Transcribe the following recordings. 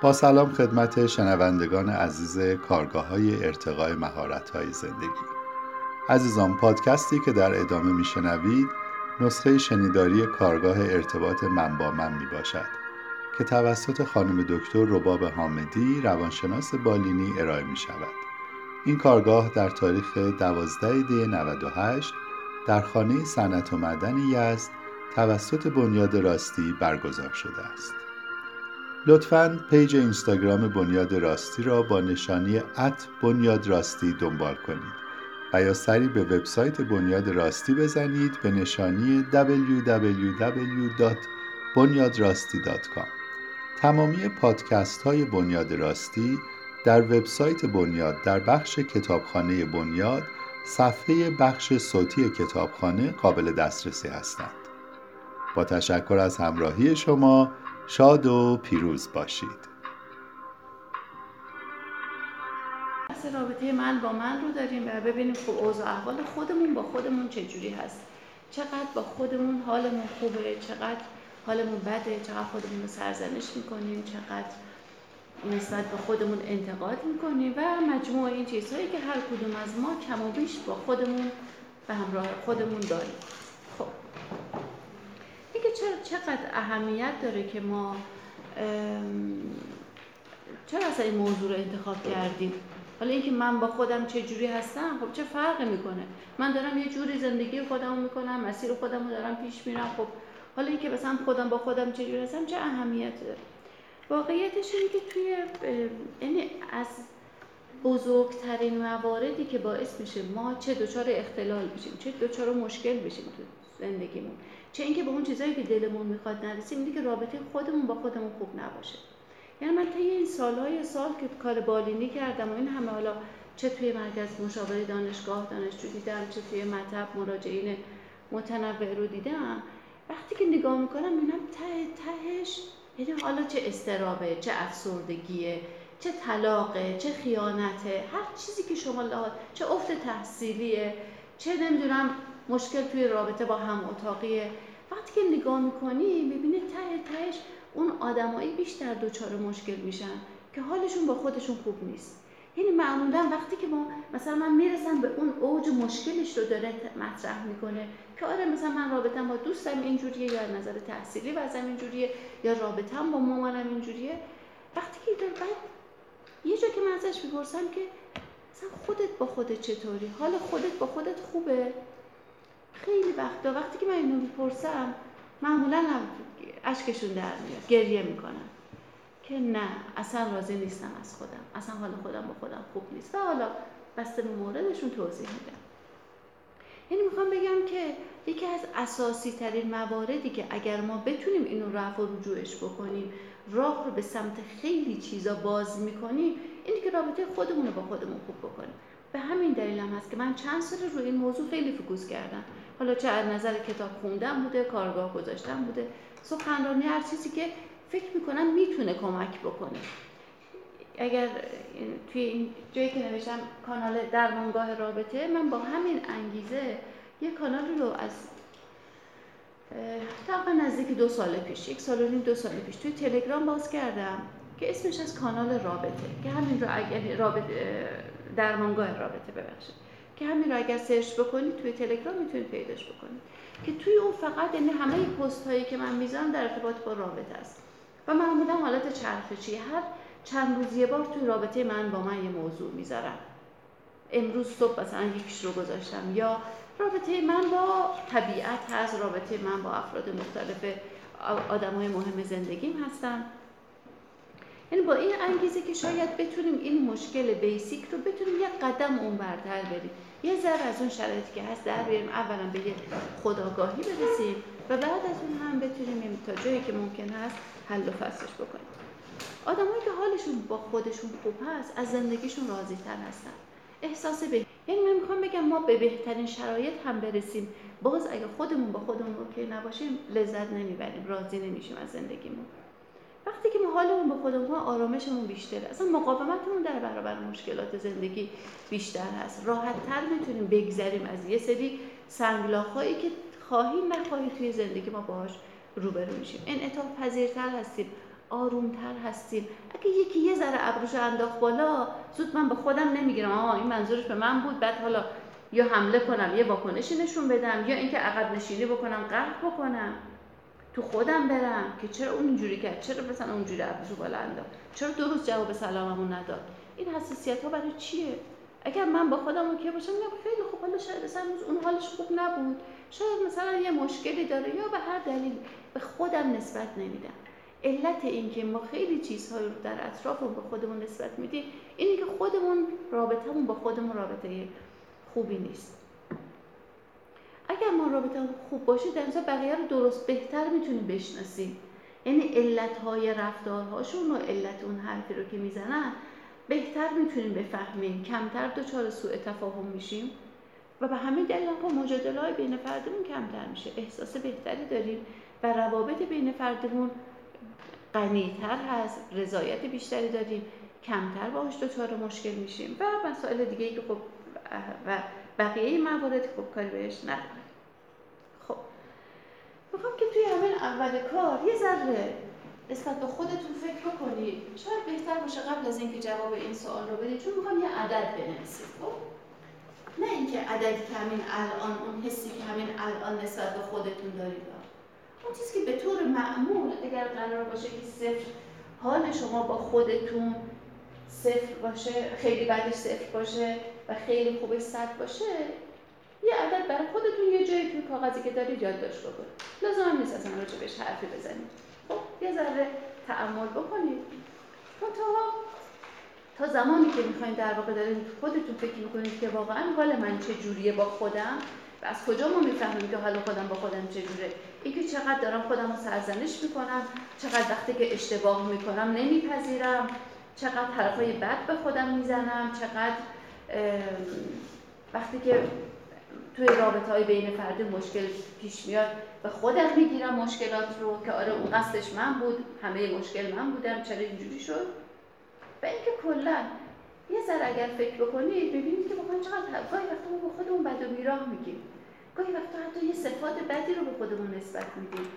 با سلام خدمت شنوندگان عزیز کارگاه های ارتقای مهارت های زندگی. عزیزان پادکستی که در ادامه میشنوید نسخه شنیداری کارگاه ارتباط من با من می باشد که توسط خانم دکتر رباب حامدی روانشناس بالینی ارائه می شود این کارگاه در تاریخ 12 دی 98 در خانه صنعت و معدن یزد توسط بنیاد راستی برگزار شده است. لطفا پیج اینستاگرام بنیاد راستی را با نشانی ات بنیاد راستی دنبال کنید و یا سری به وبسایت بنیاد راستی بزنید به نشانی www.bunyadrasti.com تمامی پادکست های بنیاد راستی در وبسایت بنیاد در بخش کتابخانه بنیاد صفحه بخش صوتی کتابخانه قابل دسترسی هستند. با تشکر از همراهی شما شاد و پیروز باشید. بحث رابطه من با من رو داریم و ببینیم خب اوضاع احوال خودمون با خودمون چجوری هست چقدر با خودمون حالمون خوبه چقدر حالمون بده چقدر خودمون رو سرزنش می‌کنیم چقدر نسبت به خودمون انتقاد می‌کنیم و مجموع این چیزهایی که هر کدوم از ما کم و بیش با خودمون به همراه خودمون داریم چرا چقدر اهمیت داره که ما چرا اصلا این موضوع رو انتخاب کردیم؟ حالا اینکه من با خودم چه جوری هستم خب چه فرقی می‌کنه؟ من دارم یه جوری زندگی خودم می‌کنم مسیر خودم رو دارم پیش میرم خب حالا اینکه مثلا خودم با خودم چه جوری هستم چه اهمیت داره؟ واقعیتش اینه که توی یعنی از بزرگترین مواردی که باعث میشه ما چه دچار اختلال بشیم چه دچار مشکل بشیم تو زندگیمون. چه اینکه به اون چیزایی که دلمون می‌خواد نرسیم اینه که رابطه خودمون با خودمون خوب نباشه. یعنی من طی این سالهای سال که کار بالینی کردم و این همه حالا چه توی مرکز مشاوره دانشگاه دانشجو دیدم چه توی مطب مراجعین متنوع رو دیدم وقتی که نگاه می‌کنم می‌بینم ته تهش یعنی حالا چه استرابه چه افسردگیه چه طلاقه چه خیانته هر چیزی که شما لحاظ چه افت تحصیلیه چه نمی‌دونم مشکل توی رابطه با هم اتاقیه. وقتی که نگاه می‌کنی می‌بینی ته تهش اون آدمایی بیشتر دچار مشکل میشن که حالشون با خودشون خوب نیست. یعنی معمولا وقتی که ما مثلا من می‌رسم به اون اوج مشکلش رو داره مطرح می‌کنه که آره مثلا من رابطم با دوستم اینجوریه یا نظر تحصیلی وضعم اینجوریه یا رابطم با مامانم اینجوریه وقتی که بعد یه جا که من ازش می‌پرسم که مثلا خودت با خودت چطوری؟ حال خودت با خودت خوبه؟ خیلی وقتا وقتی که من اینو می‌پرسم معمولا اشکشون در میاد گریه می‌کنن. که نه اصلا راضی نیستم از خودم. اصلا حال خودم با خودم خوب نیست. و حالا بسته به موردشون توضیح میدم. یعنی می‌خوام بگم که یکی از اساسی ترین مواردی که اگر ما بتونیم اینو رفع و رجوعش بکنیم راه رو به سمت خیلی چیزا باز می‌کنیم اینی که رابطه خودمون رو با خودمون خوب بکنیم. به همین دلیل هم هست که من چند سال روی این موضوع خیلی فکوس کردم. حالا چه از نظر کتاب خوندن بوده کارگاه گذاشتن بوده. سخنرانی هر چیزی که فکر می‌کنم می‌تونه کمک بکنه. اگر توی این جایی که نوشتم کانال درمانگاه رابطه من با همین انگیزه یه کانال رو از تقریبا نزدیک دو سال پیش یک سال و نیم دو سال پیش توی تلگرام باز کردم که اسمش از کانال رابطه که همین رو اگر رابطه درمانگاه رابطه ببخشید. که همین رو اگر سرچ بکنید توی تلگرام می‌تونید پیداش بکنید. که توی اون فقط یعنی همه پست هایی که من می‌ذارم در ارتباط با رابطه است. و معمولا حالت چرخشی هر چند روز یه بار توی رابطه من با من یه موضوع می‌ذارم. امروز صبح مثلا یکیش رو گذاشتم. یا رابطه من با طبیعت هست رابطه من با افراد مختلف آدم های مهم زندگیم هستن. یعنی با این انگیزه که شاید بتونیم این مشکل بیسیک رو بتونیم یه قدم اون برتر بریم. یه ذره از اون شرایطی که هست در بیاریم. اولا به یه خداگاهی برسیم و بعد از اون هم بتونیم تا جایی که ممکن هست حل و فصلش بکنیم. آدمایی که حالشون با خودشون خوب هست از زندگیشون راضی تر هستن. احساس به یعنی من می‌خوام بگم ما به بهترین شرایط هم برسیم. باز اگه خودمون با خودمون اوکی نباشیم لذت نمی‌بریم. راضی نمیشیم از زندگیمون. وقتی که ما حالمون با خودمون آرامشمون بیشتره. اصلا مقاومتمون در برابر مشکلات زندگی بیشتر هست. راحت تر می‌تونیم بگذریم از یه سری سنگلاخایی که خواهیم نخواهیم توی زندگی ما باهاش روبرو میشیم. انعطاف پذیرتر هستیم آرومتر هستیم. اگه یکی یه ذره ابروش انداخت بالا زود من به خودم نمی‌گیرم. آها این منظورش به من بود. بعد حالا یا حمله کنم یه واکنشی نشون بدم یا اینکه عقب نشینی بکنم قهر بکنم. تو خودم برم که چرا اون اینجوری کرد؟ چرا مثلا اونجوری ابروشو بالا انداخت چرا درست جواب سلاممون نداد؟ این حساسیت ها برای چیه؟ اگر من با خودم اوکی باشم میگم خیلی خوب. حالا شاید مثلا اون حالش خوب نبود. شاید مثلا یه مشکلی داره یا به هر دلیل به خودم نسبت نمیدم. علت این که ما خیلی چیزهای رو در اطرافمون به خودمون نسبت میدیم اینه که خودمون رابطمون با خودمون رابطه خوبی نیست. اگر ما رابطه خوب باشه در بقیه رو درست بهتر می‌تونیم بشناسیم. یعنی علت های رفتارهاشون و علت اون حرفی رو که می‌زنن بهتر می‌تونیم بفهمیم. کمتر دچار سوء تفاهم میشیم و به همین دلیل هم مجادله های بین فردمون کمتر میشه. احساس بهتری داریم و روابط بین فردمون غنیتر هست رضایت بیشتری داریم کمتر باهاش دچار مشکل میشیم و مسائل دیگه ای که خب و بقیه موارد خب کاری بهش نداریم. خب می‌خوام که توی همین اول کار یه ذره نسبت به خودتون فکر بکنید. شاید بهتر باشه قبل از اینکه جواب این سوال رو بدید چون می‌خوام یه عدد بنویسید خب؟ نه اینکه عددی که همین الان اون حسی که همین الان نسبت به خودتون دارید. اون چیزی که به طور معمول اگر قرار باشه که صفر حال شما با خودتون صفر باشه خیلی بعدش صفر باشه و خیلی خوبش صد باشه یه عدد برای خودتون یه جایی توی کاغذی که دارید یادداشت بکنید. لازم نیست اصلا بهش حرفی بزنید. خب یه ذره تعمل بکنید. تا تا زمانی که می‌خواین در واقع دارید خودتون فکر می‌کنید که واقعا حال من چه جوریه با خودم و از کجا ما می‌فهمیم که حال خودم با خودم چجوره اینکه چقدر دارم خودم رو سرزنش می‌کنم چقدر وقتی که اشتباه می‌کنم نمیپذیرم چقدر حرفای بد به خودم می‌زنم چقدر وقتی که توی رابطه های بین فردی مشکل پیش میاد به خودم می‌گیرم مشکلات رو که آره اون قصدش من بود همه مشکل من بودم چرا اینجوری شد؟ و اینکه کلا یه ذره اگر فکر بکنید ببینید که واقعا چقدر گاهی وقتا ما به خودمون بد و بیراه میگیم. گاهی وقتا حتی یه صفات بدی رو به خودمون نسبت میدیم.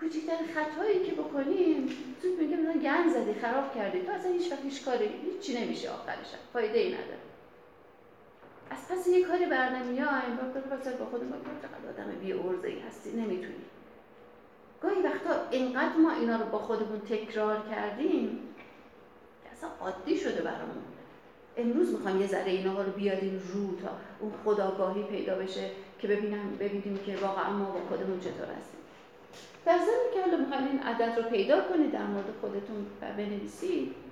کوچکترین خطایی که بکنیم زود میگه مثلا گند زدی خراب کردی. تو اصلا هیچ وقت هیچ کاری هیچی نمیشه آخرش فایده ای نداره. از پس یه کاری بر نمیایم با با خودمون چقدر آدم بی ای هستی؟ نمی‌تونی. گاهی وقتا اینقدر ما اینا رو با خودمون تکرار کردیم که اصلا عادی شده برامون. امروز می‌خوام یه ذره اینها رو بیاریم رو تا اون خداگاهی پیدا بشه که ببینم ببینیم که واقعا ما با خودمون چطور هستیم. در که حالا می‌خواین این عدد رو پیدا کنید در مورد خودتون و بنویسید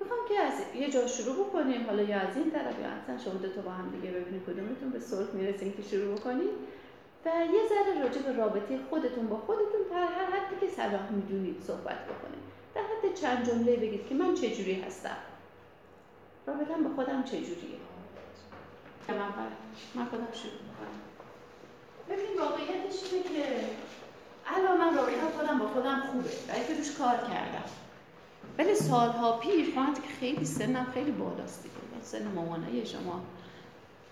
می‌خوام که از یه جا شروع بکنیم. حالا یا از این طرف یا اصلا شما دو تا با هم دیگه ببینید کدومتون به سرخ می‌رسین که شروع بکنید و یه ذره راجع به رابطه خودتون با خودتون در هر حدی که صلاح می‌دونید صحبت بکنید در حد چند جمله بگید که من چجوری هستم. رابطم با خودم چجوریه من من خودم شروع می‌کنم. ببین واقعیتش اینه که الان من رابطه خودم با خودم خوبه. ولی که روش کار کردم. ولی سالها پیش من که خیلی سنم خیلی بالاست دیگه. سن مامانه شما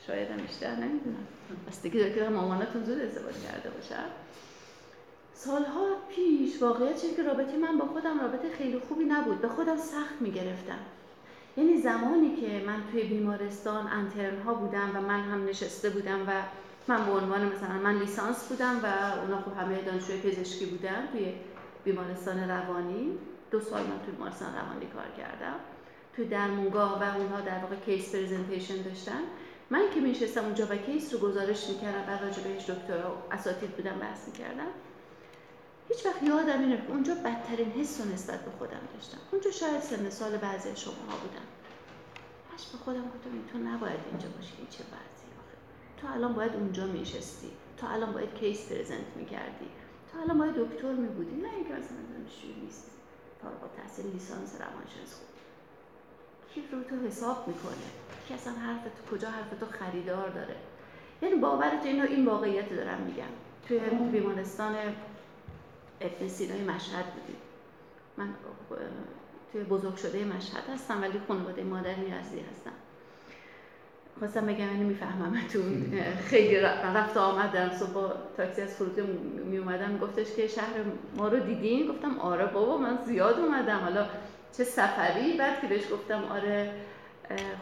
شاید هم بیشتر نمی‌دونم. بستگی داره که مامانتون زود ازدواج کرده باشن سالها پیش واقعیت که رابطه من با خودم رابطه خیلی خوبی نبود. به خودم سخت می‌گرفتم. یعنی زمانی که من توی بیمارستان انترن ها بودم و من هم نشسته بودم و من به عنوان مثلا من لیسانس بودم و اونا خب همه دانشجوی پزشکی بودن توی بیمارستان روانی دو سال من توی بیمارستان روانی کار کردم. توی درمونگاه و اونها در واقع case presentation داشتن. من که میشستم اونجا و case رو گزارش می‌کردم و راجع بهش دکترا و اساتید بودم بحث می‌کردم. هیچ وقت یادم اینه که اونجا بدترین حس و نسبت به خودم داشتم. اونجا شاید سن سال بعضی شما ها بودم. همش به خودم گفتم تو نباید اینجا باشی این چه آخه. تو الان باید اونجا میشستی تو الان باید کیس پرزنت می‌کردی. تو الان باید دکتر میبودی. نه اینکه مثلا نیست. فارغ التحصیل لیسانس روانشناسی خود. کیف رو تو حساب می‌کنه؟ که اصلا حرف تو کجا حرف تو خریدار داره؟ یعنی باورت اینو این واقعیت دارم میگم. توی بیمارستان ابن سینای مشهد بودیم. من توی بزرگ شده مشهد هستم ولی خانواده مادر نیازی هستم. خواستم بگم یعنی میفهممتون. خیلی رفت آمدم. صبح تاکسی از فرودگاه می اومدم گفتش که شهر ما رو دیدین؟ گفتم آره بابا من زیاد اومدم. حالا چه سفری؟ بعد که بهش گفتم آره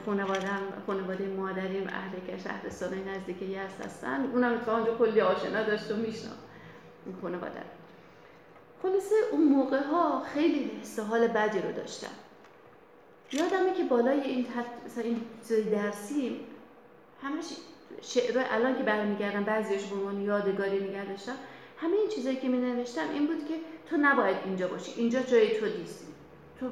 خانوادم خانواده مادریم اهل که شهرستان نزدیک یزد هستن. اونم اتفاقا اونجا کلی آشنا داشت و میشنم اون خانواده خلاصه اون موقع ها خیلی حس حال بدی رو داشتم. یادمه که بالای این مثلا این درسی همش شعر الان که برمیگردم بعضیش به عنوان یادگاری نگه همه این چیزایی که می نوشتم این بود که تو نباید اینجا باشی اینجا جای تو نیستی. تو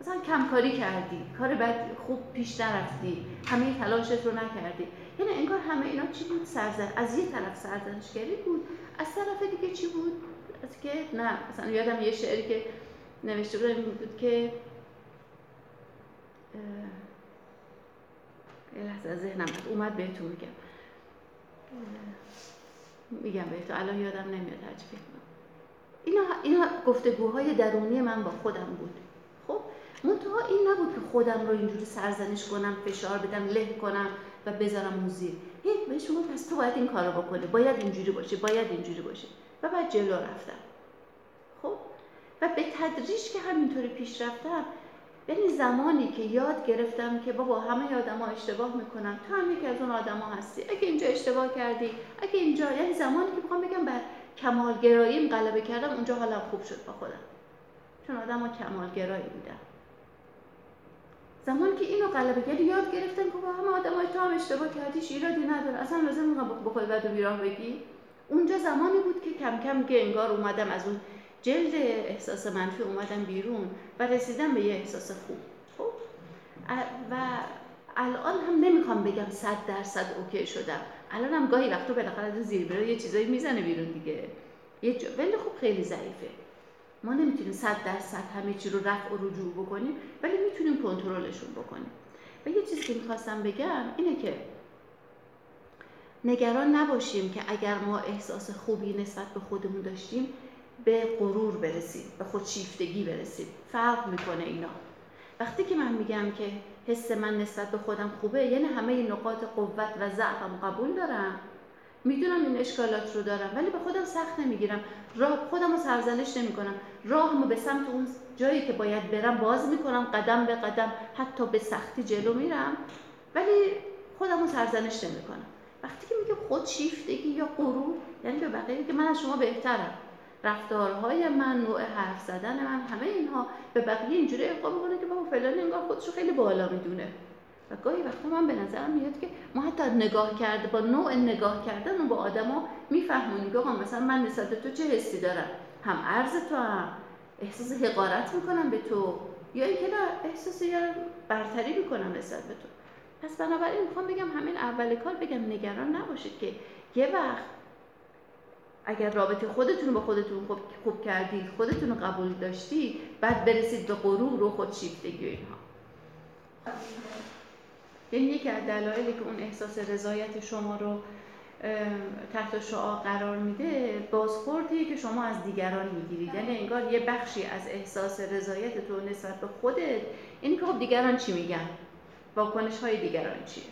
مثلا کمکاری کردی کار بد خوب پیش نرفتی همه تلاشت رو نکردی. یعنی انگار همه اینا چی بود؟ سرزن از یه طرف سرزنشگری بود از طرف دیگه چی بود؟ از که نه مثلا یادم یه شعری که نوشته بودم بود که یه لحظه از ذهنم اومد بهتون میگم. میگم بهتون. الان یادم نمیاد هرچی فکر اینا, اینا گفتگوهای درونی من با خودم بود. خب؟ منتها این نبود که خودم رو اینجوری سرزنش کنم فشار بدم له کنم و بذارم موزیر یک بهش پس تو باید این کارو بکنه باید اینجوری باشه باید اینجوری باشه و بعد جلو رفتم. خب؟ و به تدریج که همینطوری پیش رفتم یعنی زمانی که یاد گرفتم که بابا همه آدما اشتباه می‌کنن. تو هم یکی از اون آدما هستی. اگه اینجا اشتباه کردی اگه اینجا یعنی زمانی که می‌خوام بگم بر کمالگراییم غلبه کردم اونجا حالم خوب شد با خودم. چون آدم کمالگرایی بودم زمانی که اینو غلبه کردی یاد گرفتم که با همه آدمای تو هم اشتباه کردی ایرادی نداره. اصلا لازم نیست بخوای بعد بیراه بگی. اونجا زمانی بود که کم کم که انگار اومدم از اون جلد احساس منفی اومدم بیرون و رسیدم به یه احساس خوب. خب؟ و الان هم نمی‌خوام بگم صد درصد اوکی شدم. الان هم گاهی وقتا بالاخره از زیر برای یه چیزایی می‌زنه بیرون دیگه. یه جا... ولی خب خیلی ضعیفه. ما نمی‌تونیم صد درصد همه چی رو رفع و رجوع بکنیم ولی می‌تونیم کنترلشون بکنیم. و یه چیزی که می‌خواستم بگم اینه که نگران نباشیم که اگر ما احساس خوبی نسبت به خودمون داشتیم به غرور برسیم به خودشیفتگی برسیم فرق می‌کنه اینا. وقتی که من میگم که حس من نسبت به خودم خوبه یعنی همه نقاط قوت و ضعفم قبول دارم. می‌دونم این اشکالات رو دارم ولی به خودم سخت نمی‌گیرم. راه خودم رو سرزنش نمی‌کنم. راهمو به سمت اون جایی که باید برم باز می‌کنم قدم به قدم حتی به سختی جلو میرم. ولی خودم رو سرزنش نمی‌کنم. وقتی که میگم خود شیفتگی یا غرور یعنی به بقیه که من از شما بهترم. رفتارهای من نوع حرف زدن من همه اینها به بقیه اینجوری القا می‌کنه که بابا فلان انگار خودشو خیلی بالا می‌دونه. و گاهی وقتا من به نظرم میاد که ما حتی نگاه کرده با نوع نگاه کردن و با آدما میفهمونیم که مثلا من نسبت تو چه حسی دارم؟ هم عرض تو هم احساس حقارت می‌کنم به تو یا اینکه نه احساس یا برتری می‌کنم نسبت به تو. پس بنابراین می‌خوام بگم همین اول کار بگم نگران نباشید که یه وقت اگر رابطه خودتون با خودتون خوب, خوب کردید خودتون رو قبول داشتی بعد برسید به غرور و خودشیفتگی و اینها. یعنی یکی از دلایلی که اون احساس رضایت شما رو تحت شعا قرار میده بازخوردی که شما از دیگران می‌گیرید. یعنی انگار یه بخشی از احساس رضایت تو نسبت به خودت. اینی که خب دیگران چی میگن؟ واکنش های دیگران چیه؟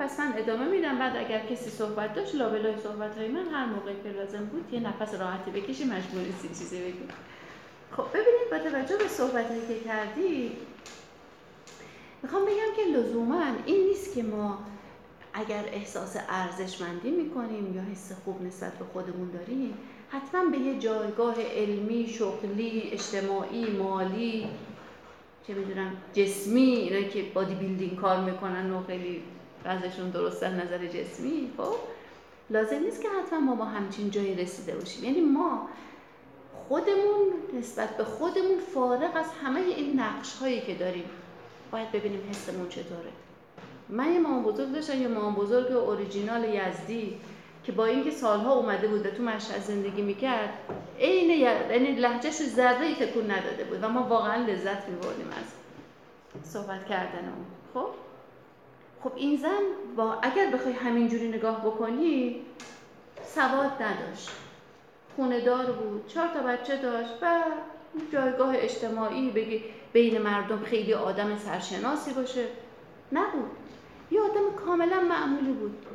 پس من ادامه میدم. بعد اگر کسی صحبت داشت لابلای صحبت های من هر موقع که لازم بود یه نفس راحتی بکشی مجبور نیستی چیزی بگیم خب ببینید با توجه به صحبت که کردی می‌خوام بگم که لزوما این نیست که ما اگر احساس ارزشمندی می‌کنیم یا حس خوب نسبت به خودمون داریم حتما به یه جایگاه علمی، شغلی، اجتماعی، مالی چه می‌دونم جسمی اینا که بادی بیلدینگ کار می‌کنن و خیلی بعضشون درست از نظر جسمی خب لازم نیست که حتما ما با همچین جایی رسیده باشیم. یعنی ما خودمون نسبت به خودمون فارغ از همه این نقش هایی که داریم. باید ببینیم حسمون چطوره. من یه مامان بزرگ داشتم یه مامان بزرگ اوریجینال یزدی که با اینکه سالها اومده بود و تو مشهد زندگی می‌کرد عین یعنی لهجهش ذره تکون نداده بود و ما واقعا لذت میبردیم از صحبت کردن اون. خب؟ خب این زن با اگر بخوای همینجوری نگاه بکنی سواد نداشت. خونه دار بود چهار تا بچه داشت و جایگاه اجتماعی بگی بین مردم خیلی آدم سرشناسی باشه نبود. یه آدم کاملا معمولی بود.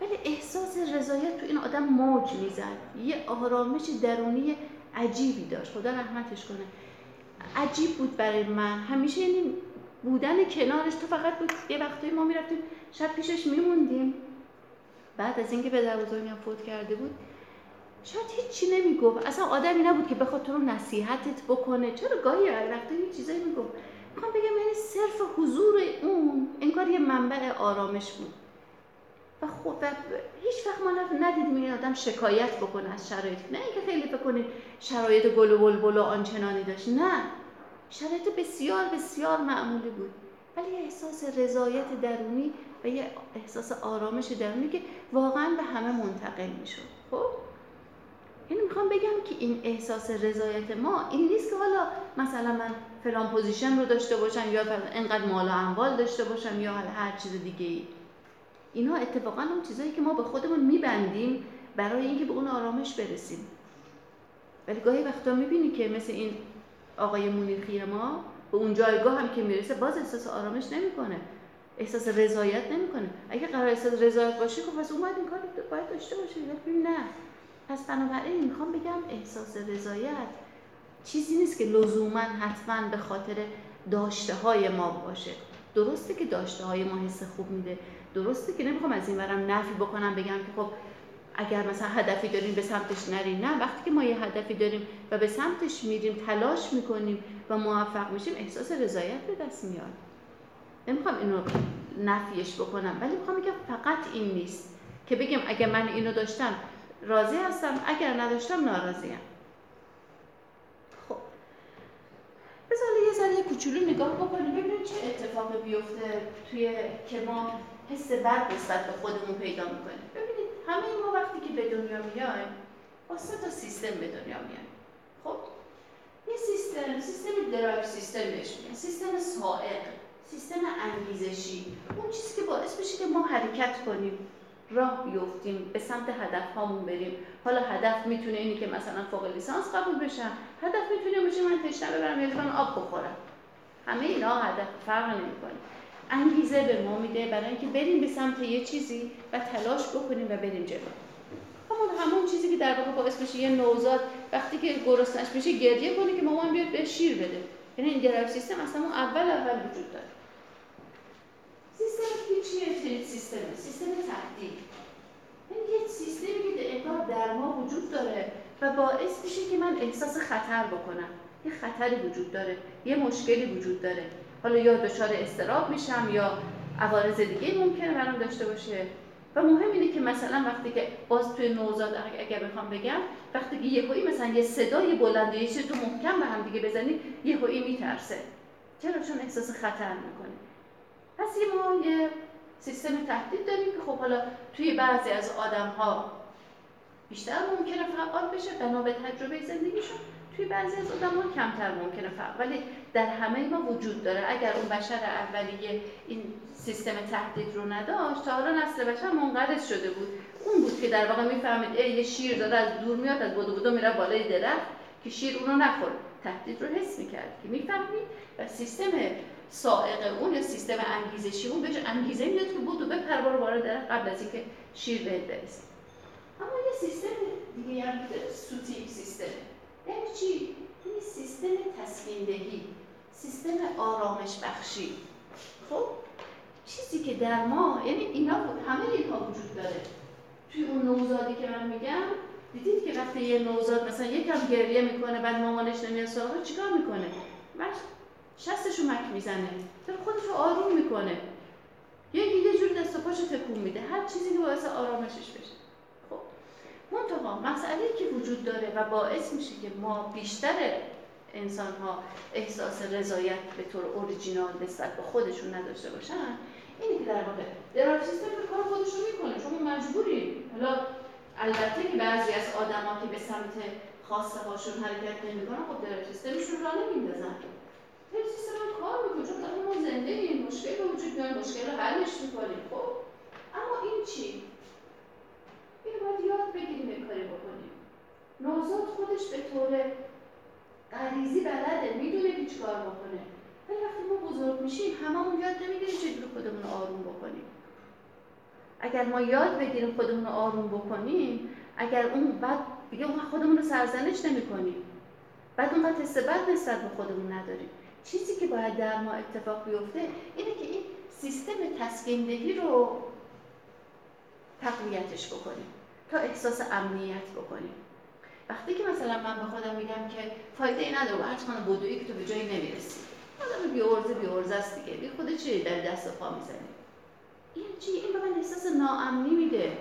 ولی احساس رضایت تو این آدم موج می‌زد. یه آرامش درونی عجیبی داشت. خدا رحمتش کنه. عجیب بود برای من. همیشه یعنی بودن کنارش تو فقط بود یه وقتی ما می‌رفتیم شب پیشش میموندیم. بعد از اینکه پدر بزرگم فوت کرده بود شاید هیچی نمی‌گفت. اصلا آدمی نبود که بخواد تو رو نصیحتت بکنه. چرا گاهی وقتی یه چیزایی می‌گفت. می‌خوام بگم یعنی صرف حضور اون انگار یه منبع آرامش بود. و خب هیچ وقت ما ندیدیم این آدم شکایت بکنه از شرایط. نه اینکه خیلی کنید شرایط گل و بلبل و آنچنانی داشت. نه. شرایط بسیار بسیار معمولی بود. ولی یه احساس رضایت درونی و یه احساس آرامش درونی که واقعا به همه منتقل می‌شد. خب؟ یعنی می‌خوام بگم که این احساس رضایت ما این نیست که حالا مثلا من فلان position رو داشته باشم یا انقدر مال و اموال داشته باشم یا هر چیز دیگه ای. اینا اتفاقا اون چیزایی که ما به خودمون میبندیم برای اینکه به اون آرامش برسیم. ولی گاهی وقتا می‌بینی که مثل این آقای مونیخی ما به اون جایگاه هم که می‌رسه باز احساس آرامش نمی‌کنه. احساس رضایت نمی‌کنه. اگه قراره احساس رضایت باشه خب پس اون این کار باید داشته باشه. ولی نه. پس بنابراین می‌خوام بگم احساس رضایت چیزی نیست که لزوما حتما به خاطر داشته های ما باشه. درسته که داشته های ما حس خوب میده. درسته که نمی‌خوام از این ورم نفی بکنم بگم که خب اگر مثلا هدفی داریم به سمتش نریم نه وقتی که ما یه هدفی داریم و به سمتش میریم تلاش می‌کنیم و موفق میشیم احساس رضایت به دست میاد. نمی‌خوام اینو نفیش بکنم ولی می‌خوام بگم فقط این نیست که بگم اگر من اینو داشتم راضی هستم اگر نداشتم ناراضیم خب. بذار یه ذره کوچولو نگاه بکنیم ببینیم چه اتفاقی بیفته توی که ما حس بد نسبت به خودمون پیدا می‌کنیم. ببینید همه ما وقتی که به دنیا میایم با سه تا سیستم به دنیا میایم. خب؟ یه سیستم سیستم درایو سیستم بهش میگن. سیستم سائق سیستم انگیزشی. اون چیزی که باعث بشه که ما حرکت کنیم راه بیفتیم به سمت هدف هامون بریم. حالا هدف می‌تونه اینی که مثلا فوق لیسانس قبول بشم. هدف می‌تونه باشه من تشنه ببرم یه آب بخورم. همه اینا هدف فرق نمی‌کنه. انگیزه به ما میده برای اینکه بریم به سمت یه چیزی و تلاش بکنیم و بریم جلو. همون همون چیزی که در واقع باعث میشه یه نوزاد وقتی که گرسنش میشه گریه کنه که مامان بیاد به شیر بده. یعنی این درایو سیستم اصلا اول اول وجود داره. سیستم چیه سیستم سیستم تهدید. یه سیستمی که انگار در ما وجود داره و باعث میشه که من احساس خطر بکنم. یه خطری وجود داره. یه مشکلی وجود داره. حالا یا دچار استراب میشم یا عوارض دیگه ممکنه برام داشته باشه. و مهم اینه که مثلا وقتی که باز توی نوزاد اگر بخوام بگم وقتی که یهویی مثلا یه صدای بلنده یه چیز تو محکم به هم دیگه بزنی یهویی میترسه. چرا؟ چون احساس خطر می‌کنه. پس یه ما یه سیستم تهدید داریم که خب حالا توی بعضی از آدم ها بیشتر ممکنه فعال بشه بنا به تجربه زندگیشون. توی بعضی از آدم ها کمتر ممکنه فعال ولی در همه ما وجود داره. اگر اون بشر اولیه این سیستم تهدید رو نداشت تا حالا نسل بشر منقرض شده بود. اون بود که در واقع می‌فهمید یه شیر داره از دور میاد از بودو بودو میره بالای درخت که شیر اونو نخوره تهدید رو حس می‌کرد که می‌فهمید و سیستم سائق اون یا سیستم انگیزشی اون بهش انگیزه می‌داد که بودو بپر بار وارد درخت قبل از اینکه شیر بهت برسه. اما یه سیستم دیگه هم سوتیک سیستم. یعنی چی؟ این سیستم تسکین سیستم آرامش بخشی خب چیزی که در ما یعنی اینا همه اینها وجود داره. توی اون نوزادی که من میگم دیدید که وقتی یه نوزاد مثلا یکم گریه می‌کنه بعد مامانش نمیاد سراغ چیکار می‌کنه؟ بعد شستش رو مک می‌زنه. داره خودش رو آروم می‌کنه. یه یه جور دست و پاشو تکون میده. هر چیزی که باعث آرامشش بشه. خب منتها مسئله که وجود داره و باعث میشه که ما بیشتر انسان ها احساس رضایت به طور اوریجینال نسبت به خودشون نداشته باشن اینی که در واقع به کار خودشون می‌کنه چون مجبوری حالا البته که بعضی از آدما که به سمت خواسته هاشون حرکت نمی‌کنن خب drive system شون راه نمیندازن. drive system کار می‌کنه چون ما زنده این مشکل وجود میاد مشکل رو حلش می‌کنیم خب؟ اما این چی؟ این باید یاد بگیریم کاری بکنیم. نوزاد خودش به طور ریزی بلده می‌دونه که چیکار بکنه. ولی وقتی ما بزرگ میشیم هممون یاد نمی‌گیریم چجوری خودمون آروم بکنیم. اگر ما یاد بگیریم خودمون رو آروم بکنیم اگر اون بعد دیگه اون خودمون رو سرزنش نمی کنیم بعد اونقدر حس بد نسبت به خودمون نداریم. چیزی که باید در ما اتفاق بیفته اینه که این سیستم تسکیندهی رو تقویتش بکنیم. تا احساس امنیت بکنیم. وقتی که مثلا من به خودم میگم که فایده ای نداره هر کنه بدویی که تو به جایی نمی‌رسی. آدم بیورزه بیورزه است دیگه. بی خود چی در دست پا می‌زنی؟ این چی؟ این به من احساس ناامنی میده.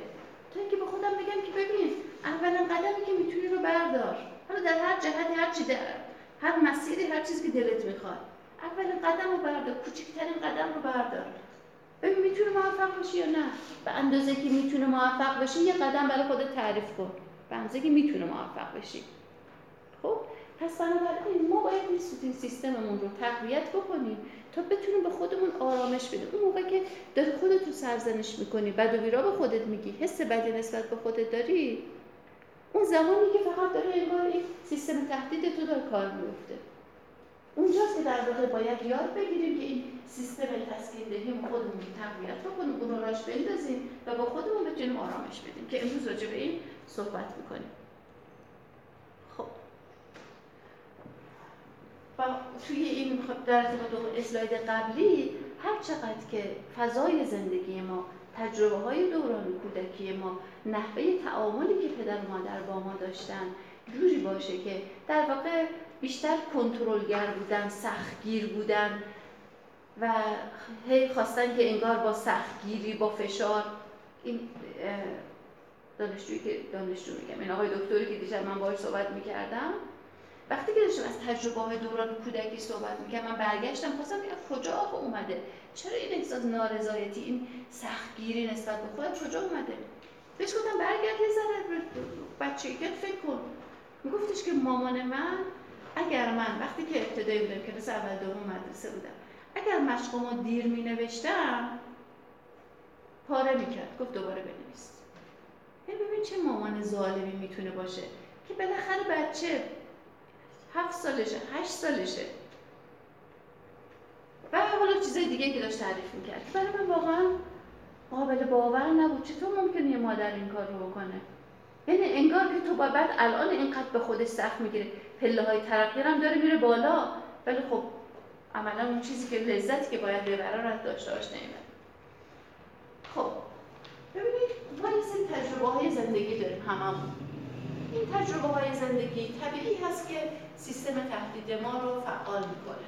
تا اینکه به خودم بگم که ببین اولین قدمی که می‌تونی رو بردار. حالا در هر جهتی هر چی در هر مسیری هر چیزی که دلت می‌خواد. اولین قدم رو بردار کوچکترین قدم رو بردار. ببین می‌تونه موفق باشی یا نه؟ به اندازه که می‌تونه موفق باشی یه قدم برای خودت تعریف کن. به اندازه که می‌تونه موفق بشی خب؟ پس بنابراین ما باید این سیستممون رو تقویت بکنیم تا بتونیم به خودمون آرامش بدیم. اون موقع که داری خودت رو سرزنش می‌کنی بد و بیرا به خودت میگی حس بدی نسبت به خودت داری اون زمانی که فقط داره انگار این سیستم تهدید تو داره کار میفته اونجاست که در واقع باید یاد بگیریم که این سیستم تسکین دهیم خودمون تقویت بکنیم اون رو راش بندازیم و با خودمون بتونیم آرامش بدیم که امروز راجع به این صحبت می‌کنیم. خب. و توی این در ارتباط اسلاید قبلی هر چقدر که فضای زندگی ما تجربه های دوران کودکی ما نحوه تعاملی که پدر و مادر با ما داشتن جوری باشه که در واقع بیشتر کنترلگر بودن سختگیر بودن و هی خواستن که انگار با سختگیری با فشار این دانشجویی که دانشجو میگم این آقای دکتری که دیشب من باهاش صحبت می‌کردم وقتی که داشتم از تجربه های دوران کودکی صحبت می‌کردم من برگشتم خواستم از کجا آقا اومده؟ چرا این احساس نارضایتی این سختگیری نسبت به خودت کجا اومده؟ بهش گفتم برگرد یه ذره بچه فکر کن. میگفتش که مامان من اگر من وقتی که ابتدایی بودم که مثل اول دوم مدرسه بودم اگر مشقمو دیر می نوشتم پاره می‌کرد گفت دوباره بنویس. ببین چه مامان ظالمی می‌تونه باشه که بالاخره بچه هفت سالشه هشت سالشه. و حالا چیزای دیگه که داشت تعریف می‌کرد. برای من واقعا قابل باور نبود. چطور ممکنه یه مادر این کار رو بکنه؟ یعنی انگار که تو بعد الان اینقدر به خودش سخت می‌گیره. پله های ترقی هم داره میره بالا. ولی خب عملا اون چیزی که لذتی که باید ببره رو داشته باش نمی‌بره خب ببینید ما یه سری تجربه های زندگی داریم هممون. این تجربه های زندگی طبیعی هست که سیستم تهدید ما رو فعال می‌کنه.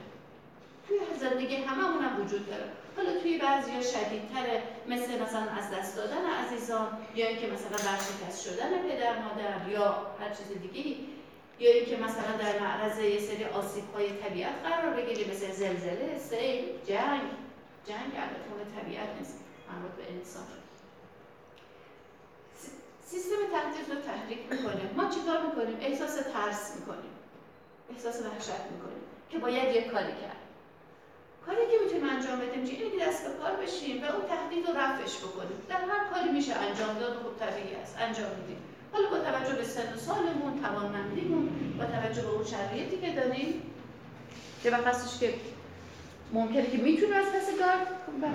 توی زندگی هممون هم وجود داره. حالا توی بعضی ها شدیدتره مثل مثلا از دست دادن عزیزان یا اینکه مثلا ورشکست شدن پدر مادر یا هر چیز دیگه یا اینکه مثلا در معرض یه سری آسیب های طبیعت قرار بگیری مثل زلزله، سیل، جنگ. جنگ البته طبیعت نیست مربوط به انسان. سیستم تهدید رو تحریک می‌کنه ما چیکار می‌کنیم؟ احساس ترس می‌کنیم. احساس وحشت می‌کنیم که باید یه کاری کرد. کاری که می‌تونیم انجام بدیم چیه اینه که دست به کار بشیم و اون تهدید رو رفعش بکنیم. در هر کاری میشه انجام داد خب طبیعی است. انجام میدیم. حالا با توجه به سن و سالمون توانمندیمون با توجه به اون شرایطی که داریم که وقتش که ممکنه که می‌تونیم از پس کار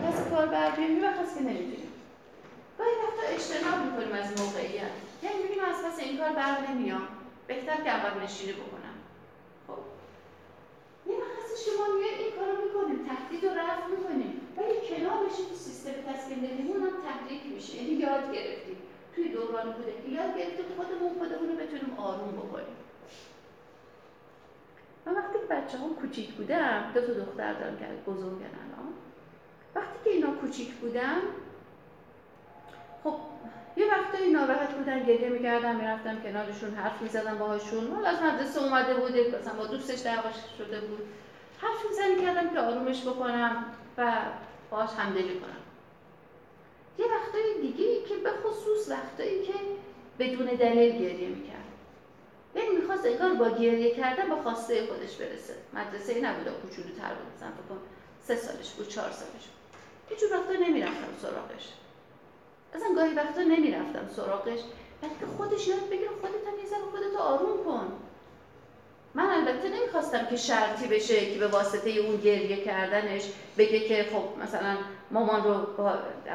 پس کار بر بیایم وقت که نمی‌تونیم. وقتا اجتناب می‌کنیم از موقعیت. یعنی می‌بینیم از پس این کار بر نمیام بهتر که اول نشینی بکنم. خب. یه وقت که ما این کارو می‌کنیم تهدید رو رفع می‌کنیم. ولی کنار بشیم سیستم تسکین دهیمون هم تحریک میشه. یعنی یاد گرفتیم. توی دوران کودکی یاد گرفتیم خودمون خودمون رو بتونیم آروم بکنیم. من وقتی بچه هم کوچیک بودم دو تا دختر دارم که بزرگن الان. وقتی که اینا کوچیک بودم خب یه وقتایی ناراحت بودن گریه می‌کردم می‌رفتم کنارشون حرف می‌زدم باهاشون. حالا از مدرسه اومده بوده مثلا با دوستش دعواش شده بود. حرف می‌زنی کردم که آرومش بکنم و باهاش همدلی کنم. یه وقتای دیگه که به خصوص وقتایی که بدون دلیل گریه می‌کرد. یعنی می‌خواست انگار با گریه کردن با خواسته خودش برسه. مدرسه ای نبوده تر بود مثلا فکر سه سالش بود چهار سالش بود. هیچ وقتا نمی‌رفتم سراغش. اصلا گاهی وقتا نمی‌رفتم سراغش. بلکه خودش یاد بگیره خودت هم یه خودت آروم کن. من البته نمی‌خواستم که شرطی بشه که به واسطه اون گریه کردنش بگه که خب مثلا مامان رو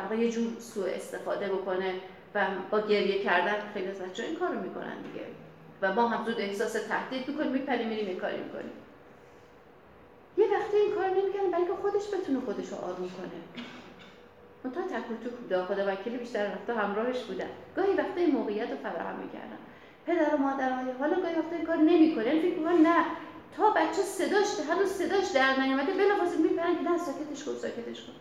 با یه جور سوء استفاده بکنه و با گریه کردن خیلی از بچه این کارو می‌کنن دیگه. و ما هم زود احساس تهدید می‌کنیم میپریم میریم این کاری می‌کنیم. یه وقتی این کار نمی‌کنه بلکه خودش بتونه خودش رو آروم کنه. منتها تک و توک بوده خدا وکیلی بیشتر وقتا همراهش بودن. گاهی وقتا این موقعیت رو فراهم می‌کردن. پدر و مادرهای حالا گاهی وقتا کار نمی‌کنه. یعنی فکر نه. تا بچه صداش هنوز صداش در نیومده بلافاصله میپرن که نه ساکتش کن ساکتش کن.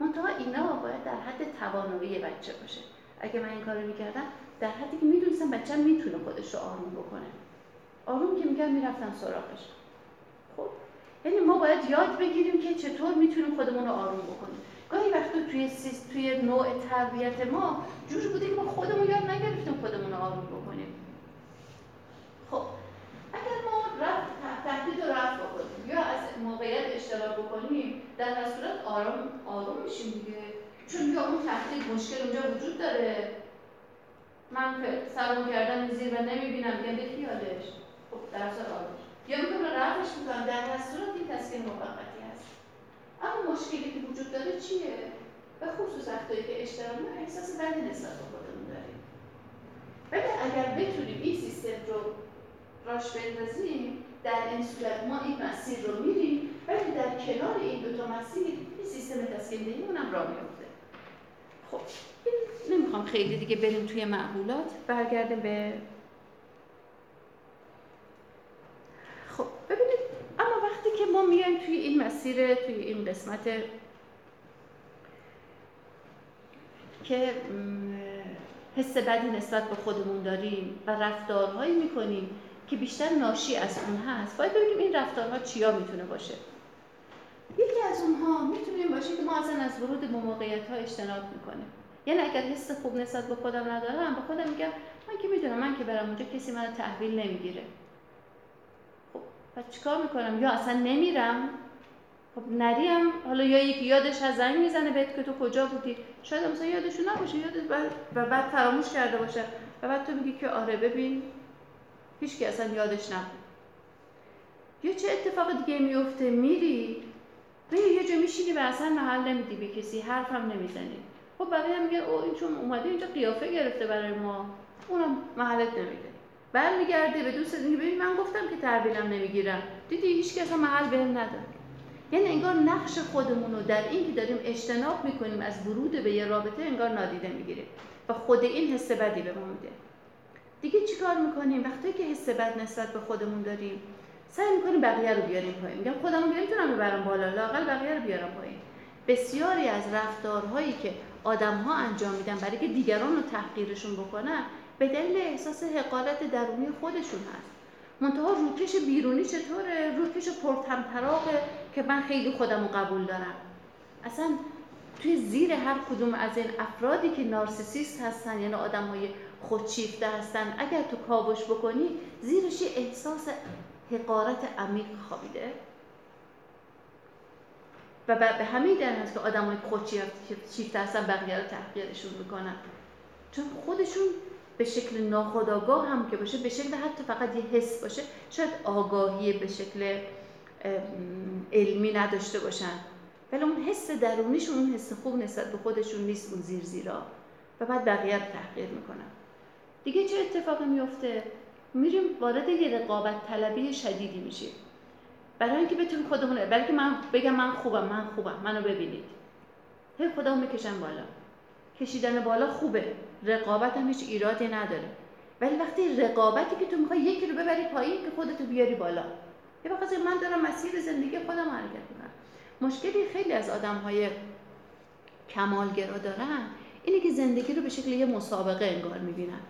منتها اینا باید در حد توانایی بچه باشه. اگه من این کارو می‌کردم در حدی که می‌دونستم بچه می‌تونه خودش رو آروم بکنه. آروم که میگم می‌رفتم سراغش. خب یعنی ما باید یاد بگیریم که چطور می‌تونیم خودمون رو آروم بکنیم. گاهی وقتا توی توی نوع تربیت ما جوری بوده که ما خودمون یاد نگرفتیم خودمون رو آروم بکنیم خب اگر ما رفت تهدید رو رفت بکنیم. یا از موقعیت اشتراک بکنیم در هر صورت آرام آروم میشیم دیگه. چون یا اون تهدید مشکل اونجا وجود داره. من سلام کردم زیر و نمی‌بینم میگم به خیالش. خب در آروم. یا می‌کنم رفتش می‌کنم در هر صورت این تسکین موقتی هست. اما مشکلی که وجود داره چیه؟ به خصوص وقتایی که اشتراک احساس بدی نسبت به خودمون داریم. ولی اگر بتونیم این سیستم رو راش بندازیم در این صورت ما این مسیر رو میریم ولی در کنار این دوتا مسیر این سیستم تسکین دهی اونم را میفته خب نمی‌خوام خیلی دیگه بریم توی معقولات. برگردیم به خب ببینید اما وقتی که ما میایم توی این مسیر توی این قسمت که حس بدی نسبت به خودمون داریم و رفتارهایی می‌کنیم که بیشتر ناشی از اون هست. باید ببینیم این رفتارها چیا می‌تونه باشه. یکی از اونها می‌تونه باشه که ما اصلا از ورود به موقعیت ها اجتناب می‌کنیم. یعنی اگر حس خوب نسبت به خودم ندارم به خودم میگم من که می‌دونم من که برم اونجا کسی منو تحویل نمی‌گیره. خب پس چیکار می‌کنم؟ یا اصلا نمیرم؟ خب نریم. حالا یا یکی یادش از زنگ می‌زنه بهت که تو کجا بودی؟ شاید مثلا یادشون نباشه. یادش و بعد فراموش کرده باشه. و بعد تو میگی که آره ببین هیچ که اصلا یادش نبود. یا چه اتفاق دیگه میفته؟ میری؟ و یه جا میشینی و اصلا محل نمیدی به کسی حرفم نمی‌زنی. خب بقیه هم میگن او این چون اومده اینجا قیافه گرفته برای ما. اونم محلت نمیده. برمیگرده به دوست دیگه ببین من گفتم که تحویلم نمی‌گیرم. دیدی هیچ کس محل بهم نداد. یعنی انگار نقش خودمون رو در این که داریم اجتناب می‌کنیم از ورود به یه رابطه انگار نادیده می‌گیریم و خود این حس بدی به ما میده. دیگه چیکار می‌کنیم؟ وقتی که حس بد نسبت به خودمون داریم سعی می‌کنیم بقیه رو بیاریم پایین. میگم خودمو نمی‌تونم ببرم بالا؟ لاقل بقیه رو بیارم پایین. بسیاری از رفتارهایی که آدم ها انجام میدن برای که دیگران رو تحقیرشون بکنن به دلیل احساس حقارت درونی خودشون هست. منتها روکش بیرونی چطوره؟ روکش پرتمطراقه که من خیلی خودم رو قبول دارم. اصلا توی زیر هر کدوم از این افرادی که نارسیسیست هستن یعنی آدم های خودشیفته هستن. اگر تو کاوش بکنی زیرش احساس حقارت عمیق خوابیده. و به همین دلیل هست که آدم های خودشیفته هستن بقیه رو تحقیرشون می‌کنن. چون خودشون به شکل ناخودآگاه هم که باشه به شکل حتی فقط یه حس باشه شاید آگاهی به شکل علمی نداشته باشن. ولی اون حس درونیشون اون حس خوب نسبت به خودشون نیست اون زیر زیرا. و بعد بقیه تحقیر می‌کنن. دیگه چه اتفاقی میفته میریم وارد یه رقابت طلبی شدیدی میشیم. برای اینکه بتونیم خودمون بلکه من بگم من خوبم من خوبم. منو ببینید. هی خودمو می‌کشم بالا. کشیدن بالا خوبه. رقابت هم هیچ ایرادی نداره. ولی وقتی رقابتی که تو می‌خوای یکی رو ببری پایین که خودتو بیاری بالا. یه وقتی من دارم مسیر زندگی خودم حرکت می‌کنم. مشکلی خیلی از آدم های کمالگرا دارن اینه که زندگی رو به شکل یه مسابقه انگار می‌بینن.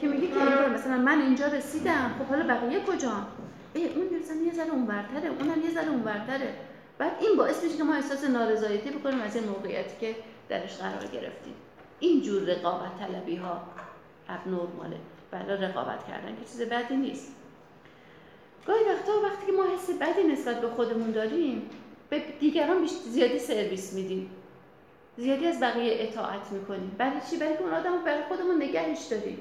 که میگه که انگار مثلا من اینجا رسیدم. خب حالا بقیه کجا؟ ای اون مثلا یه ذره اونورتره. اونم یه ذره اونورتره. بعد این باعث میشه که ما احساس نارضایتی بکنیم از این موقعیتی که درش قرار گرفتیم این جور رقابت طلبی ها اب نرماله بلا رقابت کردن که چیز بدی نیست. گاهی وقتا وقتی که ما حس بدی نسبت به خودمون داریم به دیگران بیشتر زیادی سرویس میدیم. زیادی از بقیه اطاعت می‌کنیم. برای چی؟ برای اون آدم برای خودمون نگهش داریم.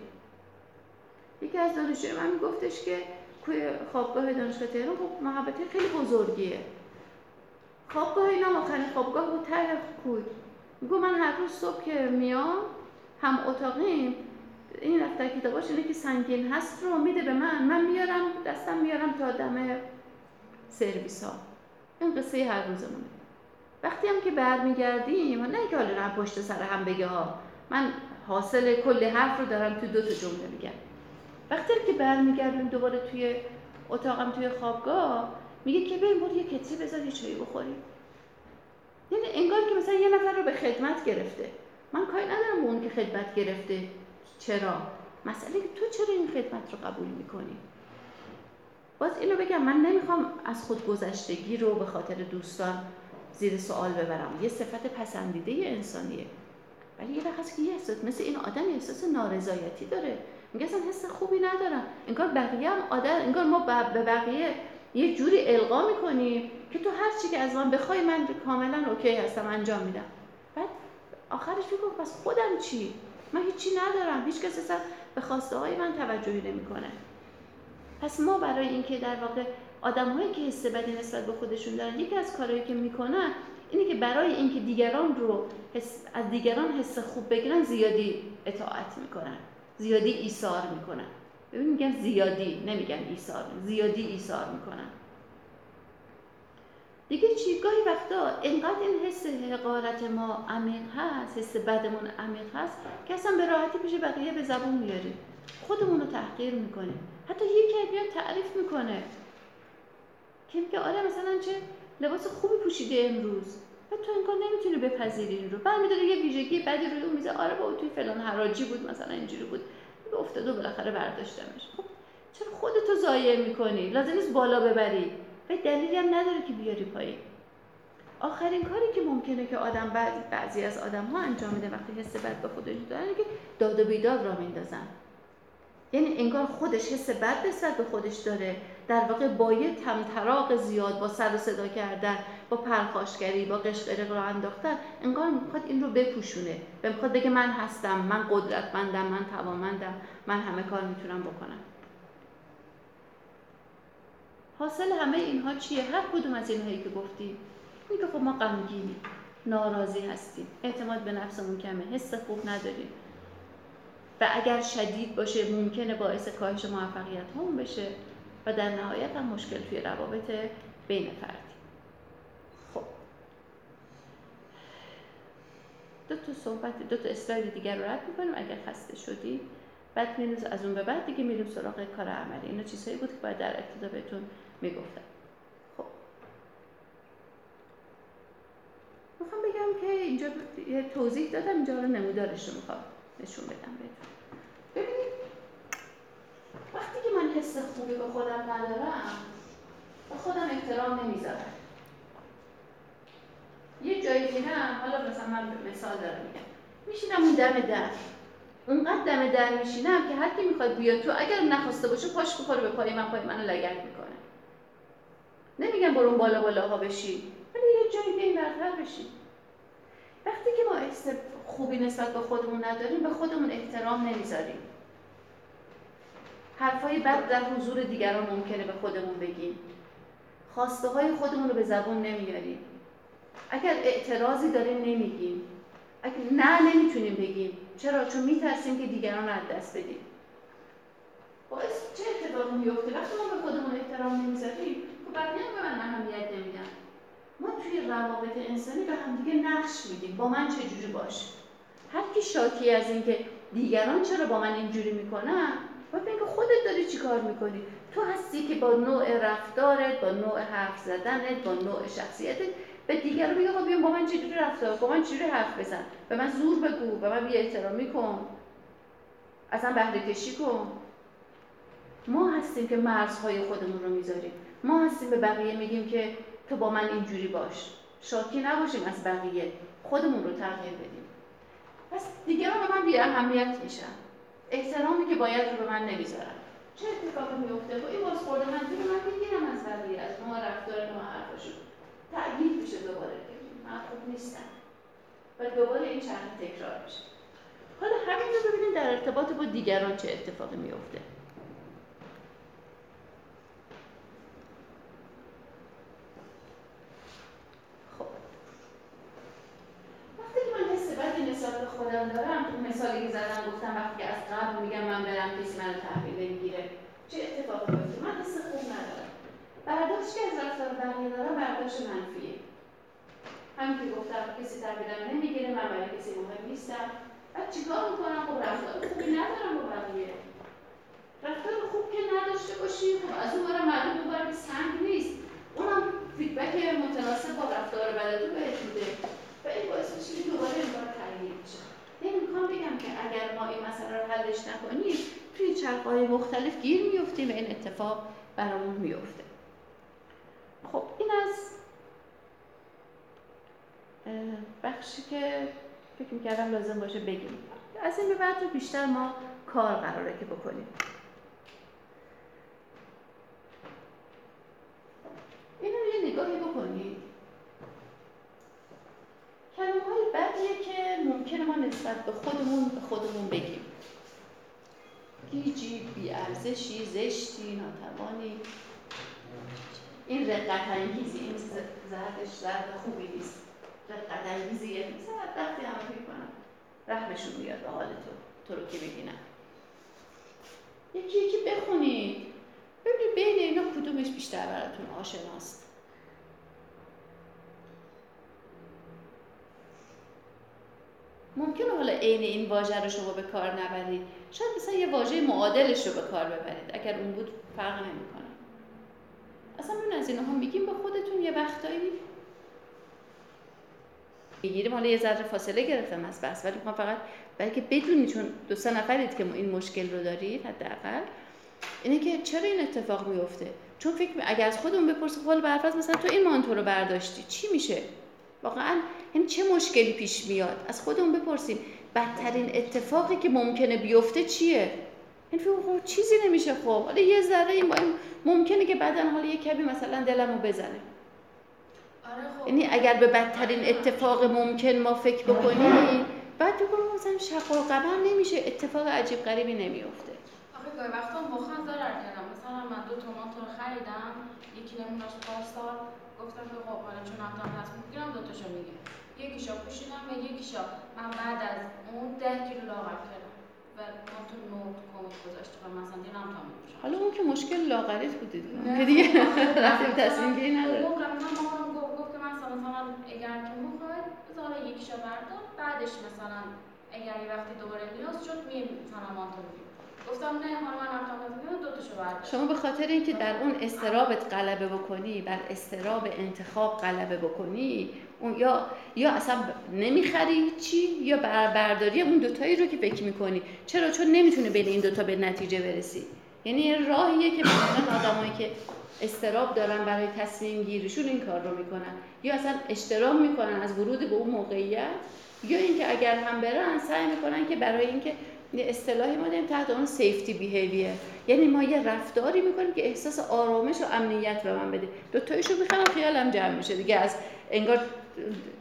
یکی از دانشجوی من گفتش که کوی خوابگاه دانشگاه تهران خب محبته خیلی بزرگیه. خوابگاه اینا آخرین خوابگاه بود ته کوی میگو من هر روز صبح که میام هم اتاقیم این دفتر کتاباش اینه که سنگین هست رو میده به من. من میارم دستم میارم تا دم سرویس ها این قصه هر روزمونه. وقتی هم که برمیگردیم نه که حالا پشت سر هم بگه ها. من حاصل کل حرف رو دارم تو دو تا جمله میگم. وقتی که برمیگردیم دوباره توی اتاقم توی خوابگاه میگه که بریم برو یه کتری بذار یه چایی بخوریم. یعنی انگار که مثلا یه نفر رو به خدمت گرفته. من کاری ندارم اون که خدمت گرفته. چرا؟ مسئله که تو چرا این خدمت رو قبول می‌کنی؟ باز اینو بگم من نمی‌خوام از خود گذشتگی رو به خاطر دوستان زیر سوال ببرم. یه صفت پسندیده انسانیه. ولی یه وقت که یه احساس مثل این آدم احساس نارضایتی داره. میگه اصلا حس خوبی ندارم. انگار بقیه هم آدم انگار ما به بقیه یه جوری القا می‌کنیم که تو هر چی که از من بخوای من کاملا اوکی هستم انجام میدم. بعد آخرش میگم پس خودم چی؟ من هیچی ندارم. هیچ کس اصلا به خواسته های من توجهی نمی‌کنه. پس ما برای اینکه در واقع آدمهایی که حس بدی نسبت به خودشون دارن یکی از کارهایی که می‌کنن اینه که برای اینکه دیگران رو از دیگران حس خوب بگیرن زیادی اطاعت می‌کنن. زیادی ایثار می‌کنن. ببین میگن زیادی نمیگن ایثار. زیادی ایثار می‌کنن. دیگه چی؟ گاهی وقتا انقدر این حس حقارت ما عمیق هست حس بدمون عمیق هست که اصلا به راحتی پیش بقیه به زبون میاریم. خودمون رو تحقیر می‌کنیم. حتی یکی بیاد تعریف می‌کنه. که میگه آره مثلا چه لباس خوبی پوشیده امروز. و تو انگار نمی‌تونی بپذیری این رو. بعد میداره یه ویژگی بدی روی اون میزه آره با توی فلان حراجی بود مثلا اینجوری بود. افتاد و بالاخره برداشتمش. خب چرا خودتو ضایع می‌کنی؟ لازم نیست بالا ببری. و دلیلی هم نداره که بیاری پایین. آخرین کاری که ممکنه که آدم بعضی, بعضی از آدم ها انجام میده وقتی حس بد به خودش دارن که داد و بیداد را میندازن. یعنی انگار خودش حس بد نسبت به خودش داره. در واقع با یه تمطراق زیاد با سر و صدا کردن با پرخاشگری با قشقرق رو انداختن انگار می‌خواد این رو بپوشونه. و می‌خواد بگه من هستم من قدرتمندم من توانمندم من همه کار می‌تونم بکنم. حاصل همه اینها چیه؟ هر کدوم از اینهایی که گفتیم که خب ما غمگینیم ناراضی هستیم. اعتماد به نفسمون کمه. حس خوب نداریم. و اگر شدید باشه ممکنه باعث کاهش موفقیت هم بشه. و در نهایت هم مشکل توی روابط بین فردی خب دو تا صحبت دو تا اسلاید دیگر رو رد می‌کنیم. اگر خسته شدی بعد میریم از اون به بعد دیگه میریم سراغ کار عملی. اینا چیزهایی بود که باید در ابتدا بهتون می‌گفتم. خب. می‌خوام بگم که اینجا یه توضیح دادم اینجا رو نمودارش رو می‌خوام نشون بدم بهتون. ببینید وقتی که من حس خوبی به خودم ندارم به خودم احترام نمی‌ذارم. یه جایی میرم حالا مثلا من مثال دارم میگم. میشینم اون دم در. اونقدر دم در میشینم که هر کی می‌خواد بیاد تو اگر نخواسته باشه پاش بخوره به پای من پای منو لگت می‌کنه. نمیگم برون بالا بالا ها بشی ولی یه جایی بین برتر بشی. وقتی که ما حس خوبی نسبت به خودمون نداریم به خودمون احترام نمی‌ذاریم. حرفای بد در حضور دیگران ممکنه به خودمون بگیم. خواسته های خودمون رو به زبون نمیاریم. اگر اعتراضی داریم نمیگیم. اگر نه نمی‌تونیم بگیم. چرا؟ چون میترسیم که دیگران از دست بدیم. باعث چه اتفاقی میفته؟ وقتی ما به خودمون احترام نمی‌ذاریم خب بقیه به من اهمیت نمیدن. ما توی روابط انسانی به همدیگه نقش میدیم. با من چجوری باشه؟ هر کی شاکی از اینکه دیگران چرا با من اینجوری می‌کنن باید که خودت داری چی کار می‌کنی؟ تو هستی که با نوع رفتارت با نوع حرف زدنت با نوع شخصیتت به دیگران میگه خب با من چجوری رفتار با من چجوری حرف بزن؟ به من زور بگو به من بی احترامی کن. اصلا بهره کشی کن. ما هستیم که مرزهای خودمون رو می‌ذاریم. ما هستیم به بقیه میگیم که تو با من اینجوری باش. شاکی نباشیم از بقیه. خودمون رو تغییر بدیم. پس دیگران به من بی اهمیت میشن. احترامی که باید رو به من نمی‌ذارن. چه اتفاقی میفته با این بازخورد منفی رو من می‌گیرم از بقیه. از ما رفتار ما حرفاشون تعدیل میشه دوباره من خوب نیستم. و دوباره این چرخه تکرار میشه. حالا همین رو ببینید در ارتباط با دیگران چه اتفاقی میفته. خب. وقتی که من خودم دارم تو مثالی که زدم گفتم وقتی از قبل میگم من برم کسی منو تحویل بگیره چه اتفاقی میفته؟ من حس خوب ندارم. برداشت که از رفتار بقیه دارم برداشت منفیه. همین که گفتم کسی تربیتم نمی‌گیره من برای کسی مهم نیستم. بعد چیکار می‌کنم؟ خب رفتار خوبی ندارم با بقیه. رفتار خوب که نداشته باشی خب از اون برای معلوم اون که سنگ نیست. اونم فیدبک متناسب با رفتار بدتون بهت میده. و این باعث میشه که دوباره این کار تغییر بشه. می‌خوام بگم که اگر ما این مسئله رو حلش نکنیم توی چرخهای مختلف گیر میفتیم و این اتفاق برامون میفته خب این از بخشی که فکر می‌کردم لازم باشه بگیم. از این به بعد رو بیشتر ما کار قراره که بکنیم. اینو یه نگاهی بکنید کلمه های بدیه که ممکنه ما نسبت به خودمون به خودمون بگیم. گیجی، بیارزشی، زشتی، ناتوانی. این رقت انگیزی این زردش زرد خوبی نیست. رقت انگیزیه مثلا وقتی همه فکر کنم رحمشون میاد به حال تو تو رو که ببینم یکی یکی بخونید ببینید بین اینا کدومش بیشتر براتون آشناست. ممکنه حالا عین این واژه رو شما به کار نبرید. شاید مثلا یه واژه معادلش رو به کار ببرید. اگر اون بود فرق نمی‌کنه. اصلا اون از اینها میگیم با خودتون یه وقتایی می‌گیریم حالا یه ذره فاصله گرفتم از بحث ولی ما فقط بلکه بدونی چون دو سه نفرید که این مشکل رو دارید حداقل. اینه که چرا این اتفاق میفته چون فکر اگر از خودمون بپرسیم خب برفرض مثلا تو این مانتو رو برداشتی چی میشه؟ واقعا این چه مشکلی پیش میاد؟ از خودمون بپرسیم بدترین اتفاقی که ممکنه بیفته چیه؟ این خب چیزی نمیشه خب. حالا یه ذره این ممکنه که بعدا حالا یه کبی مثلا دلمو بزنه. آره خب. یعنی اگر به بدترین اتفاق ممکن ما فکر بکنیم بعد تو مثلا شق و قبر نمیشه اتفاق عجیب غریبی نمیفته آخه گاهی وقتا مخم ضرر کردم. مثلا من دو تومان رو خریدم یکی نمونهش پارسال. گفتم که خب حالا چون هم تصمیم می‌گیرم دوتاشو میگه یکیشا پوشیدم و یکیشا من بعد از اون ده کیلو لاغر کردم. تو نوت کمک گذاشته و مثلا دیرم تا میپوشم حالا اون که مشکل لاغریت بود که دیگه رفتیم تصمیم گیری نداره اون من گفت که مثلا مثلا اگر تو می‌خوای بذار یکیشا بردار بعدش مثلا اگر یه وقتی دوباره نیاز شد می مثلا مانتو گفتم نه من دو تاشو شما به خاطر اینکه در اون استرابت غلبه بکنی بر استراب انتخاب غلبه بکنی اون یا یا اصلا نمی‌خری چی؟ یا بر برداری اون دوتایی رو که فکر می‌کنی. چرا؟ چون نمی‌تونه بین این دوتا به نتیجه برسی. یعنی یه راهیه که مثلا آدمایی که استراب دارن برای تصمیم گیریشون این کار رو می‌کنن. یا اصلا اشترام می‌کنن از ورود به اون موقعیت یا اینکه اگر هم برن سعی می‌کنن که برای اینکه یه اصطلاحی ما داریم تحت اون سیفتی بیهیویر یعنی ما یه رفتاری می‌کنیم که احساس آرامش و امنیت به من بده. دو تایشو می‌خوام خیالم جمع میشه. دیگه از انگار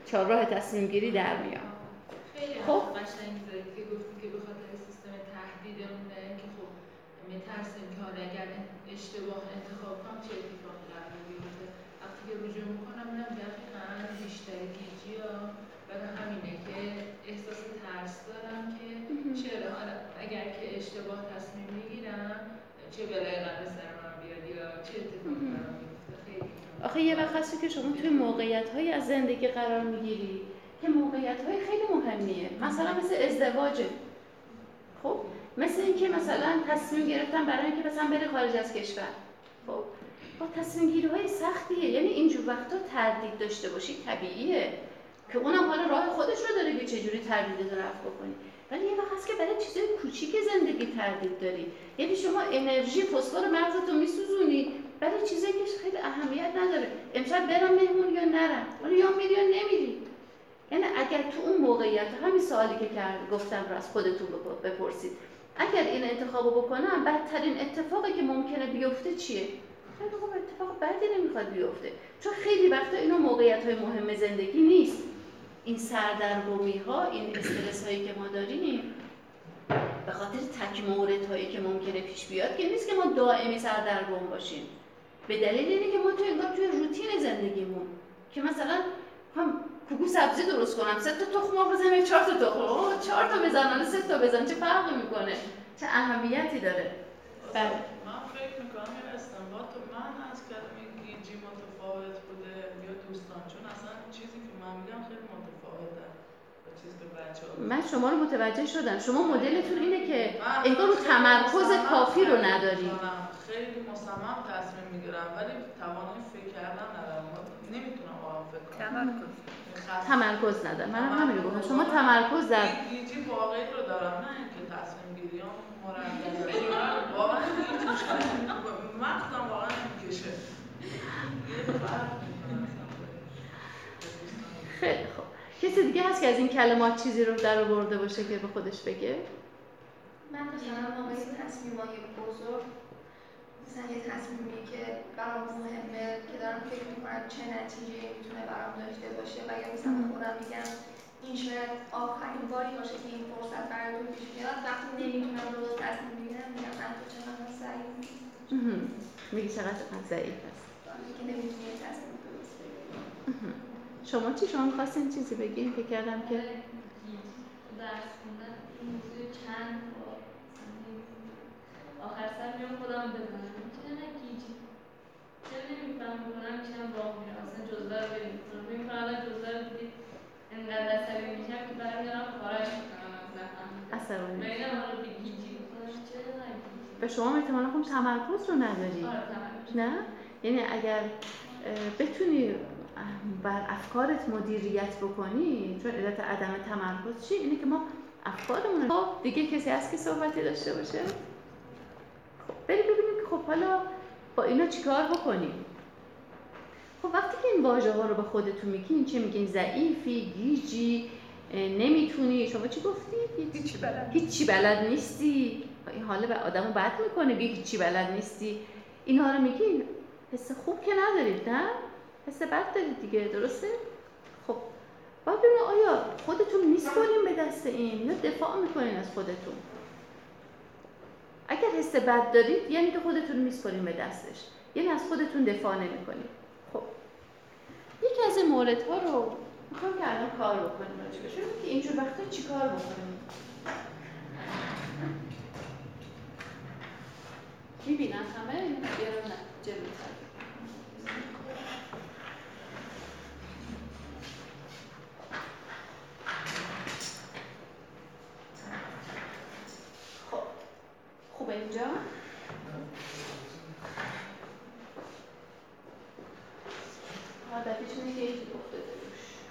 چهارراه تصمیم گیری در میام خب. قشنگ که گفتی که به خاطر سیستم تهدیدمونه که خب میترسیم که حالا اگر اشتباه انتخاب کنم چه اتفاقی قرار بیفته. وقتی که رجوع می‌کنم میرم دقیقا بیشتر گیجی ها برای همینه که احساس ترس دارم که چرا؟ اگر که اشتباه تصمیم می‌گیرم چه بلای قبل سر من بیاد یا چه اتفاقی برام آخه یه وقت هستی که شما توی موقعیت های از زندگی قرار می‌گیری که موقعیت های خیلی مهمیه. مثلا مثل ازدواجه خب؟ مثل اینکه مثلا تصمیم گرفتم برای اینکه مثلا بره خارج از کشور. خب؟ با تصمیم گیری های سختیه. یعنی اینجور وقتا تردید داشته باشی طبیعیه. که اونم حالا راه خودش رو داره که چجوری تردید رو رفع بکنی. ولی یه وقت هست که برای چیزای کوچیک زندگی تردید داری. یعنی شما انرژی فسفر مغزتو میسوزونی. برای چیزایی که خیلی اهمیت نداره. امشب برم مهمون یا نرم؟ ولی یا میری یا نمیری. یعنی اگر تو اون موقعیت همین سوالی که کرد گفتم رو از خودتون بپرسید. اگر این انتخابو بکنم بدترین اتفاقی که ممکنه بیفته چیه؟ خیلی اتفاق بدی نمی‌خواد بیفته. چون خیلی وقتا اینو موقعیت های مهم زندگی نیست. این سردرگمی ها این استرس هایی که ما داریم به خاطر تک مورد که ممکنه پیش بیاد که نیست که ما دائمی سردرگم باشیم. به دلیل اینه که ما تو انگار توی روتین زندگیمون که مثلا هم کوکو سبزی درست کنم سه تا تخم مرغ بزنم چهار تا تخم چهار تا بزنم سه تا بزنم چه فرقی می‌کنه؟ چه اهمیتی داره؟ بله من فکر می‌کنم این استنباط تو من از کلمه گیجی متفاوت بوده یا دوستان چون اصلا چیزی که من میگم خیلی متفاوته با چیزی که بچه ها من شما رو متوجه شدم. شما مدلتون اینه که من انگار رو تمرکز کافی رو نداری. خیلی مصمم تصمیم می‌گیرم. ولی توانایی فکر کردن ندارم. نمی‌تونم واقعا فکر کنم. تمرکز. ندارم. منم همین رو گفتم شما تمرکز در گیجی واقعی رو دارم. نه اینکه تصمیم گیری هم واقعا مغزم واقعا دوستان. خیلی خوب. کسی دیگه هست که از این کلمات چیزی رو در آورده باشه که به خودش بگه؟ من مثلا موقع تصمیم های بزرگ مثلا یه تصمیمی که برام مهمه که دارم فکر می‌کنم چه نتیجه می‌تونه برام داشته باشه و یا مثلا خودم میگم این شاید آخرین باری باشه که این فرصت برای تو پیش میاد. وقتی نمی‌تونم درست تصمیم بگیرم میگم من تو چقدر ضعیف. میگی چقدر ضعیف هست که نمی‌تونی تصمیم درست بگیری مهم. شما چی؟ شما می‌خواستین چیزی بگین؟ فکر کردم که درس خوندن موضوع چند آخر سر میام خودم بزنم چرا نگیجی چرا نمیفهم می‌کنم میشم راه میرم مثلا جزوه رو بریم فکر می‌کنم الان جزوه رو دیدید انقدر عصبی میشم که برمیدارم خارج می‌کنم از نفهمیدم عصبانی. بگم حالا بگیجی چرا نگیجی به شما احتمالا خب تمرکز رو نداری. آره تمرکز. نه؟ یعنی اگر بتونی بر افکارت مدیریت بکنی چون علت عدم تمرکز چی؟ اینه که ما افکارمون خب دیگه کسی هست که صحبتی داشته باشه؟ خب بریم ببینیم که خب حالا با اینا چیکار بکنیم؟ خب وقتی که این واژه ها رو به خودتون میگین چه میگین؟ ضعیفی گیجی نمی‌تونی. شما چی گفتید هیچی بلد هیچی بلد نیستی. این حال به آدمو بد می‌کنه بگی هیچی بلد نیستی. اینها رو میگین؟ حس خوب که ندارید نه؟ حس بد دارید دیگه درسته؟ خب باید ببینید آیا خودتون میسپرین به دست این یا دفاع می‌کنین از خودتون؟ اگر حس بد دارید یعنی که خودتون میسپرین به دستش یعنی از خودتون دفاع نمی‌کنید خب. یکی از این موردها رو می‌خوام که الان کار بکنیم راجبش. که اینجور وقتا چیکار بکنیم. می‌بینن همه بیارم نه جلوتر. خب. خوبه اینجا؟ هدفش اینه که یکی افتاده روش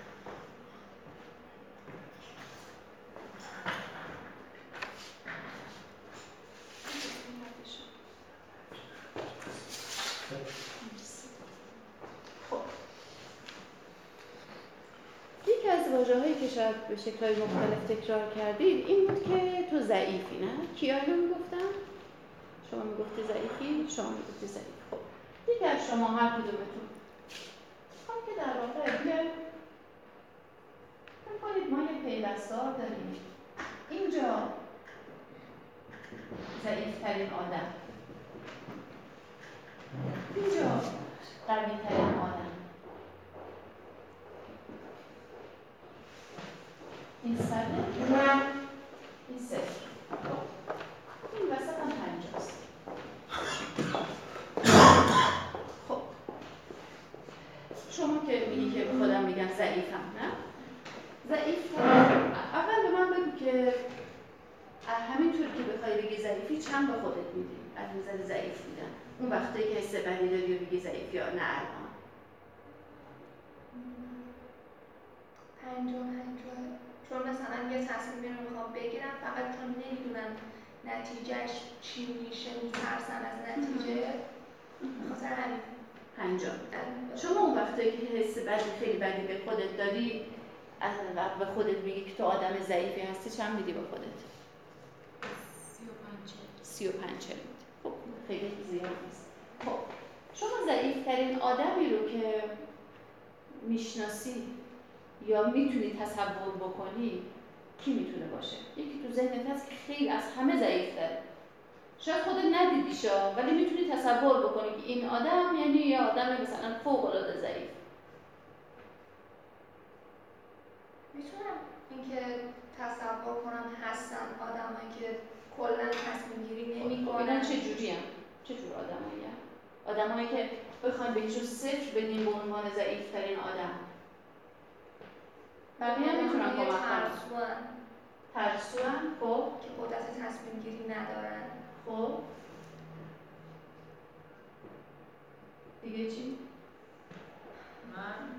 خب یکی از واجه هایی که شاید به شکلهای مختلف تکرار کردید این بود که تو ضعیفی نه؟ کیا اینو می‌گفتن؟ شما می‌گفتی ضعیفی؟ شما می‌گفتی ضعیف خب یکی از شما هر کدومتون خب که در واقع بیاید فکر کنید ما یه پیوستار داریم اینجا ضعیفترین آدم اینجا قویترین آدم این صده این صفر خب. این وسط هم پنجاست خب شما که میگی که به خودم میگم ضعیفم نه ضعیف اول به من بگو که همینطور که بخوای بگی ضعیفی چند به خودت میدی از نظر ضعیف بودن اون وقتی که حس بدی داری و میگی ضعیف یا نه الان پنجاه پنجاه چون مثلا یه تصمیمی رو می‌خوام بگیرم فقط چون نمی‌دونم نتیجهش چی میشه میترسم از نتیجه. بخاطر همین. شما اون وقتی که حس بدی خیلی بدی به خودت داری از وقت به خودت میگی که تو آدم ضعیفی هستی چند میدی به خودت؟ سی و پنج. سی و پنج چل خب خیلی زیاد نیست. خب شما ضعیفترین آدمی رو که می‌شناسی یا می‌تونی تصور بکنی کی می‌تونه باشه؟ یکی تو ذهنت هست که خیلی از همه ضعیفتره. شاید خودت ندیدیشا ولی می‌تونی تصور بکنی که این آدم یعنی یه آدم مثلا فوق العاده ضعیف. می‌تونم اینکه تصور کنم هستن آدمایی که کلا تصمیم گیری اینا نمی‌کنن. چه جوری هم؟ چه جور آدمایی هم؟ آدمایی که بخوایم بهشون صفر بدیم به عنوان ضعیفترین آدم. بقیه هم می‌تونن کمک کنن. ترسوان. ترسو هم خب. که قدرت تصمیم گیری ندارن. خب. دیگه چی؟ من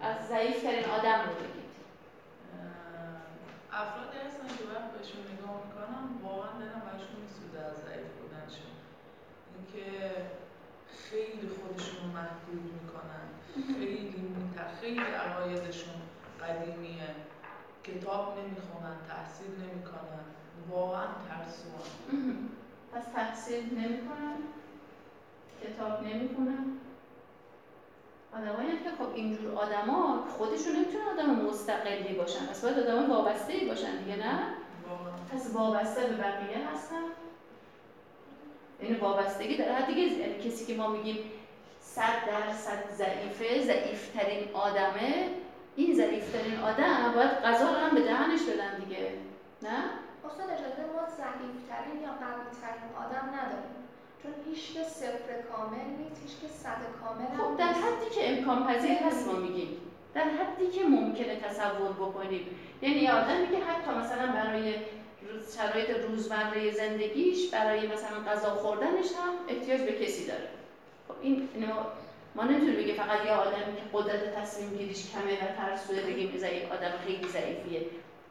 از ضعیفترین آدم رو بگید. افرادی هستن که وقت بهشون نگاه می‌کنم واقعا دلم براشون میسوزه از ضعیف بودنشون. اینکه خیلی خودشون رو محدود می‌کنن. خیلی خیلی عقایدشون قدیمیه. کتاب نمی‌خونن تحصیل نمی‌کنن واقعا ترسوان. پس تحصیل نمی‌کنن کتاب نمی‌کنن آدمایی که خب اینجور آدما خودشون نمی‌تونن آدم مستقلی باشن. پس باید آدم وابسته ای باشن دیگه نه؟ پس وابسته به بقیه هستن. یعنی وابستگی در حد دیگه یعنی کسی که ما میگیم صد درصد ضعیفه ضعیفترین آدمه این ضعیفترین آدم باید غذا رو هم به دهنش بدن دیگه نه؟ استاد اجازه ما ضعیفترین یا قویترین آدم نداریم. چون هیچ که صفر کامل نیست هیچ که صد کامل هم خب در. حدی که امکان پذیر هست ما میگیم. در حدی که ممکنه تصور بکنیم. یعنی یه آدمی که حتی مثلا برای شرایط روزمره زندگیش برای مثلا غذا خوردنش هم احتیاج به کسی داره. خب این ما نمی‌تونیم بگیم فقط یه آدمی که قدرت تصمیم گیریش کمه و ترسوه بگیم این ضعیف آدم خیلی ضعیفیه.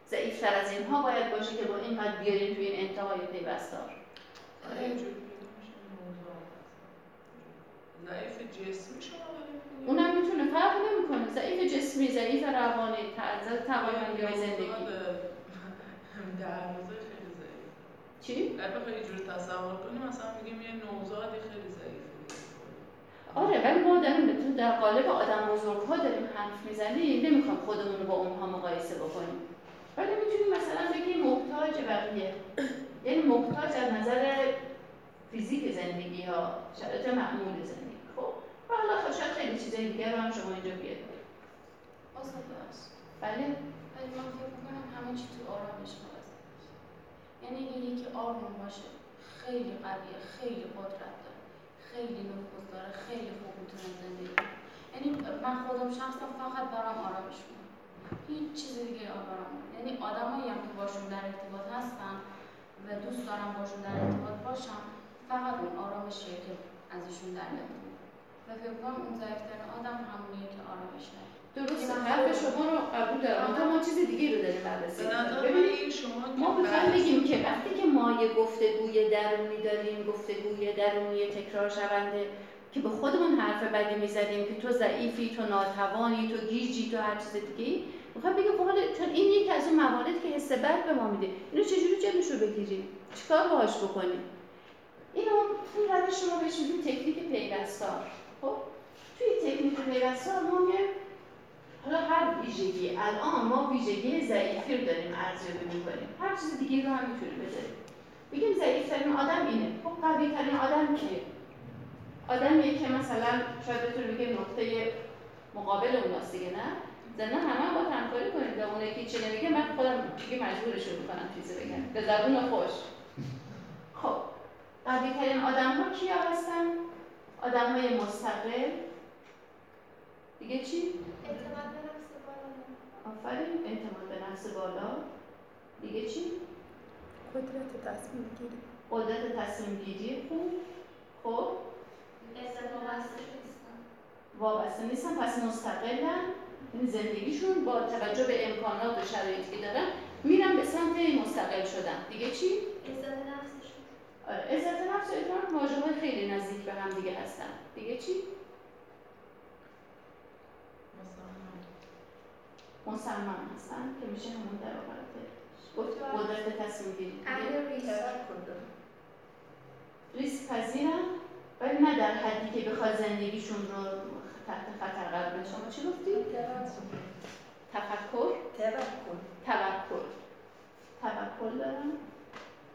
ضعیفتر از اینها باید باشه که با اینقدر بیاریم توی این انتهای پیوستار. آره ضعیف جسمی شما؟ اونم می‌تونه فرق نمی‌کنه. ضعیف جسمی ضعیف روانی تعذر توانمندی های زندگی. خیلی ضعیف. چی؟ بخوای اینجوری تصور کنی مثلا میگیم یه نوزادی خیلی ضعیفه آره ولی ما داریم در قالب آدم بزرگ ها داریم حرف می‌زنیم. نمی‌خوام خودمون رو با اونها مقایسه بکنیم. ولی می‌تونیم مثلا بگیم محتاج بقیه. یعنی محتاج از نظر فیزیک زندگی ها شرایط معمول زندگی. خب و حالا خب شاید خیلی چیزای دیگر رو هم شما اینجا ببخشید. بله. ولی من فکر می‌کنم همه چی تو آرامش باشه. یعنی اگه یکی آروم باشه. خیلی قویه خیلی قدرت خیلی نفوذ داره خیلی خوب می‌تونه زندگی یعنی من خودم شخصا فقط برام آرامش می‌کنم هیچ چیز دیگه آرام. یعنی آدمایی هم که باشون در ارتباط هستم و دوست دارم باشون در ارتباط باشم فقط اون آرامشیه که ازشون در و فکر کنم اون ضعیفترین آدم همونیه که آرامش نداره. درسته من حرف شما رو قبول دارم. اما ما چیز دیگه رو داریم بررسی ببینید ما می‌خوایم بحث- بگیم که وقتی که ما یه گفتگوی درونی داریم گفتگوی درونی تکرار شونده که به خودمون حرف بدی می‌زدیم که تو ضعیفی تو ناتوانی تو گیجی تو هر چیز دیگه می‌خوایم بگیم خب چون این یکی از اون مواردی که حس بد به ما میده اینو چجوری جلوش رو بگیریم؟ چیکار باهاش بکنیم؟ اینو این روش شما بهش میگیم تکنیک پیوستار خب توی تکنیک پیوستار ما میایم حالا هر ویژگی الان ما ویژگی ضعیفی رو داریم ارزیابی می‌کنیم. هر چیز دیگه رو هم می‌تونیم بذاریم. بگیم ضعیفترین آدم اینه. خب قوی ترین آدم کیه آدمیه که مثلا شاید بتونه بگه نقطه مقابل اوناست دیگه نه؟ زنه همه هم باید همکاری کنیم و اون یکی چی نمیگه من خودم دیگه مجبورشون می‌کنم چیزی بگم. به زبون خوش. خب قوی ترین آدم ها کیا هستن؟ آدم های مستقل. دیگه چی؟ اعتماد به نفس بالا. آفرین اعتماد به نفس بالا. دیگه چی؟ قدرت تصمیم گیری. قدرت تصمیم گیری خوب. خب. وابسته نیستم. نیستن پس مستقلن. یعنی زندگیشون با توجه به امکانات و شرایطی که دارن میرن به سمت مستقل شدن. دیگه چی؟ عزت نفسشون. آره عزت نفس و اعتماد خیلی نزدیک به هم دیگه هستن. دیگه چی مثلا مصمم هستن که میشه همون در قدرت تصمیم گیری. دیگه؟ اهل ریسک. پذیرن ولی نه در حدی که بخواد زندگیشون رو تحت خطر قرار بده. شما چی گفتی؟ تفکر. توکل توکل توکل دارن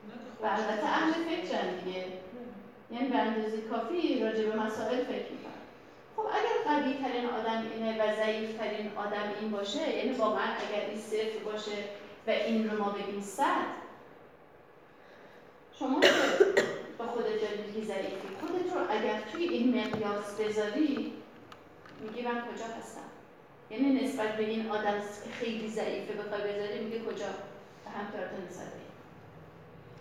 نه که و البته اهل فکرن دیگه. یعنی به اندازه کافی راجع به مسائل فکر می‌کنن. خب اگر قوی ترین آدم اینه و ضعیف ترین آدم این باشه یعنی واقعا اگر این صفر باشه و این رو ما بگیم صد شما با خودت داری ضعیفی خودت رو اگر توی این مقیاس بذاری میگی من کجا هستم؟ یعنی نسبت به این آدم که خیلی ضعیفه بخوای بذاری میگه کجا؟ به هم نسبت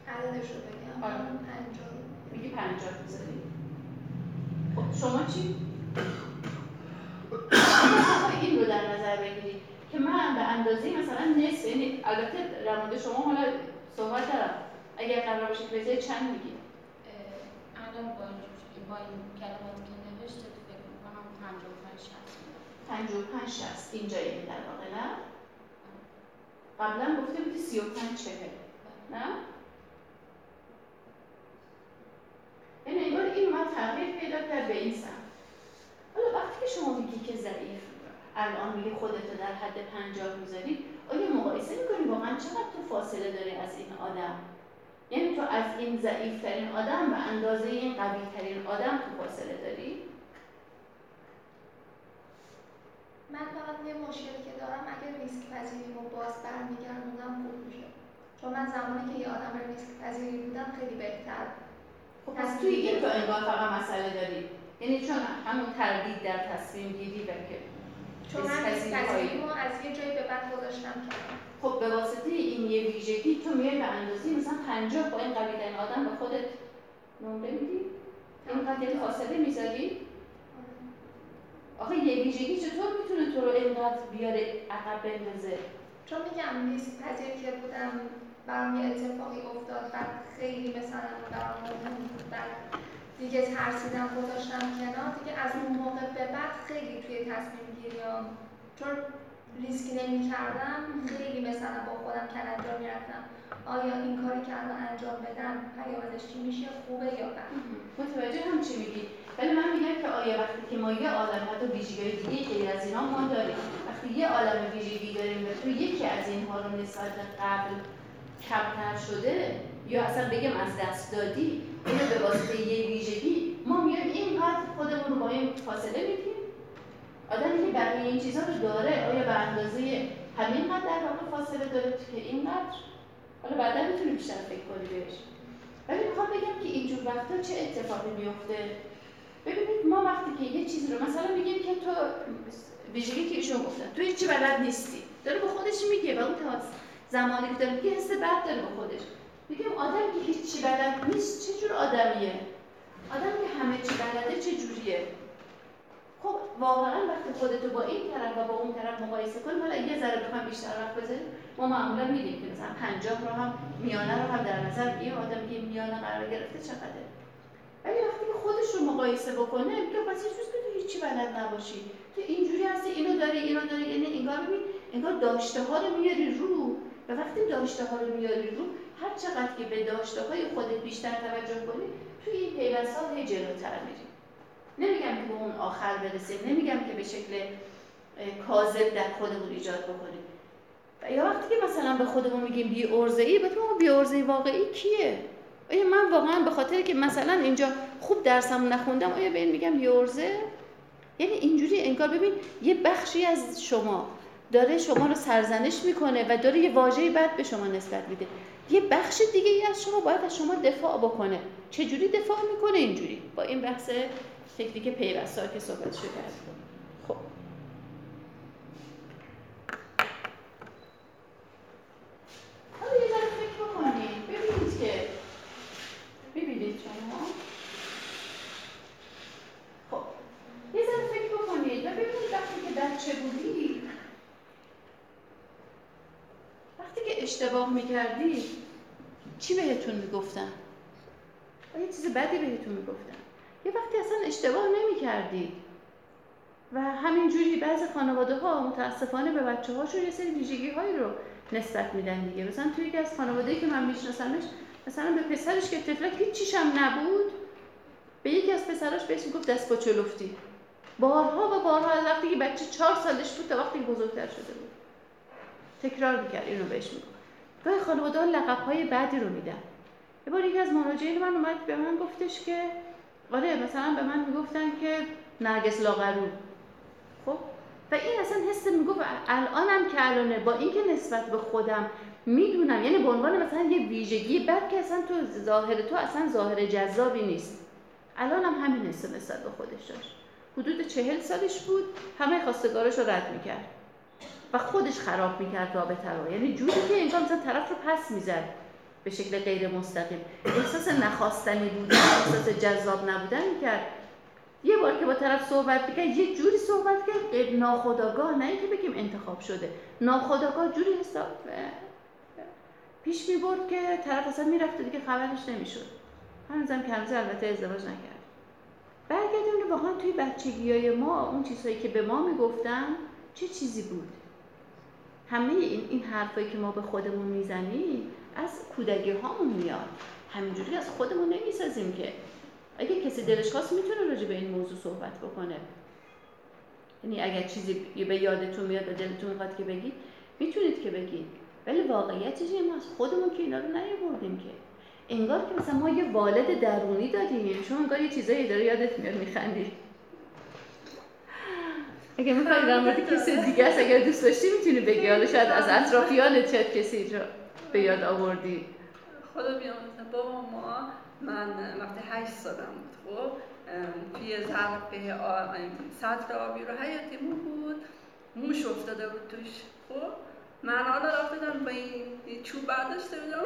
عددش رو بگم. آره. پنجاه. میگی پنجاه می‌ذاری خب شما چی؟ این رو در نظر بگیرید که من به اندازه مثلا نصف یعنی البته رمانده شما حالا صحبت دارم اگر قرار باشه که چند میگی؟ اه، الان با این با این کلماتی که نوشته فکر می‌کنم 55 60 55 60 اینجا یعنی در واقع نه؟ قبلا گفته بودی 35 40 نه؟ یعنی انگار این اومد تغییر پیدا کرد به این سمت حالا وقتی که شما میگی که ضعیف الان میگه خودتو در حد 50 می‌ذاری آیا مقایسه می‌کنی واقعا چقدر تو فاصله داری از این آدم؟ یعنی تو از این ضعیفترین آدم و اندازه این قوی ترین آدم تو فاصله داری؟ من فقط یه مشکلی که دارم اگه ریسک پذیری رو باز برمیگردونم خوب میشه. چون من زمانی که یه آدم ریسک پذیری بودم خیلی بهتر خب پس توی این تو انگار فقط مسئله داری. یعنی چون همون تردید در تصمیم گیری و که چون من رو از یه جایی به بعد گذاشتم خب به واسطه این یه ویژگی تو میای به اندازه مثلا 50 با این قوی ترین آدم به خودت نمره میدی؟ اینقدر یعنی فاصله می‌ذاری؟ آخه یه ویژگی چطور می‌تونه تو رو اینقدر بیاره عقب بندازه؟ چون میگم ریسک پذیر که بودم برام یه اتفاقی افتاد بعد خیلی مثلا برام مهم بود. دیگه ترسیدم گذاشتم کنار. دیگه از اون موقع به بعد خیلی توی تصمیم گیریام چون ریسک نمی کردم خیلی مثلا با خودم کلنجار می‌رفتم. آیا این کاری که الان انجام بدم پیامدش چی میشه؟ خوبه یا بد متوجه هم چی میگی؟ ولی من میگم که آیا وقتی که ما یه عالم حتی ویژگی دیگه غیر از اینا ما داریم وقتی یه عالم ویژگی داریم و تو یکی از اینها رو نسبت قبل کمتر شده یا اصلا بگم از دست دادی اینو به واسطه یه ویژگی ما میایم اینقدر خودمون رو با این فاصله میدیم آدمی که بقیه این چیزها رو داره آیا به اندازه همینقدر در واقع فاصله داره که اینقدر؟ حالا بعدا می‌تونی بیشتر فکر کنی بهش. ولی می‌خوام بگم که اینجور وقتا چه اتفاقی میفته ببینید ما وقتی که یه چیزی رو مثلا میگیم که تو ویژگی که ایشون گفتن تو هیچی بلد نیستی. داره به خودش میگه و اون تا زمانی که داره میگه حس بد داره به خودش. میگم آدم که هیچی بلد نیست چه جور آدمیه؟ آدم که همه چی بلده چه جوریه خب واقعا وقتی خودتو با این طرف و با اون طرف مقایسه کنیم حالا یه ذره بخوام بیشتر وقت بذاریم. ما معمولا میدیم که مثلا 50 رو هم میانه رو هم در نظر بگیریم آدم که میانه قرار گرفته چقدره؟ ولی وقتی که خودش رو مقایسه بکنه میگه پس یه که تو هیچی بلد نباشی. تو اینجوری هستی اینو داری اینو داری یعنی انگار ببین انگار داشته ها رو میاری رو. و وقتی داشته ها رو میاری رو هر چقدر که به داشته های خودت بیشتر توجه کنی توی این پیوست ها جلوتر میری. نمیگم که به اون آخر برسیم نمیگم که به شکل کاذب در خودمون ایجاد بکنیم. و یا وقتی که مثلا به خودمون میگیم بی ارزه ای بعد ما بی ارزه واقعی کیه؟ آیا من واقعا به خاطر که مثلا اینجا خوب درسمو نخوندم آیا به این میگم بی ارزه یعنی اینجوری انگار ببین یه بخشی از شما داره شما رو سرزنش می‌کنه و داره یه واژه‌ای بد به شما نسبت میده. یه بخش دیگه ای از شما باید از شما دفاع بکنه. چجوری دفاع می‌کنه اینجوری؟ با این بحث تکنیک پیوسته که صحبتشو کردیم خب. حالا یه ذره فکر بکنید ببینید که ببینید شما خب یه ذره فکر بکنید و ببینید وقتی که بچه بودی وقتی که اشتباه می‌کردی چی بهتون می‌گفتن؟ یه چیز بدی بهتون می‌گفتن. یه وقتی اصلا اشتباه نمی‌کردید و همینجوری بعضی خانواده ها متاسفانه به بچه هاشون یه سری ویژگی هایی رو نسبت میدن دیگه. مثلا توی یکی از خانواده که من میشناسمش مثلا به پسرش که طفلک هم نبود به یکی از پسراش بهش می‌گفت دست با چلفتی بارها و بارها از وقتی که بچه چهار سالش بود تا وقتی بزرگتر شده بود. تکرار می‌کرد اینو بهش می‌گفت. گاهی خانواده لقب های بعدی رو میدن. یه بار یکی از مراجعین من اومد به من گفتش که آره مثلا به من می‌گفتن که نرگس لاغرو خب؟ و این اصلا حس می‌گفت الانم که الانه با اینکه نسبت به خودم می‌دونم یعنی به عنوان مثلا یه ویژگی بد که اصلا تو ظاهر تو اصلا ظاهر جذابی نیست. الان هم همین حس نسبت به خودش داشت. حدود چهل سالش بود همه خواستگارش رو رد می‌کرد. و خودش خراب می‌کرد رابطه رو. یعنی جوری که انگار مثلا طرف رو پس می‌زد به شکل غیر مستقیم. احساس نخواستنی بودن احساس جذاب نبودن می‌کرد. یه بار که با طرف صحبت می‌کرد یه جوری صحبت کرد ناخداگاه نه اینکه بگیم انتخاب شده ناخداگاه جوری حساب پیش می‌برد که طرف اصلا می‌رفت دیگه خبرش نمی‌شد. هنوزم که هنوز البته ازدواج نکرد برگردیم که واقعا توی بچگی های ما اون چیزهایی که به ما می‌گفتن چه چیزی بود؟ همه این این حرفایی که ما به خودمون می‌زنیم از کودکی هامون میاد. همینجوری از خودمون نمی‌سازیم که. اگه کسی دلش خواست می‌تونه راجع به این موضوع صحبت بکنه. یعنی اگر چیزی به یادتون میاد و دلتون می‌خواد که بگید می‌تونید که بگید. ولی واقعیتش ما از خودمون که اینا رو نیاوردیم که. انگار که مثلا ما یه والد درونی داریم شما انگار یه چیزایی داره یادت میاد میخندی. اگه میخوایی در مورد کسی دیگه است اگر دوست داشتی می‌تونی بگی. حالا شاید از اطرافیانت چه کسی رو به یاد آوردی. خدا بیامرزه. بابا ما من وقتی هشت سالم بود خب. توی ظرف سطل آبی رو حیاتیمون بود. موش افتاده بود توش خب. من حالا رفتم با این چوب برداشته بودم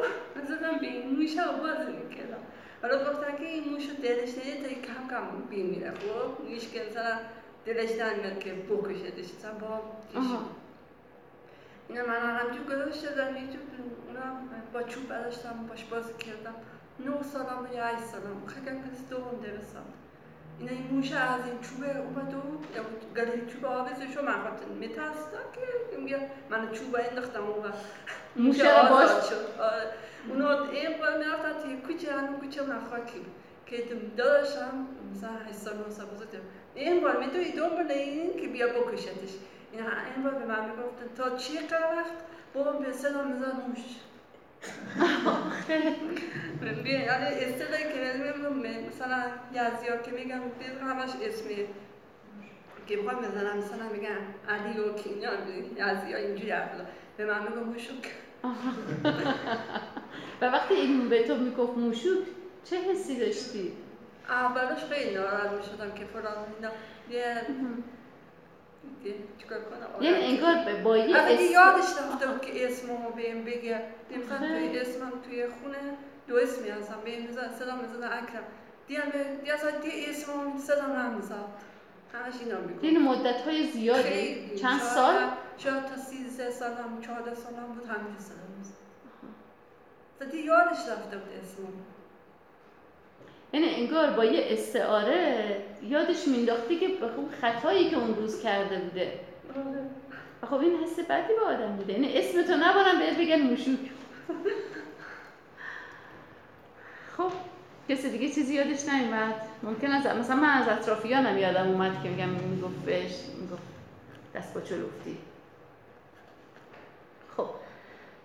زدم به این موش ها بازی می‌کردم. حالا گفتن که این موش دلش نیه تا کم کم بیمیره خب. موش که مثلا دلش نمیاد که مثلا با اینا من همجور گذاشته دادم یه اونا با چوب برداشتم باش بازی کردم نه سالم یا 8 سالم خیلی کسی دوم درستم اینا این موشه از این چوب اومد و گلی چوب آویزش من خاطر میترسیدم که میگه من چوب انداختم اون موشه آزاد شد اونو این باید می‌رفتن توی کوچه هنو کوچه من خاکی که داداشم مثلا 8 سال 9 سال بزرگتر این بار میدوی دنبال این که بیا بکشتش. اینا این بار به من می‌گفتن تا چی وقت؟ بابا به صدا می‌زد موش یعنی اصطلاحی که مثلا یزدی که میگم همش اسمی که بخوام بزنم مثلا میگم علی و کینیان یزدی ها اینجوری به من میگم موشوک. و وقتی این به تو می‌گفت موشوک چه حسی داشتی؟ اولش خیلی ناراحت می‌شدم که فلان اینا یه چیکار کنم یعنی انگار با یه اسم یادش نمیدم که اسممو بهم بگه مثلا توی اسمم توی خونه دو اسمی هستم بهم میزن صدا میزن اکرم دیگه دی اصلا دی اسمم صدا هم می‌زد همش اینا میگم این مدت های زیادی چند سال شاید تا 13 سالم 14 سالم بود همین صدا دیگه یادش رفته بود اسمم یعنی انگار با یه استعاره یادش مینداختی که خوب خطایی که اون روز کرده بوده. و خب این حس بدی به آدم بوده. یعنی اسم تو نبارم بهت بگن موشوک. خب کسی دیگه چیزی یادش نیومد؟ ممکن است مثلا من از اطرافیانم یادم اومد که میگم می‌گفت بهش می‌گفت دست با چلوفتی خب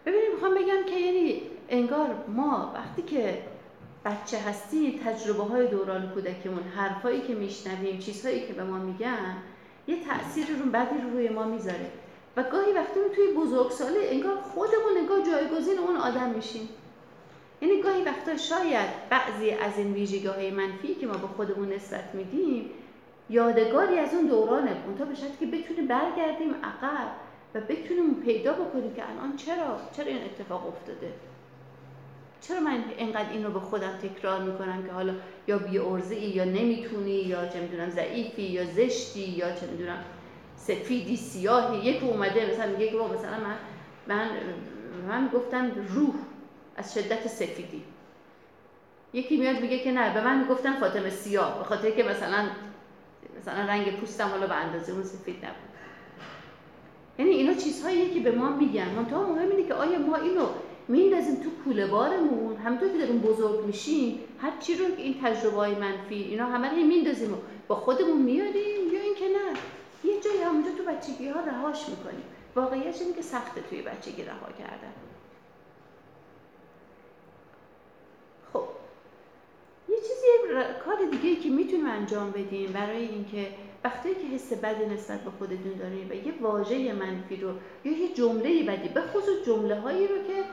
ببینیم می‌خوام بگم که یعنی انگار ما وقتی که بچه هستی تجربه های دوران کودکیمون حرفایی که میشنویم چیزهایی که به ما میگن یه تأثیر رو بدی رو روی ما می‌ذاره. و گاهی وقتی توی بزرگسالی انگار خودمون انگار جایگزین اون آدم میشیم. یعنی گاهی وقتا شاید بعضی از این ویژگی های منفی که ما به خودمون نسبت میدیم یادگاری از اون دورانه تا به که بتونیم برگردیم عقب و بتونیم پیدا بکنیم که الان چرا چرا این اتفاق افتاده. چرا من اینقدر این رو به خودم تکرار می‌کنم که حالا یا بی ای یا نمی‌تونی یا چه می‌دونم ضعیفی یا زشتی یا چه می‌دونم سفیدی سیاهی یکی اومده مثلا میگه که مثلا من من من گفتم روح از شدت سفیدی. یکی میاد میگه که نه به من می‌گفتن فاطمه سیاه به خاطر که مثلا مثلا رنگ پوستم حالا به اندازه اون سفید نبود. یعنی اینا چیزهایی که به ما میگن. منتها مهم اینه که آیا ما اینو میندازیم تو کوله بارمون همونطور که داریم بزرگ میشیم هر چی رو این تجربه های منفی اینا همه رو میندازیم با خودمون میاریم. یا اینکه نه یه جایی همونجا تو بچگی ها رهاش می‌کنیم. واقعیت اینه که سخته توی بچگی رها کردن. خب یه چیزی کار دیگه که می‌تونیم انجام بدیم برای اینکه وقتی که حس بدی نسبت به خودتون دارین و یه واژه منفی رو یا یه جمله بدی به خصوص جمله هایی رو که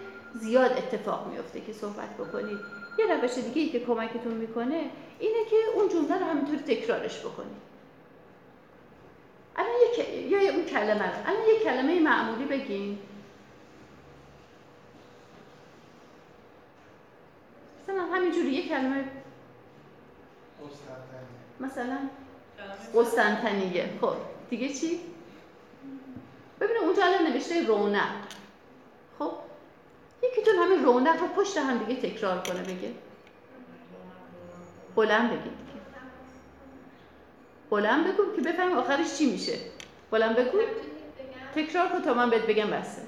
زیاد اتفاق میفته که صحبت بکنید. یه روش دیگه ای که کمکتون می‌کنه اینه که اون جمله رو همینطور تکرارش بکنید. الان یک یا اون کلمه رو. الان یه کلمه معمولی بگین. مثلا همینجوری یه کلمه. مثلا قسطنطنیه. خب دیگه چی؟ ببینید اونجا الان نوشته رونق. خب؟ یکیتون همین رونق رو پشت هم دیگه تکرار کنه بگه بلند بگید دیگه بلند بگو که بفهمیم آخرش چی میشه بلند بگو تکرار کن تا من بهت بگم بسه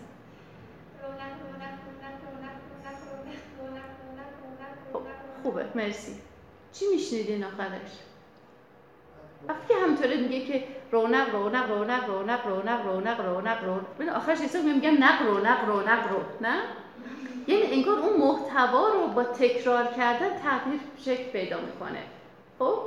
خب، خوبه مرسی چی میشنیدین آخرش وقتی که همطوره میگه که رونق رونق رونق رونق رونق رونق رونق رونق آخرش حساب میگم نق رونق رونق رو نه یعنی انگار اون محتوا رو با تکرار کردن تغییر شکل پیدا می‌کنه. خب؟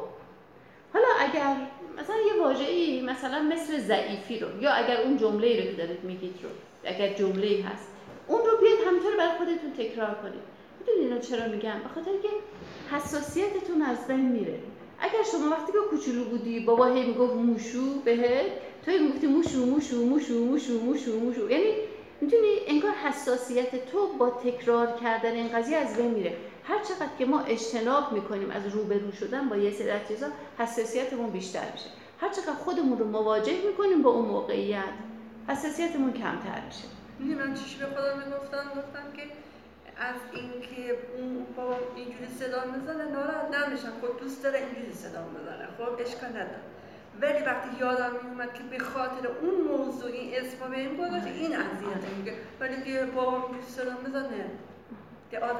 حالا اگر مثلا یه واژه‌ای مثلا مثل ضعیفی رو یا اگر اون جمله رو که دارید میگید رو اگر جمله هست اون رو بیاید همینطور برای خودتون تکرار کنید. می‌دونید اینو چرا میگم به خاطر که حساسیتتون از بین میره. اگر شما وقتی که کوچولو بودی بابا هی می‌گفت موشو بهت تو هی گفتی موشو موشو موشو موشو موشو موشو. یعنی می‌دونی انگار حساسیت تو با تکرار کردن این قضیه از بین میره. هر چقدر که ما اجتناب می‌کنیم از روبرو شدن با یه سری از چیزا حساسیتمون بیشتر میشه. هر چقدر خودمون رو مواجه می‌کنیم با اون موقعیت حساسیتمون کمتر میشه. من چیش به خودم می‌گفتم؟ گفتم که از اینکه اون بابا اینجوری صدا می‌زنه ناراحت نمیشم. خب دوست داره اینجوری صدا بزنه. خب اشکال نداره. ولی وقتی یادم میومد که به خاطر اون موضوع این اسم به این گذاشت این اذیت میگه ولی که بابا اینجوری صدا می‌زنه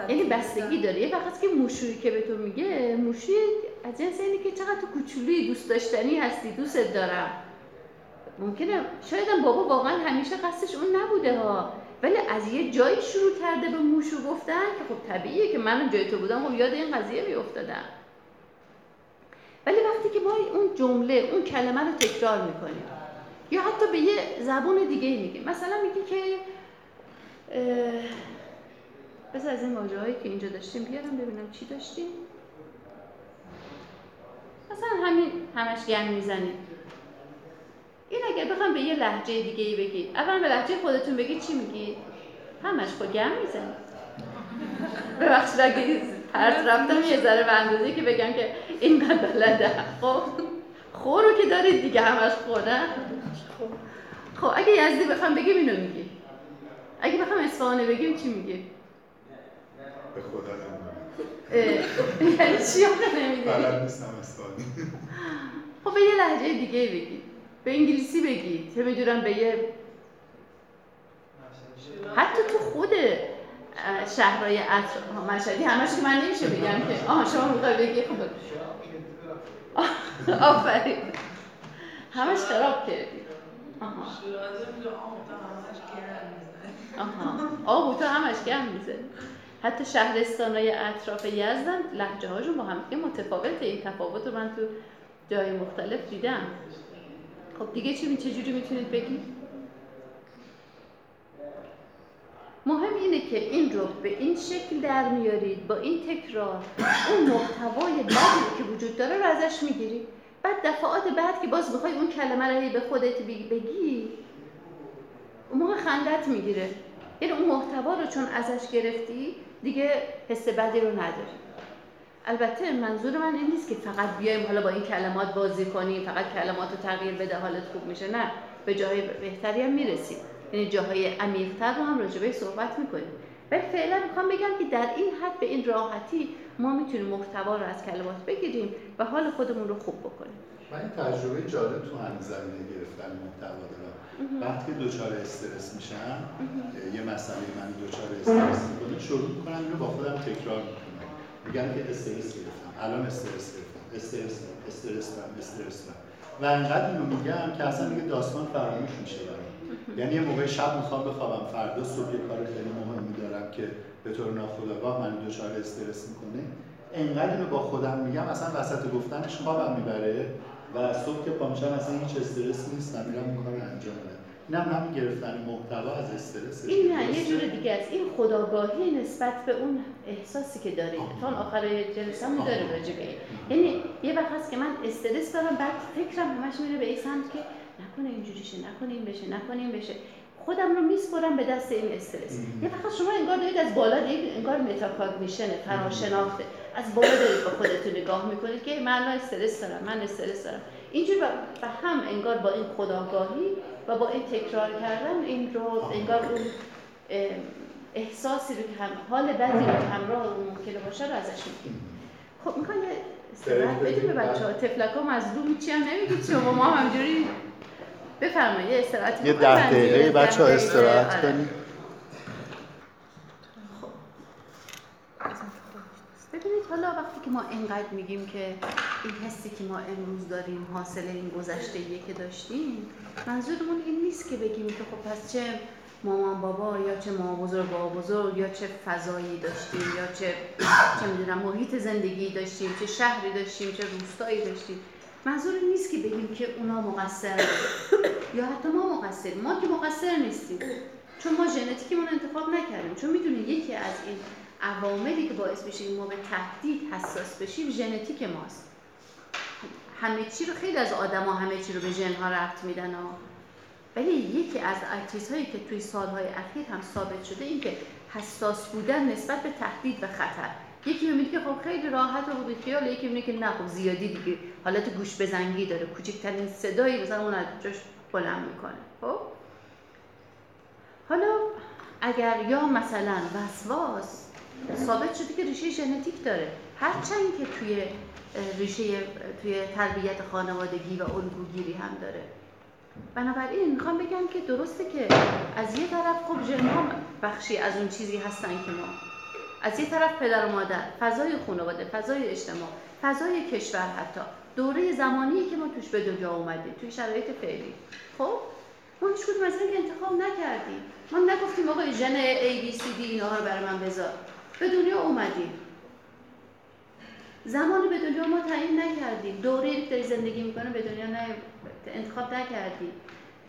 یعنی بستگی داره. یه وقت که موشویی که به تو میگه موشوی از جنس اینه که چقدر تو کوچولوی دوست داشتنی هستی دوستت دارم. ممکنه شاید بابا واقعا همیشه قصدش اون نبوده ها. ولی از یه جایی شروع کرده به موشو گفتن که خب طبیعیه که منم جای تو بودم. خب یاد این قضیه بیافتادم ولی وقتی که ما اون جمله اون کلمه رو تکرار می‌کنیم یا حتی به یه زبون دیگه میگیم. مثلا میگی که بس از این واژه که اینجا داشتیم بیارم ببینم چی داشتیم. مثلا همین همش گم می‌زنیم. این اگر بخوام به یه لحجه دیگه ای بگید اول به لحجه خودتون بگید چی میگید همش خود گم می‌زنید ببخشید اگه پرت رفتم یه ذره به اندازه که بگم که اینقدر بلده. خب خور رو که دارید دیگه همش خوره خب اگه یزدی بخوام بگیم اینو میگی. اگه بخوام اصفهانه بگیم چی میگی؟ به خدا یعنی چی بلد نیستم اصفهانی. خب به یه لحجه دیگه بگید به انگلیسی بگید چه می‌دونم به یه حتی تو خود شهرهای اطراف مشهدی. همش که من نمیشه بگم که آها شما می‌خوای بگی؟ خب. آفرین. همش خراب کردی. آها. آها. تو همش گرم میزه. حتی شهرستان های اطراف یزدم لحجه هاشون با هم متفاوته. این تفاوت رو من تو جای مختلف دیدم. خب دیگه چی چجوری می‌تونید بگید؟ مهم اینه که این رو به این شکل در میارید با این تکرار. اون محتوای بدی که وجود داره رو ازش می‌گیری. بعد دفعات بعد که باز بخوای اون کلمه رو به خودت بگی, بگی اون موقع خندت می‌گیره. یعنی اون محتوا رو چون ازش گرفتی دیگه حس بدی رو نداری. البته منظور من این نیست که فقط بیایم حالا با این کلمات بازی کنیم فقط کلمات رو تغییر بده حالت خوب میشه. نه به جای بهتری هم می‌رسیم. یعنی جاهای عمیق‌تر رو هم راجبه صحبت می‌کنیم. ولی فعلا می‌خوام بگم که در این حد به این راحتی ما می‌تونیم محتوا رو از کلمات بگیریم و حال خودمون رو خوب بکنیم. من این تجربه جالب تو همین زمینه گرفتن محتوا دارم. وقتی دچار استرس میشم یه مسئله من دچار استرس می‌کنه شروع می‌کنم اینو با خودم تکرار می‌کنم. میگن که استرس گرفتم. الان استرس گرفتم. استرس استرس استرس و انقدر اینو میگم که اصلا دیگه داستان فراموش میشه یعنی یه موقع شب می‌خوام بخوابم فردا صبح یه کار خیلی مهمی دارم که به طور ناخودآگاه من دچار استرس می‌کنه. انقدر اینو با خودم میگم اصلا وسط گفتنش خوابم می‌بره و صبح که پامشم اصلا هیچ استرس نیست میرم اون کار انجام بدم این هم همین گرفتن محتوا از استرس این نه یه جور دیگه است. این خودآگاهی نسبت به اون احساسی که داری تا آخر جلسه هم داره راجع به این. یعنی یه وقت هست که من استرس دارم بعد فکرم همش میره به این سمت که نکنه اینجوری شه نکنه این بشه نکنه این بشه. خودم رو میسپرم به دست این استرس. یه وقت شما انگار دارید از بالا دارید انگار metacognition فراشناخته. از بالا دارید با خودتون نگاه می‌کنید که من استرس دارم من استرس دارم. اینجور و هم انگار با این خداگاهی و با این تکرار کردن این رو انگار اون احساسی رو که هم حال بدی رو که همراه اون ممکنه باشه رو ازش میگیم خب می‌خوان یه بدیم به بچه ها تفلک هم از دو هیچی هم نمیگید شما ما همجوری بفرمایید یه استراحت یه ده دقیقه بچه ها استراحت آره. کنیم ببینید حالا وقتی که ما اینقدر میگیم که این حسی که ما امروز داریم حاصل این گذشته که داشتیم منظورمون این نیست که بگیم که خب پس چه مامان بابا یا چه مامان بزرگ بابا بزرگ یا چه فضایی داشتیم یا چه چه می‌دونم محیط زندگی داشتیم چه شهری داشتیم چه روستایی داشتیم. منظور نیست که بگیم که اونا مقصر یا حتی ما مقصریم. ما که مقصر نیستیم. چون ما ژنتیکمون انتخاب نکردیم. چون می‌دونید یکی از این عواملی که باعث میشه ما به تهدید حساس بشیم ژنتیک ماست. همه چی رو خیلی از آدما همه چی رو به ژن ها ربط میدن ها. ولی یکی از چیزهایی که توی سالهای اخیر هم ثابت شده این که حساس بودن نسبت به تهدید و خطر. یکی می‌بینه که خب خیلی راحت و بیخیال یکی می‌بینه که نه خب زیادی دیگه. حالت گوش بزنگی داره. کوچکترین صدایی مثلا اون از جاش بلند می‌کنه. خب؟ حالا اگر یا مثلا وسواس ثابت شده که ریشه ژنتیک داره هرچند که توی ریشه توی تربیت خانوادگی و الگوگیری هم داره. بنابراین می‌خوام بگم که درسته که از یه طرف خب ژن بخشی از اون چیزی هستن که ما از یه طرف پدر و مادر فضای خانواده فضای اجتماع فضای کشور حتی. دوره زمانی که ما توش به دنیا اومدیم توی شرایط فعلی. خب؟ ما هیچ کدوم از انتخاب نکردیم. ما نگفتیم آقا ژن A B C D اینا رو برای من بذار. به دنیا اومدیم. زمان به دنیا ما تعیین نکردیم. دوره که زندگی می‌کنه به دنیا نه انتخاب نکردیم.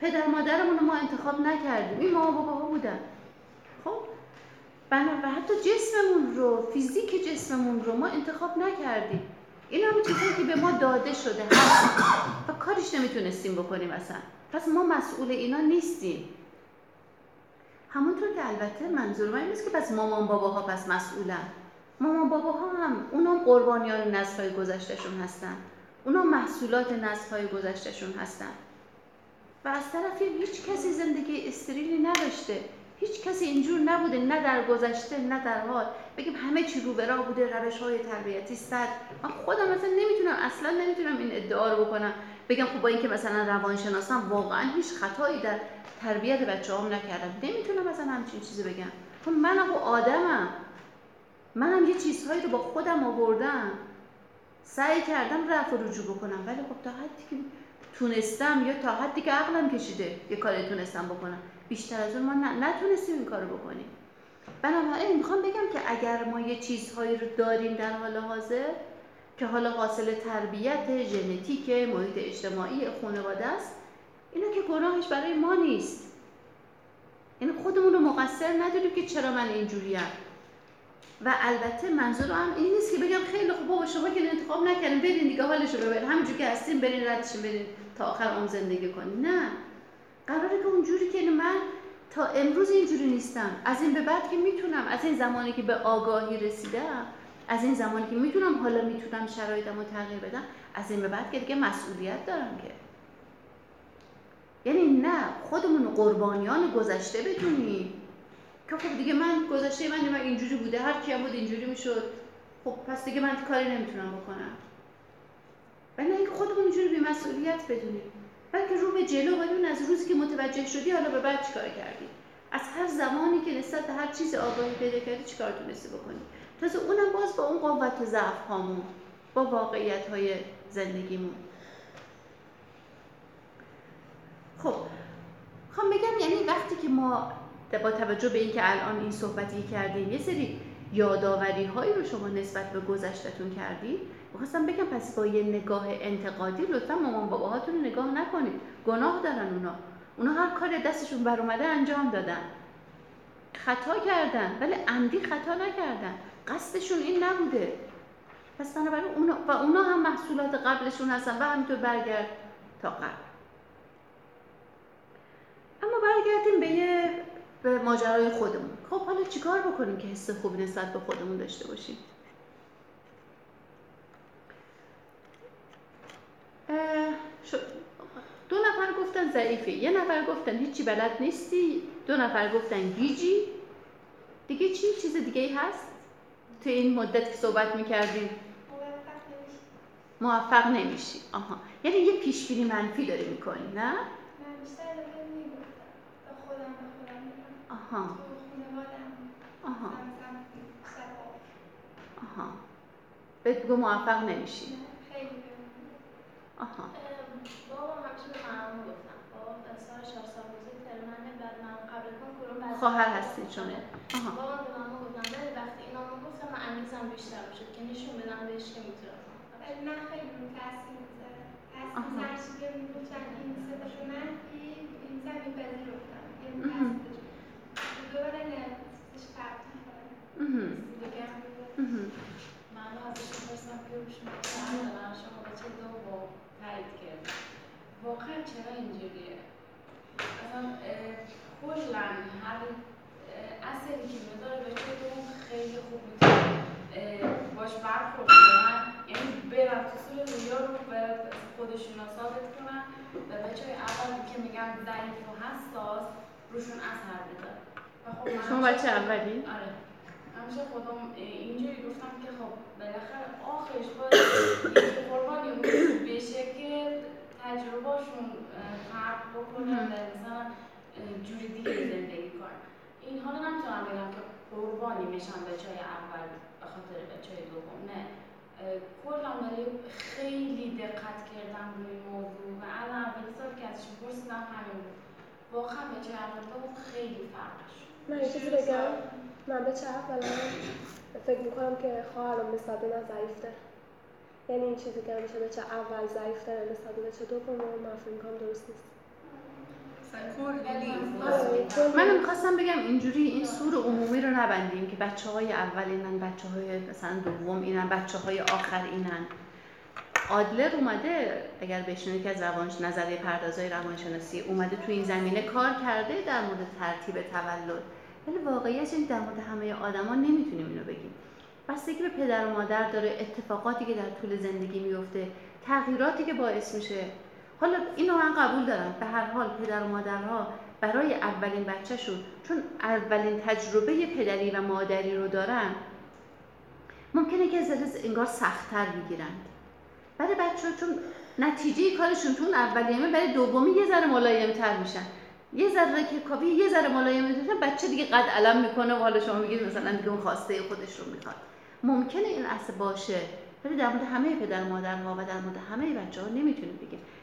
پدر مادرمون ما انتخاب نکردیم. این ما بابا بودن. خب؟ و حتی جسممون رو فیزیک جسممون رو ما انتخاب نکردیم. این همه چیزی که به ما داده شده هست. و کارش نمی‌تونستیم بکنیم اصلا. پس ما مسئول اینا نیستیم. همونطور که البته منظور من نیست که پس مامان باباها پس مسئولن. مامان باباها هم اونا قربانیان نسل های گذشتهشون هستن. اونا محصولات نسل های گذشتهشون هستن. و از طرفی هیچ کسی زندگی استریلی نداشته. هیچ کسی اینجور نبوده نه در گذشته نه در حال. بگیم همه چی رو برا بوده روش های تربیتی صد من خودم مثلا نمی‌تونم اصلا نمی‌تونم این ادعا رو بکنم. بگم خب با اینکه مثلا روانشناسم واقعا هیچ خطایی در تربیت بچه هم نکردم. نمی‌تونم مثلا همچین چیزی بگم. خب من خب آدمم. منم یه چیزهایی رو با خودم آوردم. سعی کردم رفع و رجوع بکنم. ولی خب تا حدی که تونستم یا تا حدی که عقلم کشیده یه کاری تونستم بکنم. بیشتر از اون ما نتونستیم این کارو بکنیم. بنابراین می‌خوام بگم که اگر ما یه چیزهایی رو داریم در حال حاضر که حالا حاصل تربیت ژنتیک محیط اجتماعی خانواده است اینا که گناهش برای ما نیست. یعنی خودمون رو مقصر نداریم که چرا من اینجوریم و البته منظورم این نیست که بگم خیلی خوب بابا شما که انتخاب نکردین برین دیگه حالش رو ببرین. همینجور که هستین برین ردشین برین تا آخر عمر زندگی کنین. نه. قراره که اونجوری که من تا امروز اینجوری نیستم. از این به بعد که می‌تونم از این زمانی که به آگاهی رسیدم از این زمانی که می‌تونم حالا می‌تونم شرایطم رو تغییر بدم از این به بعد که دیگه مسئولیت دارم که. یعنی نه خودمون قربانیان گذشته بدونیم. که خب دیگه من گذشته من من اینجوری بوده هر کیم بود اینجوری می‌شد. خب پس دیگه من کاری نمی‌تونم بکنم. ولی اینکه خودمون اینجوری بی مسئولیت بدونیم. بلکه رو به جلو بدون از روزی که متوجه شدی حالا به بعد چیکار کردی؟ از هر زمانی که نسبت به هر چیز آگاهی پیدا کردی چیکار تونستی بکنی؟ تازه اونم باز با اون قوت و ضعف هامون با واقعیت های زندگیمون. خب خب بگم یعنی وقتی که ما با توجه به اینکه الان این صحبتی کردیم یه سری یادآوری هایی رو شما نسبت به گذشتتون کردید می‌خواستم بگم پس با یه نگاه انتقادی لطفا مامان باباهاتون نگاه نکنید. گناه دارن اونا. اونا هر کاری دستشون بر اومده انجام دادن. خطا کردن ولی عمدی خطا نکردن. قصدشون این نبوده. پس بنابراین اونا و اونا هم محصولات قبلشون هستن و همینطور برگرد تا قبل. اما برگردیم به یه به ماجرای خودمون. خب حالا چیکار بکنیم که حس خوبی نسبت به خودمون داشته باشیم؟ دو نفر گفتن ضعیفی یه نفر گفتن هیچی بلد نیستی. دو نفر گفتن گیجی. دیگه چی؟ چیز دیگه ای هست؟ تو این مدت که صحبت می‌کردیم. موفق نمیشی. آها. یعنی یه پیش بینی منفی داری می‌کنی نه؟ آها. آها. آها. بهت بگو موفق نمیشی. آها. بابا همیشه به مامانم گفتم بابا سال چهار سال بزرگ ترمنه بعد من قبل خواهر هستی شما آها. بابا به مامان گفتم ولی وقتی اینا گفتم من انگیزم بیشتر می‌شد که نشون بدم بهش که می‌تونم ولی من خیلی که می‌گفتن این صداش من این این زمین پذیرفتم این مهم. تاثیرش دوباره نه فرق. من ازش که شما دارم شما بچه دوم تایید کرد واقعا چرا اینجوریه؟ اصلا کلا هر اثری که می‌ذاره بچه دوم خیلی خوب می‌تونه باش برخورد کنن یعنی برن تو سور رویا رو به خودشون ثابت کنن و بچه اول که میگن ضعیف و حساس روشون اثر بذاره خب شما بچه اولی؟ آره. همیشه خودم اینجوری گفتم که خب بالاخره آخرش باید قربانی بشه که تجربهشون فرق بکنه و مثلا جوری دیگه زندگی کنن اینها رو نمی‌تونم بگم که قربانی میشن بچه های اول به خاطر بچه های دوم نه. کلا ولی خیلی دقت کردم روی این موضوع و الان اول سال که ازش پرسیدم همین بود واقعا بچه اول خیلی فرقش. من چیزی بگم؟ من به چه اولا فکر می‌کنم که خواهرم نسبت به من ضعیف داره یعنی این چیزی که همیشه به چه اول ضعیف داره نسبت به چه دوم من فکر می‌کنم درست نیست. منم می‌خواستم بگم اینجوری این سور عمومی رو نبندیم که بچه های اول اینن بچه های مثلا دوم اینن بچه های آخر اینن. آدلر اومده اگر بشنوید که از روانش نظریه پردازای روانشناسی اومده تو این زمینه کار کرده در مورد ترتیب تولد. ولی واقعیت این در مورد همه آدما نمی‌تونیم اینو بگیم. بستگی به پدر و مادر داره اتفاقاتی که در طول زندگی میفته تغییراتی که باعث میشه. حالا اینو من قبول دارم. به هر حال پدر و مادرها برای اولین بچهشون چون اولین تجربه پدری و مادری رو دارن ممکنه که ذره انگار سختتر بگیرند برای بچه چون نتیجه کارشون تو اون اولیه برای دومی یه ذره ملایمتر میشن. یه ذره که کافی یه ذره ملایم میشن بچه دیگه قد علم می‌کنه و حالا شما میگید مثلا دیگه اون خواسته خودش رو می‌خواد. ممکنه این اصل باشه ولی در مورد همه پدر و مادرها و در مورد همه بچه ها نمی‌تونیم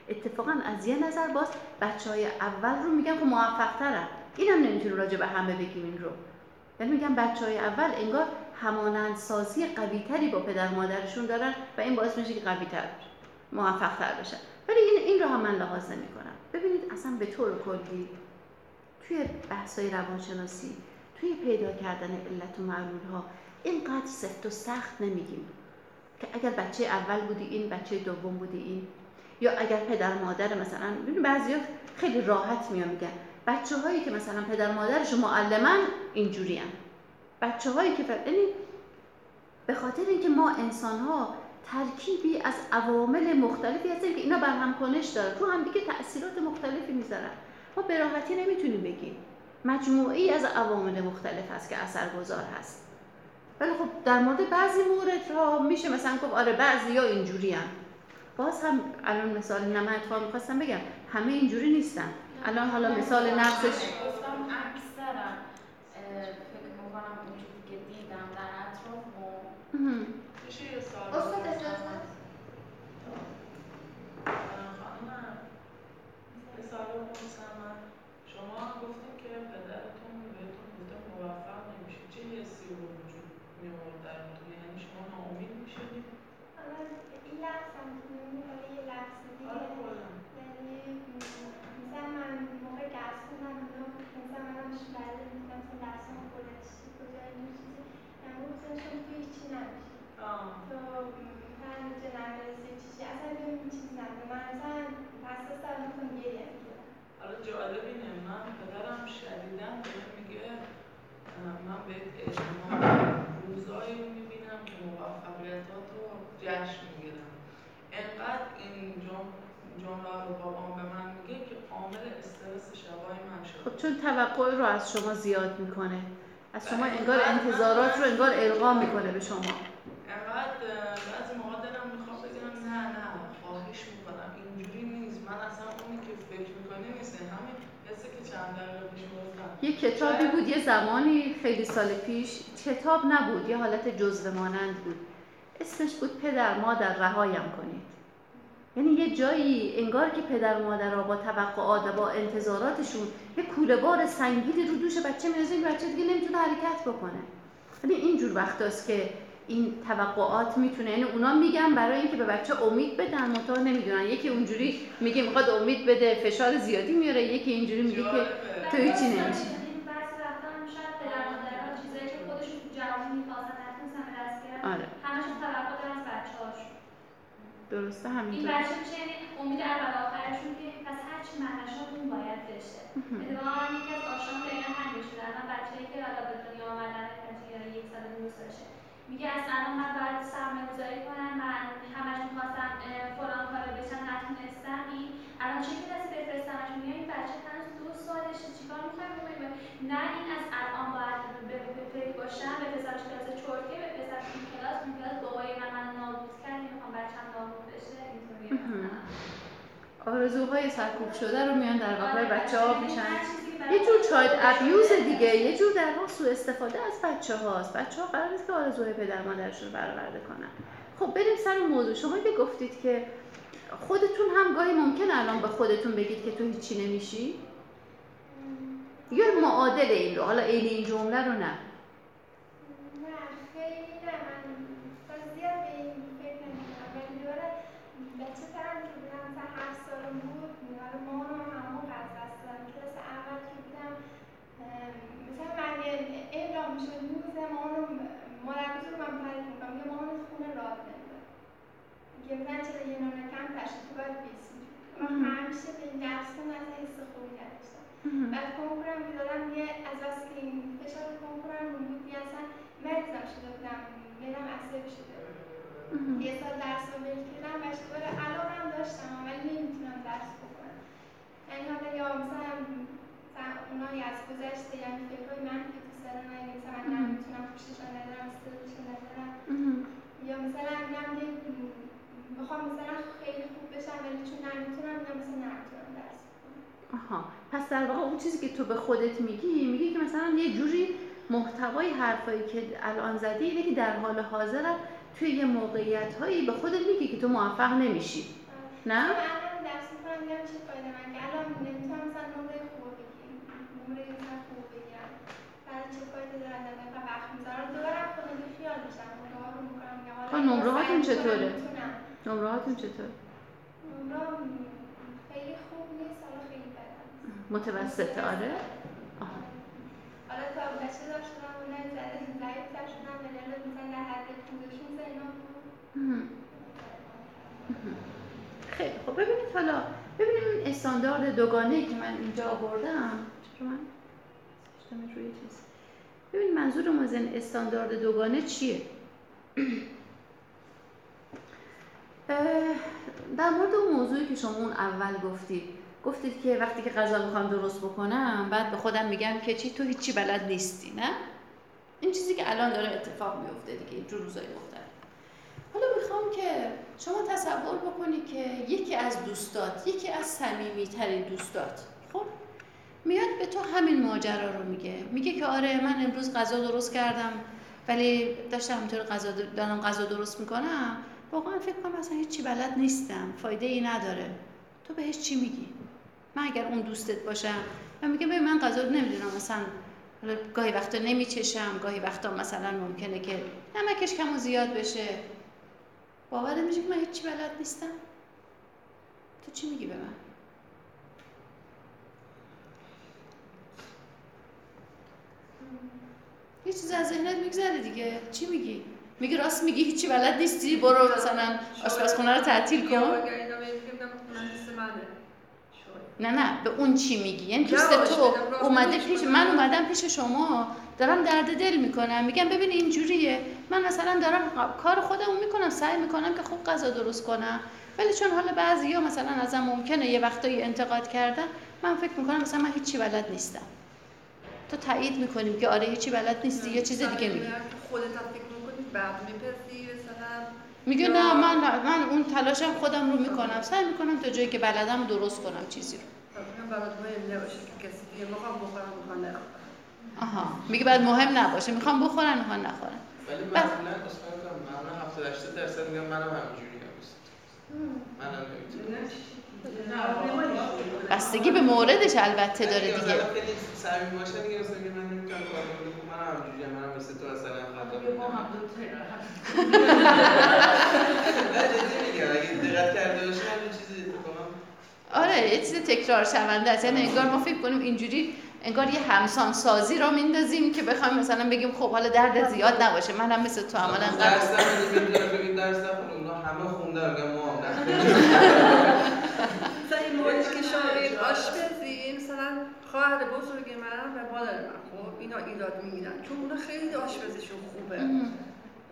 اتفاقا از یه نظر باز بچه های اول رو میگن که موفق ترن اینم نمی‌تونیم راجع به همه بگیم این رو. یعنی میگم بچه های اول انگار همانند سازی قوی تری با پدر مادرشون دارن و این باعث میشه که قوی تر موفق تر بشن. ولی این, این رو هم من لحاظ نمی کنم ببینید اصلا به طور کلی توی بحث روانشناسی توی پیدا کردن علت و معلول ها اینقدر سفت و سخت نمیگیم که اگر بچه اول بودی این بچه دوم بودی این یا اگر پدر مادر مثلا ببین بعضیا خیلی راحت میان میگن بچه هایی که مثلا پدر مادرش معلمن اینجوری هم. بچه هایی که یعنی به خاطر اینکه ما انسان ها ترکیبی از عوامل مختلفی هستیم که اینا بر هم کنش داره رو هم دیگه تاثیرات مختلفی می‌ذارن ما به راحتی نمی‌تونیم بگیم. مجموعی از عوامل مختلف هست که اثرگذار هست. ولی خب در مورد بعضی موردها میشه مثلا گفت آره بعضی ها اینجوری هم. باز هم الان مثال نه من اتفاق می‌خواستم بگم. همه اینجوری نیستن. الان حالا مثال فکر می‌کنم اونجوری که دیدم در اطرافم مهم. میشه یه سوال استاد بپرسم؟ اجازه اه، خانم بپرسم من شما گفتین که بهتون گفته موفق نمیشه چه حسی رو وجود می‌آورد درونتون یعنی شما ناامید می‌شدید حالا لحظم نمی‌دونی حالا یه لحظه دیگه آره کلا یعنی مثلا من موقع درس خوندم اینا مثلا منم بله میگم مثلا درسم گذشته کجا این چیزی من گفتم شما تو هیچی نمیشی آه. تو مثلا اینجا نمی‌رسی چیزی اصلا ببین چیزی نداره من اصلا پس از سال می‌کنم گریه می‌گیرم حالا جالب اینه من پدرم شدیدن داره میگه اه، من به اعتماد روزایی رو می‌بینم که موفقیتات رو جشن می‌گیرم انقدر این جم- جمله رو بابام به من میگه که عامل استرس شبای من شده خب چون توقع رو از شما زیاد می‌کنه. از شما انگار انتظارات رو انگار القا می‌کنه به شما. انقدر بعضی موقع دلم می‌خواد بگم نه نه خواهش می‌کنم. اینجوری نیست. من اصلا اونی که فکر می‌کنی نیست. همین حسی که چند دقیقه پیش گفتم. یه کتابی بود یه زمانی خیلی سال پیش. کتاب نبود یه حالت جزوه مانند بود. اسمش بود پدر مادر رهایم کنید. یعنی یه جایی انگار که پدر و مادرها با توقعات و با انتظاراتشون یه کوله بار سنگینی رو دوش بچه می‌ذاره این بچه دیگه نمی‌تونه حرکت بکنه. یعنی اینجور وقتاست که این توقعات می‌تونه یعنی اونا میگن برای اینکه به بچه امید بدن منتها نمی‌دونن. یکی اونجوری میگه می‌خواد امید بده فشار زیادی میاره یکی اینجوری میگه که تو هیچی نمیشی بعضی وقتا هم شاید پدر مادرها چیزایی که خودشون تو جوانی می‌خواستن نتونستن به دست بیارن آره همشون توقع دارن از بچه‌هاشون درسته این همینطور بچه میشه امید اول آخرشون که پس هر چی اون باید بشه اتفاقا یکی از آشنام دقیقا همین شده الان بچه‌ای که حالا به دنیا آمدن یا یک سال دو سالشه میگه از الان من باید سرمایه گذاری کنم من همش می‌خواستم فلان کار بشم نتونستم. این الان چه کلاسی بفرستمش؟ میگه این بچه هنوز دو سالشه چیکار بکنی نه این از الان باید به فکر باشم به پسرش کلاس چرتکه به پسرش این کلاس اون کلاس بابای من من نابود کرد نمی‌خوام بچه‌م نابود آرزوهای سرکوب شده رو میان در واقع بچه ها میشن. یه جور چاید ابیوز. دیگه یه جور در واقع سوء استفاده از بچه هاست بچه ها قرار نیست که آرزوهای پدر مادرشون رو برآورده کنن. خب بریم سر موضوع. شما که گفتید که خودتون هم گاهی ممکن الان به خودتون بگید که تو هیچی نمیشی. یا معادل این رو. حالا عین این جمله رو نه نه خیلی نه من تا زیاد به این فکر نمی‌کنم ولی دوباره ترم که بودم؟ مثلا هفت سالم بود حالا مامانم هم همون از دست دادم. کلاس اول که بودم مثلا من اعلام می‌شد می‌گفتم مامانم مادر بزرگ من تعریف می‌کنم یه مامانت خونه راه نمیده میگه مثلا چرا یه نمره کم تشت تو باید من همیشه به این درس خون از حس خوبی نداشتم. بعد کنکورم که دادم یه از بس که این فشار کنکورم رو بود اصلا مریضم شده بودم. عصبی شده بود یه سال درس رو ول کردم و اشتباه علاقه هم داشتم ولی نمی‌تونم درس بکنم یعنی حالا یا مثلا اونایی از گذشته یعنی فکرهای من که تو سر من مثلا نمی‌تونم پوششون ندارم استرسشون ندارم. یا مثلا میگم که بخوام مثلا خیلی خوب بشم ولی چون نمی‌تونم میگم مثلا نمی‌تونم درس بکنم آها. پس در واقع اون چیزی که تو به خودت میگی میگی که مثلا یه جوری محتوای حرفایی که الان زدی اینه که در حال حاضر توی یه موقعیت هایی به خودت میگی که تو موفق نمیشی نه؟ نمره نمره نمره هاتون چطوره؟ نمره هاتون چطور؟ نمره‌ام خیلی خوب نیست خیلی بد هم نیست. متوسطه آره؟ حالا تا بچه داشتم و نه ضعیف تر شدم الان مثلا در حد 15 16 اینا. خیلی خب ببینید حالا ببینیم این استاندارد دوگانه که من اینجا آوردم. چرا من؟ روی چیز. ببین منظورم از این استاندارد دوگانه چیه؟ در مورد اون موضوعی که شما اون اول گفتید. گفتید که وقتی که غذا می‌خوام درست بکنم بعد به خودم میگم که چی تو هیچی بلد نیستی نه؟ این چیزی که الان داره اتفاق میفته دیگه این روزای مختلف. حالا می‌خوام که شما تصور بکنی که یکی از دوستات یکی از صمیمیترین دوستات خب میاد به تو همین ماجرا رو میگه. میگه که آره من امروز غذا درست کردم ولی داشتم همینطور غذا دارم غذا درست می‌کنم. واقعا فکر کنم اصلا هیچی بلد نیستم فایده ای نداره. تو بهش چی میگی؟ من اگر اون دوستت باشم و میگه ببین من غذا نمی‌دونم مثلا گاهی وقتا نمیچشم گاهی وقتا مثلا ممکنه که نمکش کم و زیاد بشه. باورت میشه که من هیچی بلد نیستم. تو چی میگی به من؟ یه چیز از ذهنت میگذره دیگه. چی میگی؟ میگی راست میگی هیچی بلد نیستی؟ برو مثلا آشپزخونه رو تعطیل کن اگر اینا بهم میگم مهندس منه شاید. نه نه به اون چی میگی یعنی دوست تو اومده پیش. من اومدم پیش شما. دارم درد دل می‌کنم. میگم ببین اینجوریه. من مثلا دارم کار خودمو می‌کنم سعی می‌کنم که خوب غذا درست کنم. ولی چون حالا بعضیا مثلا ازم ممکنه یه وقتایی انتقاد کردن من فکر می‌کنم مثلا من هیچی بلد نیستم. تو تایید می‌کنیم که آره هیچی بلد نیستی یه چیز دیگه میگی. خودت فکر می‌کنی بعد می‌پرسی مثلا میگه نه من من اون تلاشم خودم رو می‌کنم. سعی می‌کنم تا جایی که بلدم درست کنم چیزی رو. من می‌خوام بخورم می‌خوام آها. میگه بعد مهم نباشه. می‌خوام بخورن می‌خوان نخورن ولی. معمولا اصلا معمولا 70 80 درصد میگم منم همینجوری هم منم بستگی به موردش البته داره دیگه. خیلی صمیمی باشه دیگه مثلا من نمی‌تونم کار کنم. منم همینجوری هم منم مثل تو مثلا خطا آره یه چیز تکرار شونده است. یعنی انگار ما فکر کنیم اینجوری انگار یه همسان سازی را میندازیم که بخوایم مثلا بگیم خب حالا درد زیاد نباشه. منم مثل تو عملا درس انقدر نمی‌دونم می‌دونم بگید درس اونا همه خوندن میگم ما مثلا این موردش که شما آشپزی مثلا خواهر بزرگ من و مادر من خب اینا ایراد می‌گیرن. چون اونا خیلی آشپزیشون خوبه.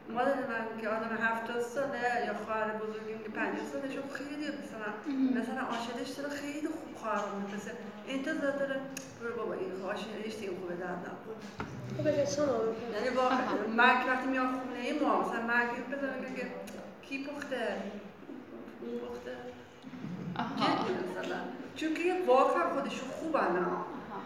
مادر من که آدم هفتاد ساله یا خواهر بزرگیم که پنجاه سالشون خیلی مثلا مثلا آشپزش داره خیلی خوب خواهر مثلا انتظار داره. برو بابا این آشپزش این خوبه در نکن خب یعنی واقعا مرگ وقتی میان خونه ما مثلا مرگ بزنه که کی پخته؟ اون پخته؟ جدی مثلا؟ چون که واقعا خودشون خوبن.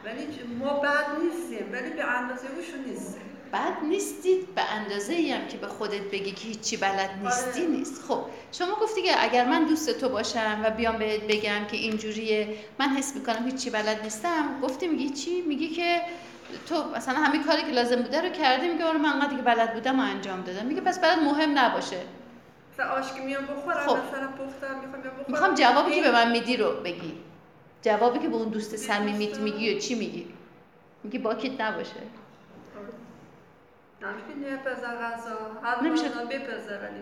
ولی ما بد نیستیم ولی به اندازه اوشون نیستیم. بد نیستید به اندازه ای هم که به خودت بگی که هیچی بلد نیستی آره. نیست. خب شما گفتی که اگر من دوست تو باشم و بیام بهت بگم که اینجوریه من حس می‌کنم هیچی بلد نیستم گفتی میگی چی؟ میگی که تو مثلا همه کاری که لازم بوده رو کردی میگه آره من انقدر که بلد بودم و انجام دادم. میگه پس برات مهم نباشه. مثلا آش که میان بخورم خب. مثلا پختم می‌خوام بیا بخورم. می‌خوام جوابی که به من میدی رو بگی. جوابی که به اون دوست صمیمیت میگی و چی میگی؟ میگی باکت نباشه. نمیشه نپذر غذا هر نمیشه. ولی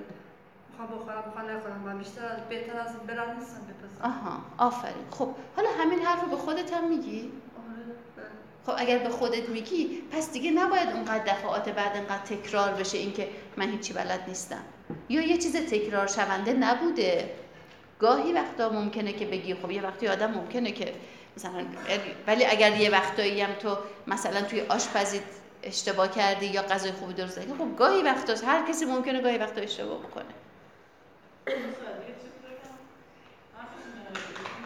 می‌خوام بخورم می‌خوام نخورم من بیشتر از بهتر از برم نیستم آها آفرین. خب حالا همین حرف رو به خودت هم میگی؟ آره بله. خب اگر به خودت میگی پس دیگه نباید اونقدر دفعات بعد انقدر تکرار بشه اینکه من هیچی بلد نیستم. یا یه چیز تکرار شونده نبوده. گاهی وقتا ممکنه که بگی خب یه وقتی آدم ممکنه که مثلا ولی اگر یه وقتایی هم تو مثلا توی آشپزی اشتباه کردی یا غذای خوبی درست کردی؟ خب گاهی وقتاست هر کسی ممکنه گاهی وقتا اشتباه بکنه یه چیز بگم همین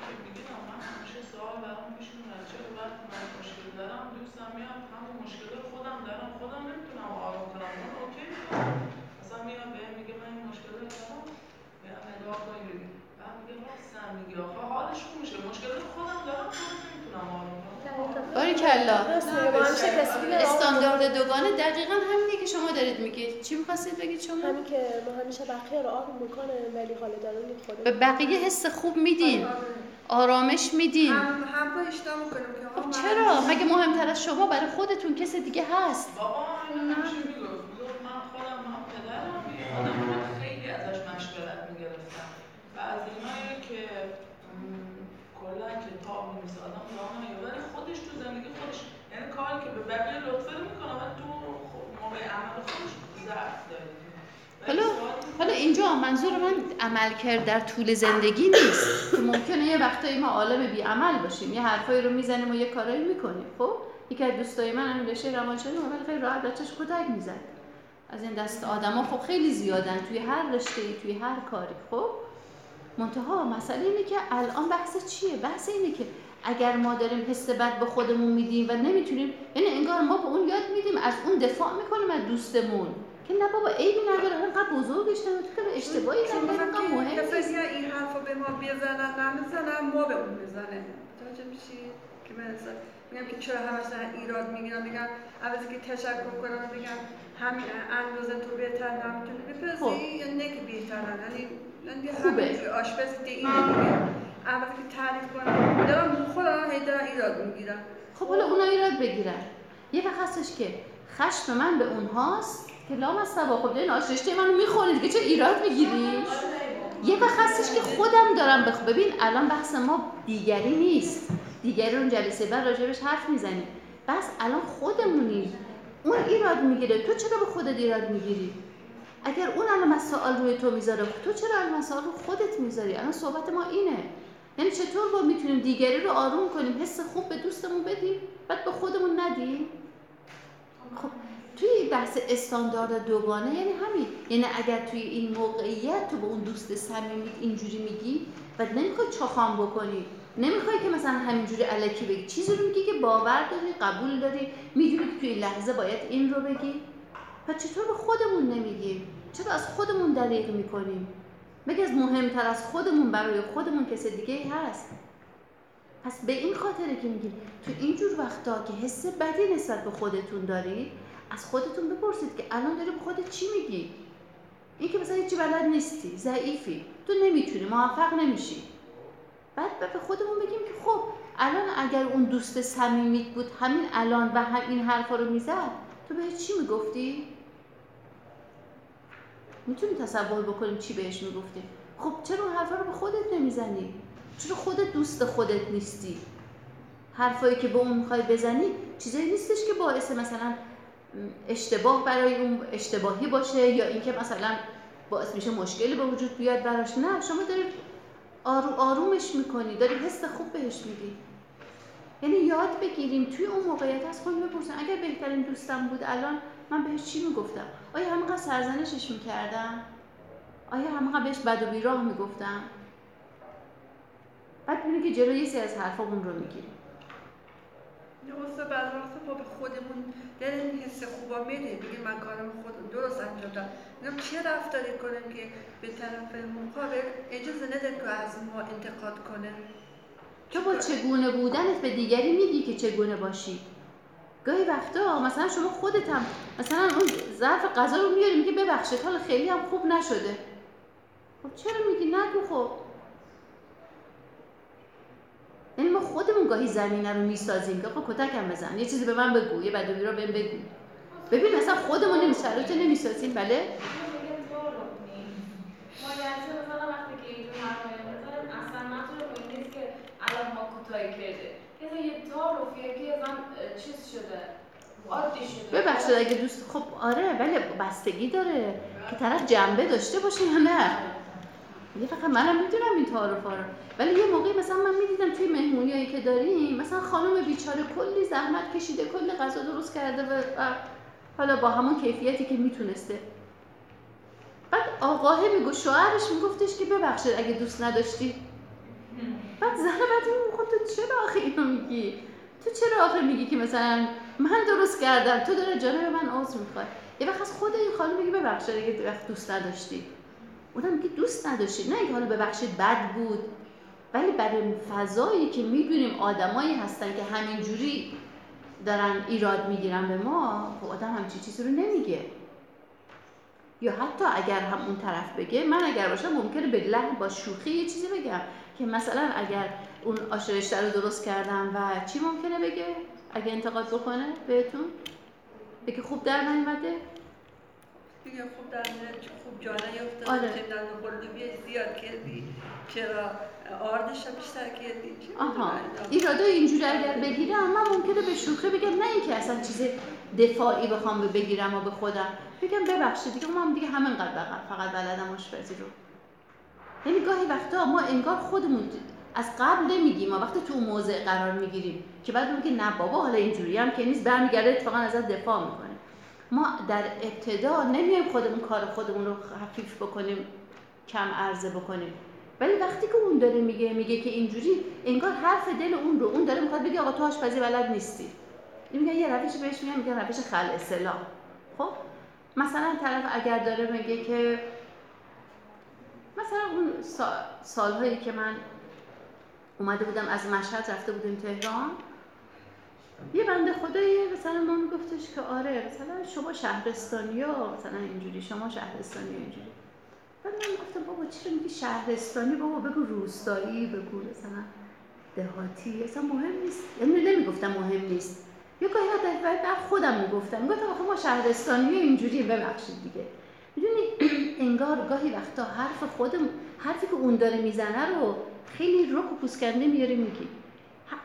که میگم من همیشه سوال برام پیش میاد چرا وقتی من مشکل دارم دوستم میاد همون مشکل رو خودم دارم خودم نمی‌تونم آروم کنم اون اوکی می‌کنم مثلا میاد بهم میگه من این مشکل رو دارم میگم نگاه کن ببین بعد میگه راستم میگه آخه حالش خوب میشه مشکل رو خودم دارم خودم نمی‌تونم آروم کنم باریکلا راست میگه با همیشه کسی دیگه استاندارد دوگانه دقیقا همینه که شما دارید میگید. چی می‌خواستید بگید شما؟ همین که ما همیشه بقیه رو آروم می‌کنه ولی حال دارن به خود بقیه حس خوب میدین. آرامش میدین. هم هم با اشتباه می‌کنم که خب چرا؟ مگه مهمتر از شما برای خودتون کس دیگه هست؟ بابا من خودم من پدرم. خیلی ازش مشورت می‌گرفتم و از اینایی که کلا کتاب نیست آدم راه نمیره ولی خودش تو زندگی خودش کاری که به بقیه لطفه رو می‌کنه ولی تو موقع عمل خودش ضعف داره ولی حالا حالا اینجا منظور من عمل کرد در طول زندگی نیست. که ممکنه یه وقتایی ما عالم بی عمل باشیم. یه حرفایی رو می‌زنیم و یه کارایی می‌کنیم. خب؟ یکی از دوستای من همین رشته روانشناسی ولی خیلی راحت بچه‌ش کتک می‌زد. از این دست آدما خب خیلی زیادن. توی هر رشته توی هر کاری خب؟ منتها مسئله اینه که الان بحث چیه؟ بحث اینه که اگر ما داریم حس بد به خودمون میدیم و نمی‌تونیم یعنی انگار ما به اون یاد میدیم از اون دفاع می‌کنیم از دوستمون. که نه بابا عیبی نداره انقدر بزرگش نمید که اشتباهی زنده انقدر مهم نیست. این حرفا به ما بزنن نمی‌زنن ما به اون بزنه متوجه میشی؟ که من اصلا میگم که چرا همش ایراد می‌گیرن میگن عوضی که تشکر کنم میگن هم اندازه تو بهتر نمی‌تونی بپزی خب. یا نه که بهتر یعنی خوبه. که اینه دیگه که تعریف کنم دارم خودم هی دارم ایراد می‌گیرم خب حالا اونا ایراد بگیرن. یه وقت هستش که خشم من به اونهاست که لام از سبا خب این آش رشته منو می‌خوره دیگه چه ایراد می‌گیری یه وقت هستش که خودم دارم بخ ببین الان بحث ما دیگری نیست. دیگری اون جلسه بعد راجبش حرف می‌زنیم. بس الان خودمونیم اون ایراد می‌گیره. تو چرا به خودت ایراد می‌گیری؟ اگر اون الان مسائل روی تو می‌ذاره تو چرا الان مسائل رو خودت می‌ذاری؟ الان صحبت ما اینه. یعنی چطور با می‌تونیم دیگری رو آروم کنیم حس خوب به دوستمون بدیم بعد به خودمون ندیم؟ خب توی بحث استاندارد دوگانه یعنی همین. یعنی اگر توی این موقعیت تو به اون دوست صمیمیت اینجوری میگی و نمی‌خوای چاخام بکنی. نمی‌خوای که مثلا همینجوری علکی بگی. چیزی رو میگی که باور داری قبول داری می‌دونی که توی لحظه باید این رو بگی. و چطور به خودمون نمیگیم؟ چرا از خودمون دریغ می‌کنیم؟ مگه از مهمتر از خودمون برای خودمون کس دیگه ای هست؟ پس به این خاطره که میگیم تو اینجور وقتا که حس بدی نسبت به خودتون دارید از خودتون بپرسید که الان داری به خودت چی میگی؟ این که مثلا هیچی بلد نیستی ضعیفی تو نمی‌تونی موفق نمیشی. بعد به خودمون بگیم که خب الان اگر اون دوست صمیمیت بود همین الان و هم این حرفا رو می‌زد تو بهش چی می‌گفتی؟ می‌تونی تصور بکنیم چی بهش می‌گفتیم خب چرا اون حرفا رو به خودت نمی‌زنی؟ چرا خودت دوست خودت نیستی؟ حرفایی که به اون می‌خوای بزنی چیزایی نیستش که باعث مثلا اشتباه برای اون اشتباهی باشه یا اینکه مثلا باعث میشه مشکلی به وجود بیاد براش. نه شما دارید آرو آرومش می‌کنی داری حس خوب بهش میدی. یعنی یاد بگیریم. توی اون موقعیت از خود بپرسن اگر بهترین دوستم بود الان من بهش چی می‌گفتم؟ آیا همینقدر سرزنشش می‌کردم آیا همینقدر بهش بد و بیراه می‌گفتم بعد می‌بینی که جلوی یه از حرفامون رو می‌گیریم. درسته وقتا ما به خودمون دل این حس خوبا میده بگیم من کارم خود درست انجام دادم. میگم چه رفتاری کنیم که به طرف مقابل اجازه نده که از ما انتقاد کنه؟ تو با چگونه بودنت به دیگری میگی که چگونه باشی؟ گاهی وقتا مثلا شما خودت هم مثلا اون ظرف غذا رو میاری میگه ببخشید حالا خیلی هم خوب نشده. خب چرا میگی؟ نگو خب. یعنی ما خودمون گاهی زمینه رو می‌سازیم که آقا کتکم بزن یه چیزی به من بگو یه بدوی رو بهم بگو. ببین مثلا خودمون شرایط نمی‌سازیم بله مثلا وقتی که اینجور حرفایی می‌زنیم اصلا منظور نیست که الان ما کوتاهی کرده. مثلا یه تعارفیه که اصلا چیز شده عادی شده. ببخشید اگه دوست خب آره ولی بستگی داره که طرف جنبه داشته باشه یا نه. یه فقط منم می‌دونم این تعارف رو. ولی یه موقعی مثلا من می‌دیدم توی مهمونیایی که داریم مثلا خانم بیچاره کلی زحمت کشیده کلی غذا درست کرده و حالا با همون کیفیتی که می‌تونسته. بعد آقاه میگو شوهرش میگفتش که ببخشید اگه دوست نداشتی. بعد زن بعد میگو تو چرا آخه اینو میگی؟ تو چرا آخه میگی که مثلا من درست کردم؟ تو داره جانب من عذر می‌خوای یه وقت از خود این خانم میگه ببخشید اگه وقت دوست نداشتی. اونم میگه دوست نداشتی. نه اینکه حالا ببخشید بد بود ولی برای فضایی که می‌دونیم آدمایی هستن که همینجوری دارن ایراد می‌گیرن به ما خب آدم همچی چیزی رو نمیگه. یا حتی اگر هم اون طرف بگه من اگر باشم ممکنه به لحن با شوخی یه چیزی بگم. که مثلا اگر اون آش رشته رو درست کردم و چی ممکنه بگه؟ اگه انتقاد بکنه بهتون؟ بگه خوب در نیومده؟ دیگه خوب در خوب جا نیفتاد آره. زیاد کردی چرا آردش هم بیشتر کردی؟ آها؟ ایرادا اینجوری اگر بگیرم من ممکنه به شوخی بگم نه اینکه اصلا چیز دفاعی بخوام بگیرم و به خودم. بگم ببخشید دیگه من دیگه همینقدر فقط فقط بلدم آشپزی رو یعنی گاهی وقتا ما انگار خودمون از قبل نمیگیم. ما وقتی تو موضع قرار می‌گیریم که بعد میگه نه بابا حالا اینجوری هم که نیست برمیگرده اتفاقا ازت دفاع می‌کنه. ما در ابتدا نمیایم خودمون کار خودمون رو خفیف بکنیم کم عرضه بکنیم. ولی وقتی که اون داره میگه میگه که اینجوری انگار حرف دل اون رو اون داره می‌خواد بگه آقا تو آشپزی بلد نیستی. این میگه یه روش بهش میگن میگن روش خل اصلاح خب؟ مثلا طرف اگر داره میگه که مثلا اون سا- سالهایی که من اومده بودم از مشهد رفته بودیم تهران یه بنده خدایی مثلا ما میگفتش که آره مثلا شما شهرستانی ها مثلا اینجوری شما شهرستانی اینجوری. بعد من گفتم بابا چرا میگی شهرستانی؟ بابا بگو روستایی بگو مثلا دهاتی اصلا مهم نیست. یعنی نمی‌گفتم مهم نیست. یه گاهی بعد خودم می‌گفتم. می‌گفتم آخه ما شهرستانی اینجوری ببخشید دیگه. می‌دونی؟ انگار گاهی وقتا حرف خودم حرفی که اون داره می‌زنه رو خیلی رک و پوسکنده میاره میگی.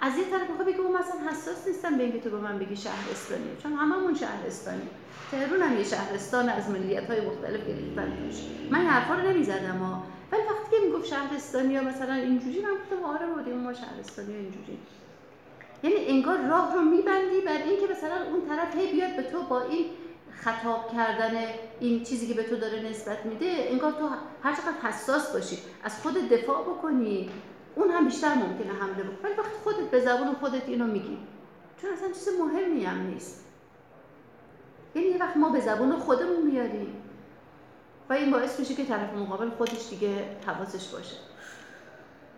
از یه طرف می‌خوای بگی مثلا حساس نیستم به اینکه تو به من بگی شهرستانی چون هممون شهرستانی تهرون هم یه شهرستان از ملیت های مختلف گرفتن توش. من حرفا رو نمی‌زدم ها ولی وقتی که می‌گفت شهرستانی یا مثلا اینجوری من گفتم آره بودیم ما شهرستانی اینجوری. یعنی انگار راه رو میبندی بر اینکه مثلا اون طرف هی بیاد به تو با این خطاب کردن این چیزی که به تو داره نسبت میده انگار تو هر چقدر حساس باشی. از خود دفاع بکنی. اون هم بیشتر ممکنه حمله بکنه. ولی وقتی خودت به زبان خودت اینو میگی چون اصلا چیز مهمی هم نیست. یعنی یه وقت ما به زبان خودمون میاریم و این باعث میشه که طرف مقابل خودش دیگه حواسش باشه.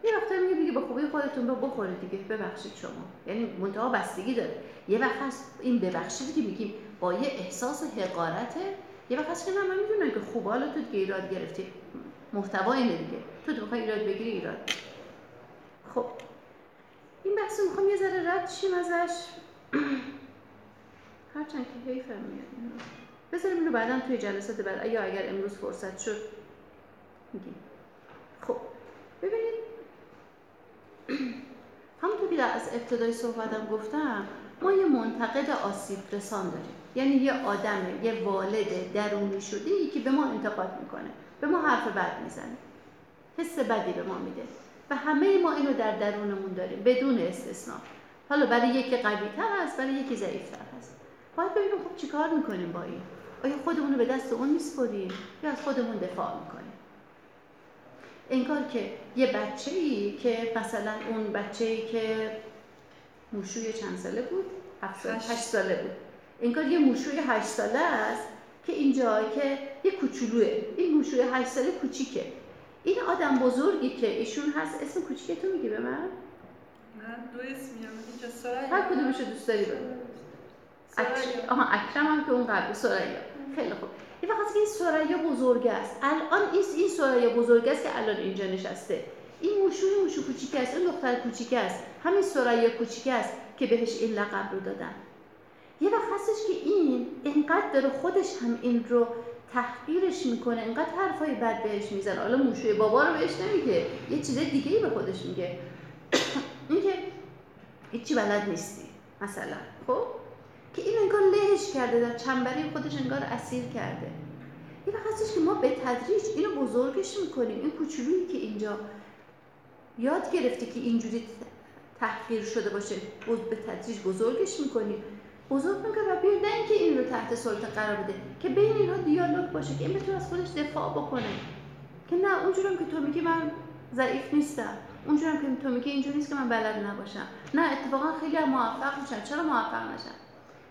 یه وقت میگه دیگه به خوبی خودتون رو بخورید دیگه. ببخشید شما. یعنی منتها بستگی داره. یه وقت هست این ببخشید که میگیم با یه احساس حقارته یه وقت هست که نه من می‌دونم که خوب حالا تو دیگه ایراد گرفتی. محتوا اینه دیگه. تو تو ایراد بگیری ایراد. خب این بحث می‌خوام یه ذره رد شیم ازش. هرچند که حیفم میاد بذاریم اینو بعدا توی جلسات بعد. یا اگر امروز فرصت شد میگیم. خب ببینید. همونطور که از ابتدای صحبتم گفتم ما یه منتقد آسیب رسان داریم. یعنی یه آدم یه والد درونی شده ای که به ما انتقاد می‌کنه به ما حرف بد می‌زنه. حس بدی به ما میده. و همه ما اینو در درونمون داریم بدون استثنا. حالا برای یکی قوی تر هست برای یکی ضعیف تر هست. باید ببینیم خب چیکار می‌کنیم با این؟ آیا خودمون رو به دست اون میسپریم یا از خودمون دفاع می‌کنیم؟ انگار که یه بچه ای که مثلا اون بچه ای که موشوی چند ساله بود؟ هفت ساله, بود. انگار یه موشوی هشت ساله است که اینجا که یه کوچولوه. این موشوی هشت ساله کوچیکه. این آدم بزرگی که ایشون هست اسم کوچیک تو میگی به من؟ من دو اسم میگم سریا هر کدومشو دوست داری بگو. آها اکرم هم که اون قبل. سریا خیلی خوب. یه وقت که این سریا بزرگ است. الان این این سریا بزرگ است که الان اینجا نشسته. این موشو موشو کوچیک است. این دختر کوچیک است. همین سریا کوچیک است که بهش این لقب رو دادن. یه وقت هستش که این اینقدر داره خودش هم این رو تحقیرش می‌کنه اینقدر حرفای بد بهش می‌زنه. حالا موشوی بابا رو بهش نمیگه یه چیز دیگه ای به خودش میگه. اینکه هیچی بلد نیستی مثلا خب؟ که این انگار لهش کرده در چنبری خودش انگار اسیر کرده. یه وقت هستش که ما به تدریج اینو بزرگش می‌کنیم. این کوچولویی که اینجا یاد گرفته که اینجوری تحقیر شده باشه به تدریج بزرگش می‌کنیم. بزرگ می‌کنه و بیاد نه اینکه این رو تحت سلطه قرار بده که بین اینها دیالوگ باشه که این بتونه از خودش دفاع بکنه. که نه اونجورم که تو میگی من ضعیف نیستم. اونجورم که تو میگی اینجور نیست که من بلد نباشم. نه اتفاقا خیلی هم موفق میشن چرا موفق نشن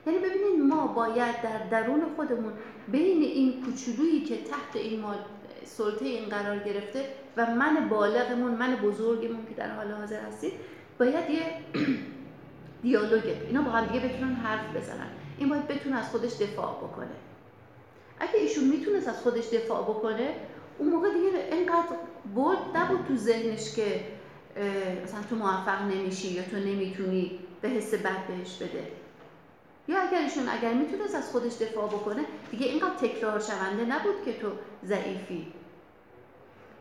یعنی ببینید ما باید در درون خودمون بین این کوچولویی که تحت این مال سلطه این قرار گرفته و من بالغمون من بزرگمون که در حال حاضر هستید باید یه دیالوگه. اینا با هم دیگه بتونن حرف بزنن. این باید بتونه از خودش دفاع بکنه. اگه ایشون می‌تونست از خودش دفاع بکنه اون موقع دیگه اینقدر برد نبود تو ذهنش که مثلا تو موفق نمیشی یا تو نمی‌تونی به حس بد بهش بده. یا اگر ایشون اگر می‌تونست از خودش دفاع بکنه دیگه اینقدر تکرار شونده نبود که تو ضعیفی.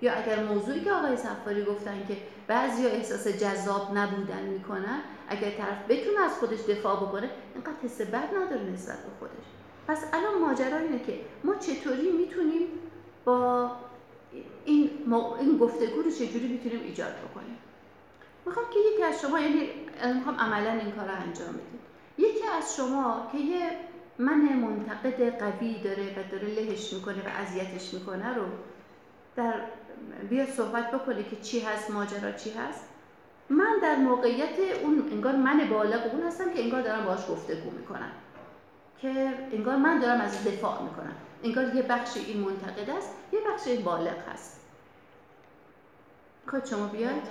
یا اگر موضوعی که آقای سفاری گفتن که بعضی احساس جذاب نبودن می‌کنن اگر طرف بتونه از خودش دفاع بکنه اینقدر حس بد نداره نسبت به خودش. پس الان ماجرا اینه که ما چطوری می‌تونیم با این, این گفتگو رو چجوری می‌تونیم ایجاد بکنیم؟ می‌خوام که یکی از شما یعنی می‌خوام عملا این کار رو انجام بدیم. یکی از شما که یه من منتقد قوی داره و داره لهش می‌کنه و اذیتش می‌کنه رو در بیا صحبت بکنه که چی هست ماجرا چی هست؟ من در موقعیت اون انگار من بالغ اون هستم که انگار دارم باهاش گفتگو می‌کنم. که انگار من دارم از دفاع می‌کنم. انگار یه بخش این منتقد است یه بخش این بالغ هست. خود شما بیاید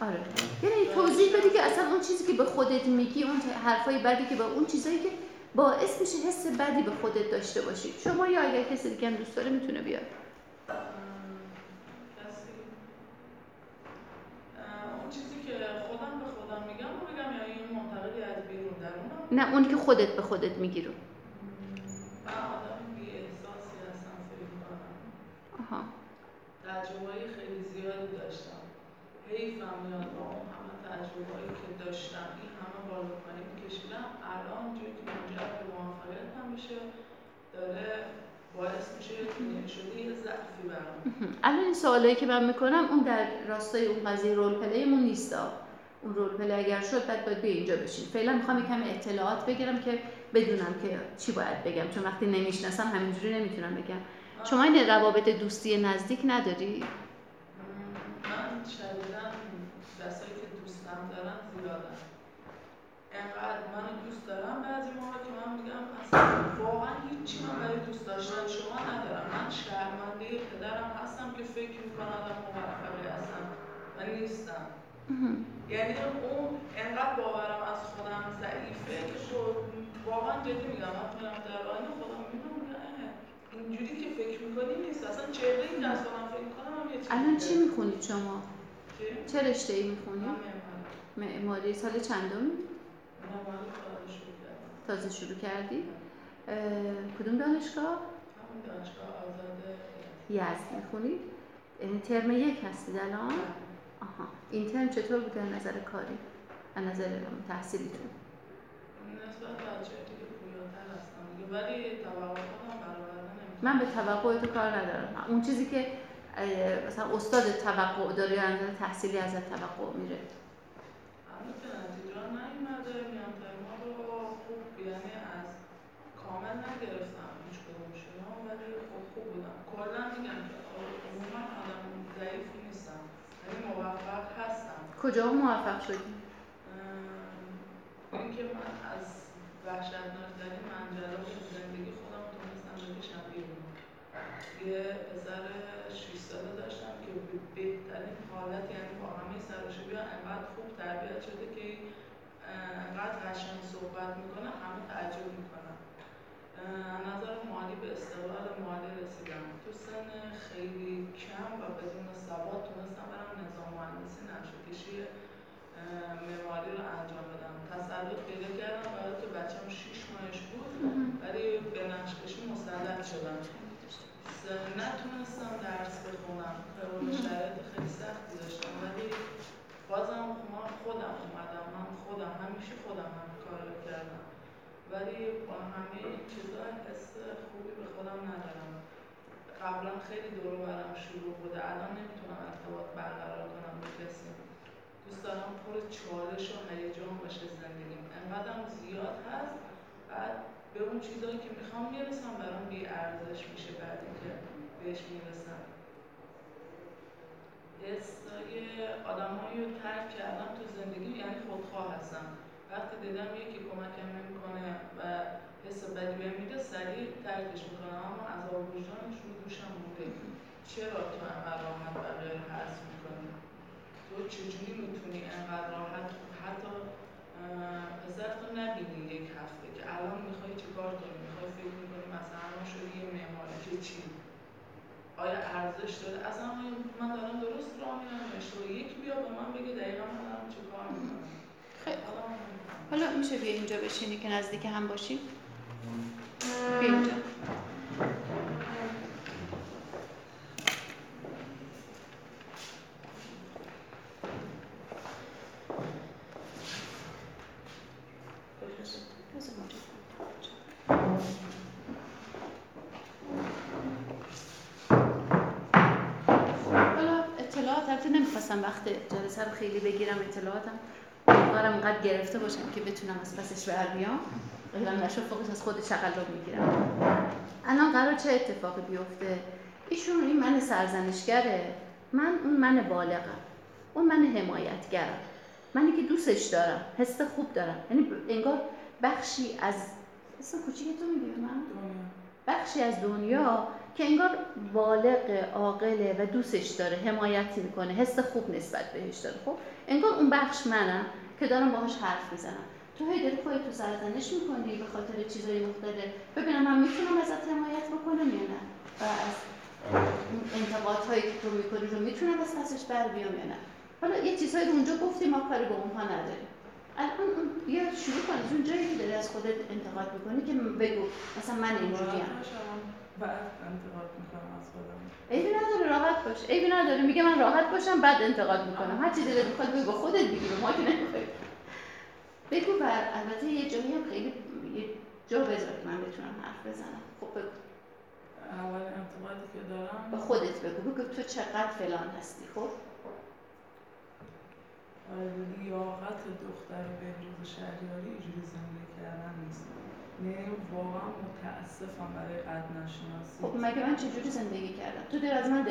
آره. یعنی توضیح بدی که اصلا اون چیزی که به خودت میگی اون حرفای بدی که با اون چیزایی که باعث میشه حس بدی به خودت داشته باشی. شما یا اگر کسی دیگه هم دوست داره می‌تونه بیاد کسی اه، اون چیزی که خودم به خودم میگم رو بگم یا این منتقدی از بیرون درونم نه اون که خودت به خودت میگی رو. آدم بی احساسی هستم فکر می‌کنم. آها. تجربه خیلی زیادی داشتم. حیفم میاد با اون همه تجربه که داشتم. این همه بالا پایین کشیدم الان جوری که منجر به موفقیت هم میشه داره باعث میشه که شده یه ضعفی برام. الان این سوالایی که من می‌کنم اون در راستای اون قضیه رول پلیمون نیستا. اون رول پلی اگر شد بعد باید به اینجا بشین. فعلا می‌خوام یکم اطلاعات بگیرم که بدونم که چی باید بگم. چون وقتی نمی‌شناسم همینجوری نمی‌تونم بگم. شما این روابط دوستی نزدیک نداری؟ من شدیدا کسایی که دوستم دارن زیادن انقدر منو دوست دارم بعضی موقع که من میگم اصلا واقعا هیچی من برای دوست داشتن شما ندارم. من شرمنده پدرم هستم که فکر می‌کنم موفقی هستم. و نیستم. یعنی اون انقدر باورم از خودم ضعیفه که خود واقعا جدی میگم من میرم در آینه خودم می‌بینم میگم اینجوری که فکر می‌کنی نیست. اصلا چهره این دست خودم فکر می‌کنم الان. چی می‌خونید شما؟ چه رشته ای می‌خونید؟ من معماری. سال چندم تازه شروع کردی؟ کدوم دانشگاه؟ همون دانشگاه آزاد یزد می‌خونید یعنی ترم یک هستید الان؟ آها. این ترم چطور بوده از نظر کاری؟ از نظر تحصیلیتون؟ نسبت بچه دیگه پویاتر هستم دیگه. ولی توقع خودم برآورده نمی‌کنم. من به توقع تو کار ندارم. اون چیزی که مثلا استاد توقع داره یا از نظر تحصیلی ازت توقع میره که نتیجه نیومده میام ترما رو خوب یعنی از کامل نگرفتم هیچ کدومشون. رو، ولی خب خوب بودم. کلا میگم که عموما آدم ضعیفی نیستم. یعنی موفق هستم. کجا موفق شدی؟ اینکه من از وحشتناکترین منجلاب زندگی خودم تونستم بکشم بیرون یه پسر 6 ساله داشتم که به بهترین حالت یعنی با همه سر و شوری انقدر خوب تربیت شده که انقدر قشنگ صحبت می‌کنه همه تعجب می‌کنن. از نظر مالی به استقلال مالی رسیدم. تو سن خیلی کم و بدون سواد تونستم برم نظام مهندسی نقشه‌کشی معماری رو انجام بدم. تسلط پیدا کردم برای که بچه‌م 6 ماهش بود ولی به نقشه‌کشی مسلط شدم. نتونستم درس بخونم. شرایط خیلی سختی داشتم ولی بازم من خودم اومدم. من خودم همیشه خودم هم ولی با همه چیزا حس خوبی به خودم ندارم. قبلا خیلی دور برم شروع بوده. الان نمی‌تونم ارتباط برقرار کنم با کسی. دوست دارم پر چالش و هیجان باشه زندگیم. انقدرم زیاد هست. بعد به اون چیزایی که می‌خوام می‌رسم برام بی ارزش میشه بعد اینکه بهش می‌رسم. حسای آدمایی رو ترک کردم تو زندگی یعنی خودخواه هستم. وقتی دیدم یکی کمکم نمی‌کنه و حس بدی بهم میده سریع ترکش می‌کنم اما از وجدانش رو دوشم مونده چرا تو انقدر راحت بقیه رو می‌کنی؟ تو چجوری می‌تونی انقدر راحت؟ حتی اه، پسرت رو نبینی یک هفته که الان می‌خوای چیکار کنی؟ می‌خوای فکر می‌کنی مثلا ما شدی یه معماری که چی؟ آیا ارزش داره؟ اصلا من دارم درست راه میرم؟ اشتباه. یکی بیا به من بگه دقیقا من دارم چه کار می‌کنم. خیلی حالا میشه بیا اینجا بشینی که نزدیک هم باشیم. بیا اینجا. حالا اطلاعات البته نمی‌خواستم وقت جلسه رو خیلی بگیرم اطلاعاتم. امیدوارم اینقدر گرفته باشم که بتونم از پسش بر بیام. اگر نشد فوقش از خود تقلب می‌گیرم. الان قرار چه اتفاقی بیفته؟ ایشون این من سرزنشگره. من اون من بالغم. اون من حمایتگرم. منی که دوستش دارم. حس خوب دارم. یعنی انگار بخشی از اسم کوچیک تو میگی من؟ بخشی از دنیا که انگار بالغ عاقله و دوستش داره. حمایت می‌کنه. حس خوب نسبت بهش داره. خب انگار اون بخش منم. که دارم باهاش حرف می‌زنم. تو هی داری خودت تو سرزنش می‌کنی به خاطر چیزای مختلف. ببینم من می‌تونم ازت حمایت بکنم یا نه؟ و از انتقادهایی که تو می‌کنی رو می‌تونم از پسش بر بیام یا نه؟ حالا یه چیزهایی رو اونجا گفتی ما کاری به اونها نداریم. الان بیا شروع کن. از اون جایی که داری از خودت انتقاد می‌کنی که بگو مثلا من اینجوری ام. بعد انتقاد می‌کنم از خودم. عیبی نداره راحت باش. عیبی نداره میگه من راحت باشم بعد انتقاد می‌کنم. هر چی دلت می‌خواد بگو خودت بگی به ما که بگو بر البته یه جایی هم خیلی یه جا بذار که من بتونم حرف بزنم. خب بگو. اول انتقادی که دارم. به خودت بگو. بگو تو چقدر فلان هستی خب؟ لیاقت دختر بهروز شهریاری اینجوری زندگی کردن نیست. یعنی واقعا متاسفم برای قد نشناسی خب مگه من چجوری زندگی کردم؟ تو دیر از من منت...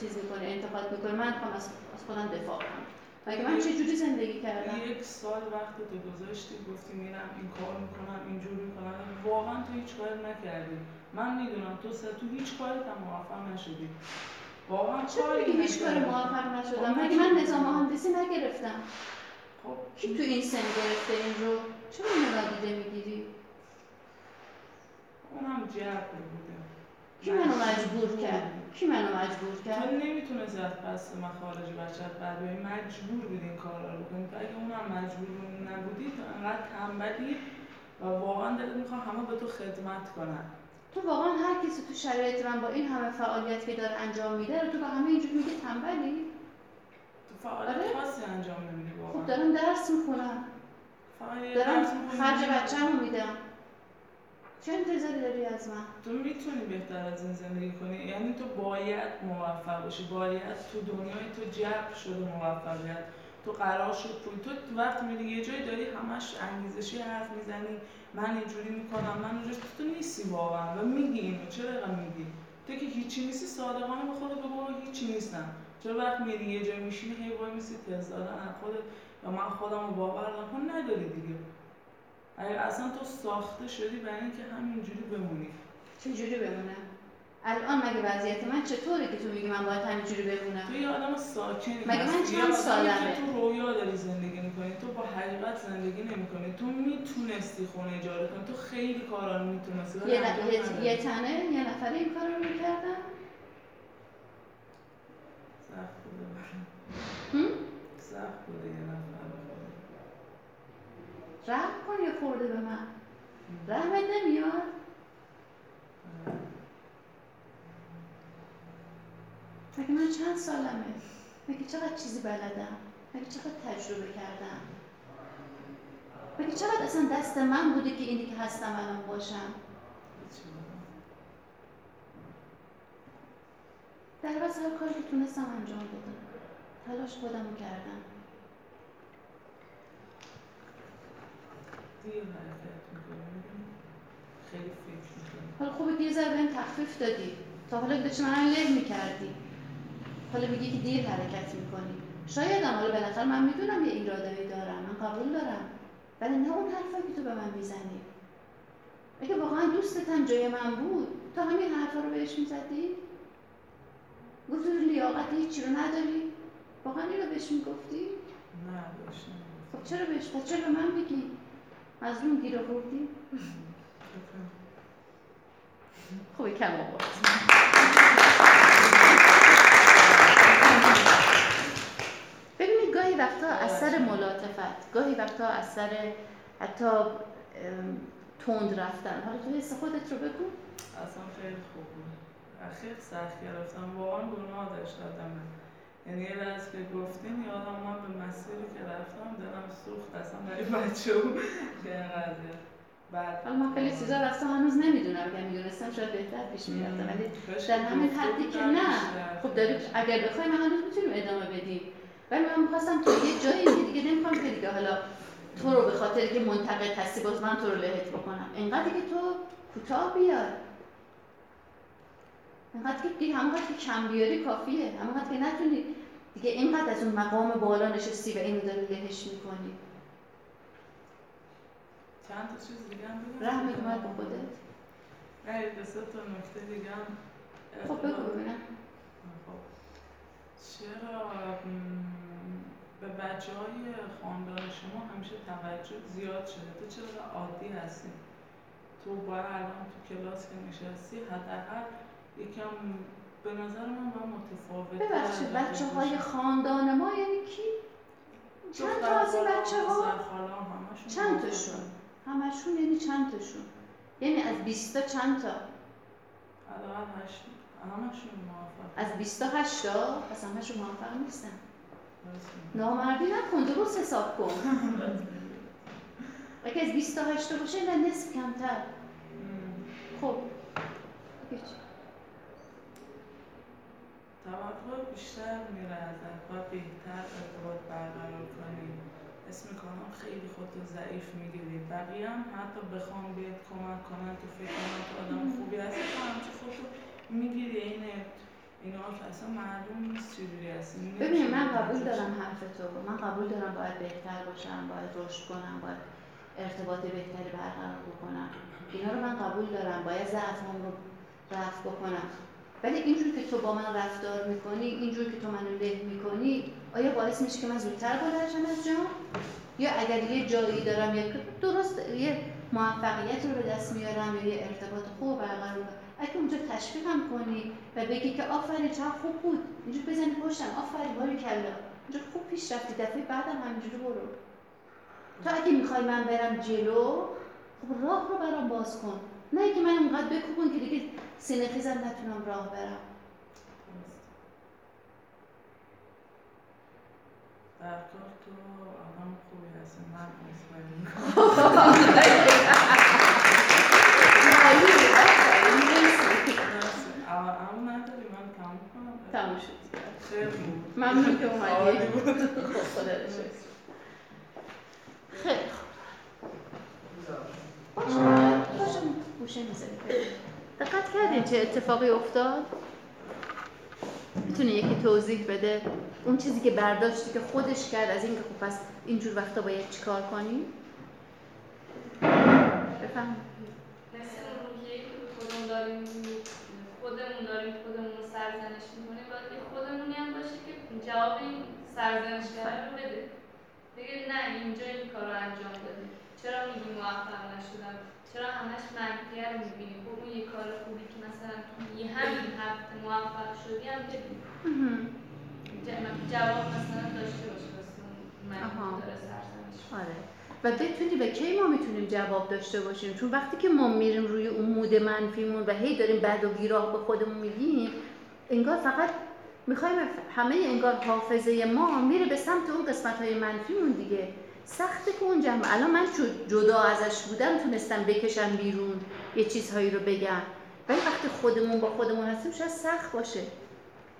چیز می‌کنه انتقاد می‌کنه من خواهم از خودم دفاع کنم. مگه من چجوری زندگی کردم؟ یک سال وقت تو گذاشتی گفتی میرم این کار می‌کنم اینجور می‌کنم. واقعا تو هیچ کار نکردی. من می‌دونم تو سه تو هیچ کاری هم موفق نشدی. واقعا چرا هیچ کار موفق نشدم؟ خب، مگه من نظام مهندسی نگرفتم؟ خب کی تو این سن گرفته این رو چرا نادیده می‌گیری اونم جبر بوده کی منو مجبور کرد کی منو مجبور کرد تو نمی‌تونستی از پس مخارج بچت بر بیای مجبور بودی این کارا رو بکنی اگه اونم مجبور نبودی تو انقدر تنبلی و واقعا دلت می‌خوام همه به تو خدمت کنن تو واقعا هر کسی تو شرایط من با این همه فعالیت که داره انجام میده رو تو با همه اینجور میگه تنبلی فعالیت آره؟ خاصی انجام نمیدی واقعا. خب دارم درس می‌خونم. دارم خرج بچه‌مو میدم. چه انتظاری داری از من؟ تو می‌تونی بهتر از این زندگی کنی. یعنی تو باید موفق باشی. باید تو دنیای تو جبر شده موفقیت. تو قرار شد پول. تو وقتی میری یه جایی داری همش انگیزشی حرف می‌زنی. من اینجوری می‌کنم من اونجوری. تو نیستی واقعا. و میگی اینو. چرا میگی؟ تو که هیچی نیستی صادقانه به خودت بگو هیچی نیستم. چرا وقتی میری؟ یه جایی میشینی هی وای میسی تز دادن خودت یا من خودم رو باور دارم خب نداری دیگه. اگه اصلا تو ساخته شدی برای اینکه همینجوری بمونی. چجوری بمونم؟ الان مگه وضعیت من چطوره که تو میگی من باید همینجوری بمونم؟ تو یه آدم ساکنی مگه من چند سالمه؟ تو رویا داری زندگی می‌کنی تو با حقیقت زندگی نمی‌کنی. تو می‌تونستی خونه اجاره کنی. تو خیلی کارا رو می‌تونستی. یه, یه, یه تنه یه نفره این کارا رو می‌کردم سخت بوده؟ سخت بوده یه نفر رحم کن یه خورده به من. رحمت نمیاد مگه من چند سالمه؟ مگه چقدر چیزی بلدم؟ مگه چقدر تجربه کردم؟ مگه چقدر اصلا دست من بوده که اینی که هستم الان باشم؟ در هر کاری که تونستم انجام دادم تلاش خودم کردم. حالا خوبه یه ذره این تخفیف دادی. تا حالا داشتی من له می‌کردی؟ حالا میگی که دیر حرکت می‌کنی. شاید هم حالا بالاخره من می‌دونم یه ایرادایی دارم. من قبول دارم. ولی نه اون حرفایی که تو به من می‌زنی. اگه واقعا دوستت جای من بود تا همین حرفا رو بهش می‌زدی؟ گفتی لیاقت هیچی رو نداری؟ واقعا این رو بهش می‌گفتی؟ نه بهش خب چرا بهش؟ خب چرا به من بگی مظلوم گیر آوردی؟ خوبی کم آورد ببینید گاهی وقتا از سر ملاطفت گاهی وقتا از سر حتی تند رفتن. حالا تو حس خودت رو بگو. اصلا خیلی خوب. خیلی سخت گرفتم. واقعا گناه داشتم. یعنی یه لحظه که گفتین یادم من به مسیری که رفتم دلم سوخت اصلا برای بچه که این قضیه بعد حالا من خیلی چیزا راستم هنوز نمی‌دونم. اگر می‌دونستم شاید بهتر پیش می‌رفتم ولی در همین حدی که نه. خب داری اگر بخوای من هنوز می‌تونیم ادامه بدیم. ولی من می‌خواستم تو یه جایی که دیگه نمی‌خوام که دیگه حالا تو رو به خاطر که منتقد هستی باز من تو رو لهت بکنم. انقدر که تو کوتاه بیار. انقدر که دیگه همونقدر که کم بیاری کافیه. همونقدر که نتونی. دیگه اینقدر از اون مقام بالا نشستی و اینو داری لهش می‌کنی. چند تا چیز دیگه هم رحمت اومد به خودت. نه دو سه تا نکته دیگه هم. خب بگو ببینم. خب. چرا به بچه های خاندان شما همیشه توجه زیاد شده؟ تو چرا عادی هستی؟ تو باید الان تو کلاس که نشستی حداقل یکم به نظر من باید متفاوت ببخشید بچه های خاندان ما یعنی کی؟ چند تا از این بچه ها؟ چند تاشون؟ همشون یعنی چند تاشون؟ یعنی از 20 تا چند تا؟ حداقل هشت همشون موافق از 28 تا؟ پس همشون موافق نیستن. نامردی نکن درست حساب کن اگه از 28 تا باشه نه نصف کمتر خب. توقع بیشتر میره ازت باید بهتر ارتباط برقرار کنی اسم می‌کنم خیلی خودتو ضعیف می‌گیری. بقیه هم حتی بخوام بهت کمک کنن که فکر کنن تو آدم خوبی هستی تو همچه خودتو می‌گیری. این اینا که اصلا معلوم نیست چجوری هستی. ببین من قبول. دارم حرف تو من قبول دارم باید بهتر باشم باید رشد کنم باید ارتباط بهتری برقرار بکنم. اینا رو من قبول دارم. باید ضعفم رو رفع بکنم. ولی اینجور که تو با من رفتار می‌کنی اینجور که تو منو له می‌کنی آیا باعث میشه که من زودتر بلند شم از جام؟ یا اگر یه جایی دارم یا درست یه موفقیت رو به دست میارم یا یه ارتباط خوب برقرار اگه اونجا تشویقم کنی و بگی که آفرین چقدر خوب بود. اینجور بزنی پشتم. آفرین باری کلا. اینجا خوب پیش رفتی. دفعه بعدم همینجوری برو. تو اگه می‌خوای من برم جلو خب راه رو برام باز کن. نه اینکه من اونقدر بکوبون که دیگه سینه خیزم نتونم راه برم در تو آدم خوبی هستی من. اما نداری من تموم کنم تموم شد. ممنون که اومدی. خب خدا. خیلی خوب باشه باشه گوشه می‌ذاری. دقت کردین چه اتفاقی افتاد؟ می‌تونه یکی توضیح بده؟ اون چیزی که برداشتی که خودش کرد از اینکه خب پس اینجور وقتا باید چیکار کنیم بفهم که خودمون داریم خودمون داریم خودمون رو سرزنش می‌کنیم باید یه خودمونی هم باشه که جواب این سرزنشگره رو بده بگه نه اینجا این کار رو انجام دادی چرا میگی موفق نشدم؟ چرا همش منفیه رو می‌بینی؟ خب اون یه کار خوبی که مثلا تو یه همین هفته موفق شدی هم ج- جواب مثلا داشته باشه واسه اون. داره آره. و بتونی به کی ما می‌تونیم جواب داشته باشیم؟ چون وقتی که ما میریم روی اون مود منفیمون و هی داریم بد و بیراه به خودمون میگیم انگار فقط می‌خوایم همه انگار حافظه ما میره به سمت اون قسمت های منفیمون دیگه. سخته که اون الان من جدا ازش بودم تونستم بکشم بیرون یه چیزهایی رو بگم. ولی وقتی خودمون با خودمون هستیم شاید سخت باشه.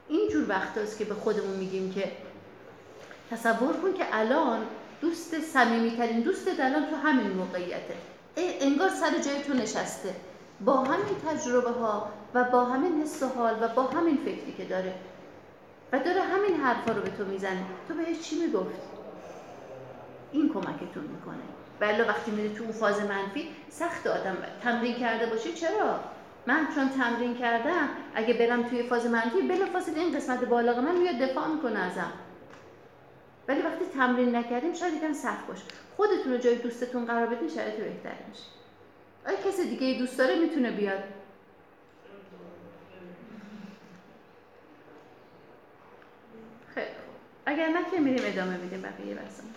اینجور وقتاست که به خودمون میگیم که تصور کن که الان دوست صمیمیترین دوستت الان تو همین موقعیته. انگار سر جای تو نشسته. با همین تجربه ها و با همین حس و حال و با همین فکری که داره. و داره همین حرفا رو به تو می‌زنه. تو بهش چی می‌گفت این کمکتون می‌کنه. ولی وقتی میری تو اون فاز منفی سخت آدم تمرین کرده باشی. چرا؟ من چون تمرین کردم اگه برم توی فاز منفی بلافاصله این قسمت بالا من میاد دفاع می‌کنه ازم. ولی وقتی تمرین نکردیم شاید یکم سخت باشه. خودتون رو جای دوستتون قرار بدین شرایط بهتری میشه. آیا کسی دیگه دوست داره؟ می‌تونه بیاد. خیلی اگر نه که میریم ادامه میدیم بقیه بحثمون.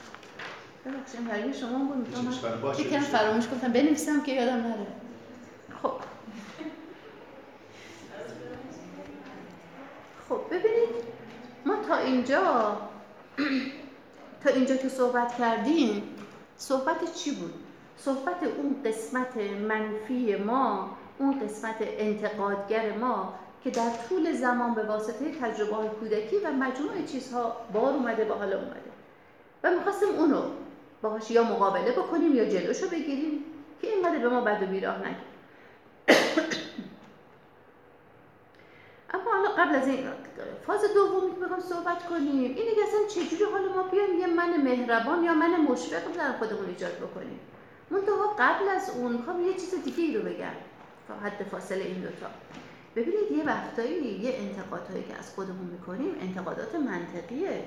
ببخشید برای شما بود می‌تونم یکم. فراموش گفتم بنویسم که یادم نره خب خب ببینید ما تا اینجا تا اینجا که صحبت کردیم صحبت چی بود؟ صحبت اون قسمت منفی ما اون قسمت انتقادگر ما که در طول زمان به واسطه تجربه های کودکی و مجموعه چیزها بار اومده به حال اومده و می‌خواستیم اونو باهاش یا مقابله بکنیم یا جلوشو بگیریم که اینقدر به ما بد و بیراه نگه. اما حالا قبل از این فاز دومی که بخوام صحبت کنیم اینه که اصلا چجوری حالا ما بیایم یه من مهربان یا من مشفق در خودمون ایجاد بکنیم؟ منتها قبل از اون می‌خوام یه چیز دیگه ای رو بگم. تا حد فاصله این دوتا. ببینید یه وقتایی یه انتقادهایی که از خودمون می‌کنیم انتقادات منطقیه.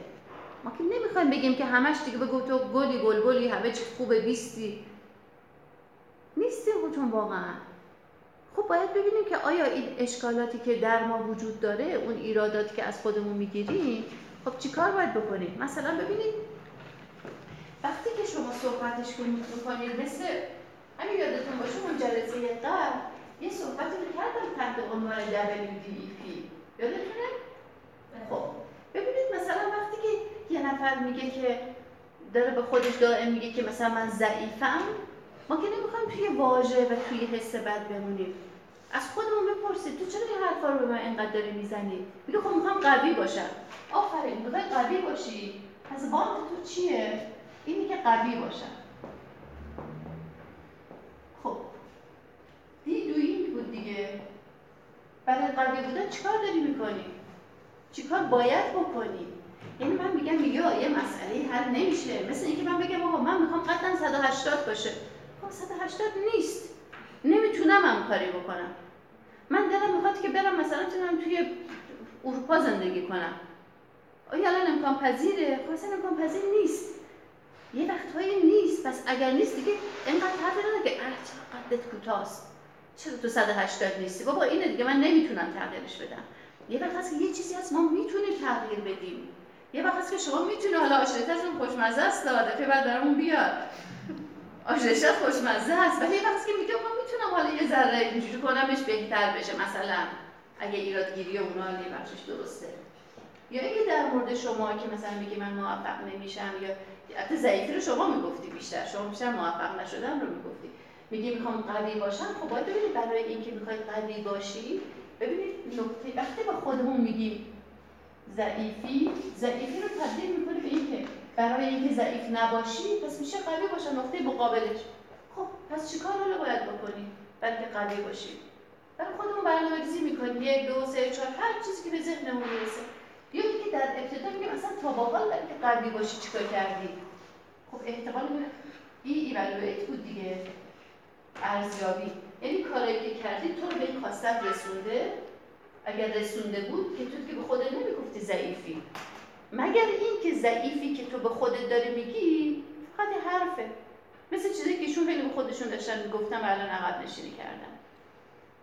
ما که نمی‌خوایم بگیم که همش دیگه بگو تو گلی گل همه چی خوبه بیستی نیستیم خودتون واقعا. خب باید ببینیم که آیا این اشکالاتی که در ما وجود داره اون ایراداتی که از خودمون می‌گیریم خب چیکار باید بکنیم؟ مثلا ببینید وقتی که شما صحبتش می‌کنید مثل همین یادتون باشه اون جلسه قبل یه صحبتی رو کردم تحت عنوان WDEP یادتونه؟ خب. ببینید مثلا وقتی که یه نفر میگه که داره به خودش دائم میگه که مثلا من ضعیفم. ما که نمی‌خوایم توی واژه و توی حس بد بمونیم. از خودمون بپرسید تو چرا این حرفا رو به من اینقدر داری می‌زنی؟ میگه خب می‌خوام قوی باشم. آفرین می‌خوای قوی باشی. پس وانت تو چیه؟ اینی که قوی باشم. خب دی دوینگ بود دیگه. برای قوی بودن چیکار داری می‌کنی؟ چیکار باید بکنی؟ یعنی من میگم یا یه مسئله حل نمیشه. مثل اینکه من بگم آقا من می‌خوام قدم 180 باشه. خب 180 نیست. نمی‌تونم هم کاری بکنم. من دلم می‌خواد که برم مثلا تونم توی اروپا زندگی کنم. آیا الان امکان پذیره؟ خب امکان پذیر نیست. یه وقتهایی نیست. پس اگر نیست دیگه اینقدر حرف نده که اه چقدر قدت کوتاست. چرا تو 180 نیستی؟ بابا اینه دیگه. من نمی‌تونم تغییرش بدم. یه وقت هست که یه چیزی هست ما می‌تونیم تغییر بدیم. یه وقت که شما می‌تونه حالا آشریتتون خوشمزه است دفعه بعد برامون بیاد. آشریتت خوشمزه است. ولی یه وقت که میگه ما می‌تونم حالا یه ذره اینجوری کنمش بهتر بشه. مثلا اگه ایرادگیری اونا یه بخشش درسته. یا اینکه در مورد شما که مثلا میگی من موفق نمیشم یا حتی ضعیفی رو شما می‌گفتی بیشتر. شما بیشتر موفق نشدم رو می‌گفتی. میگی می‌خوام قوی باشم. خب باید ببینید برای اینکه می‌خوای قوی باشی ببینید نکته. وقتی با خودمون میگیم ضعیفی ضعیفی رو تبدیل می‌کنی به اینکه برای اینکه ضعیف نباشی پس میشه قوی باشه نقطه مقابلش. خب پس چیکار رو باید بکنی برای که قوی باشی برای خودمون برنامه‌ریزی می‌کنیم. یک دو سه چهار هر چیزی که به ذهنمون می‌رسه. یا اینکه در ابتدا میگه مثلا تا با حال برای که قوی باشی چیکار کردی؟ خب احتمال این ایوالویت بود دیگه. ارزیابی. یعنی کاری که کردی تو رو به این خواستت رسونده. اگر رسونده بود که تو که به خودت نمی‌گفتی ضعیفی. مگر این که ضعیفی که تو به خودت داری میگی فقط حرفه. مثل چیزی که ایشون خیلی به خودشون داشتن می‌گفتم الان عقب نشینی کردن.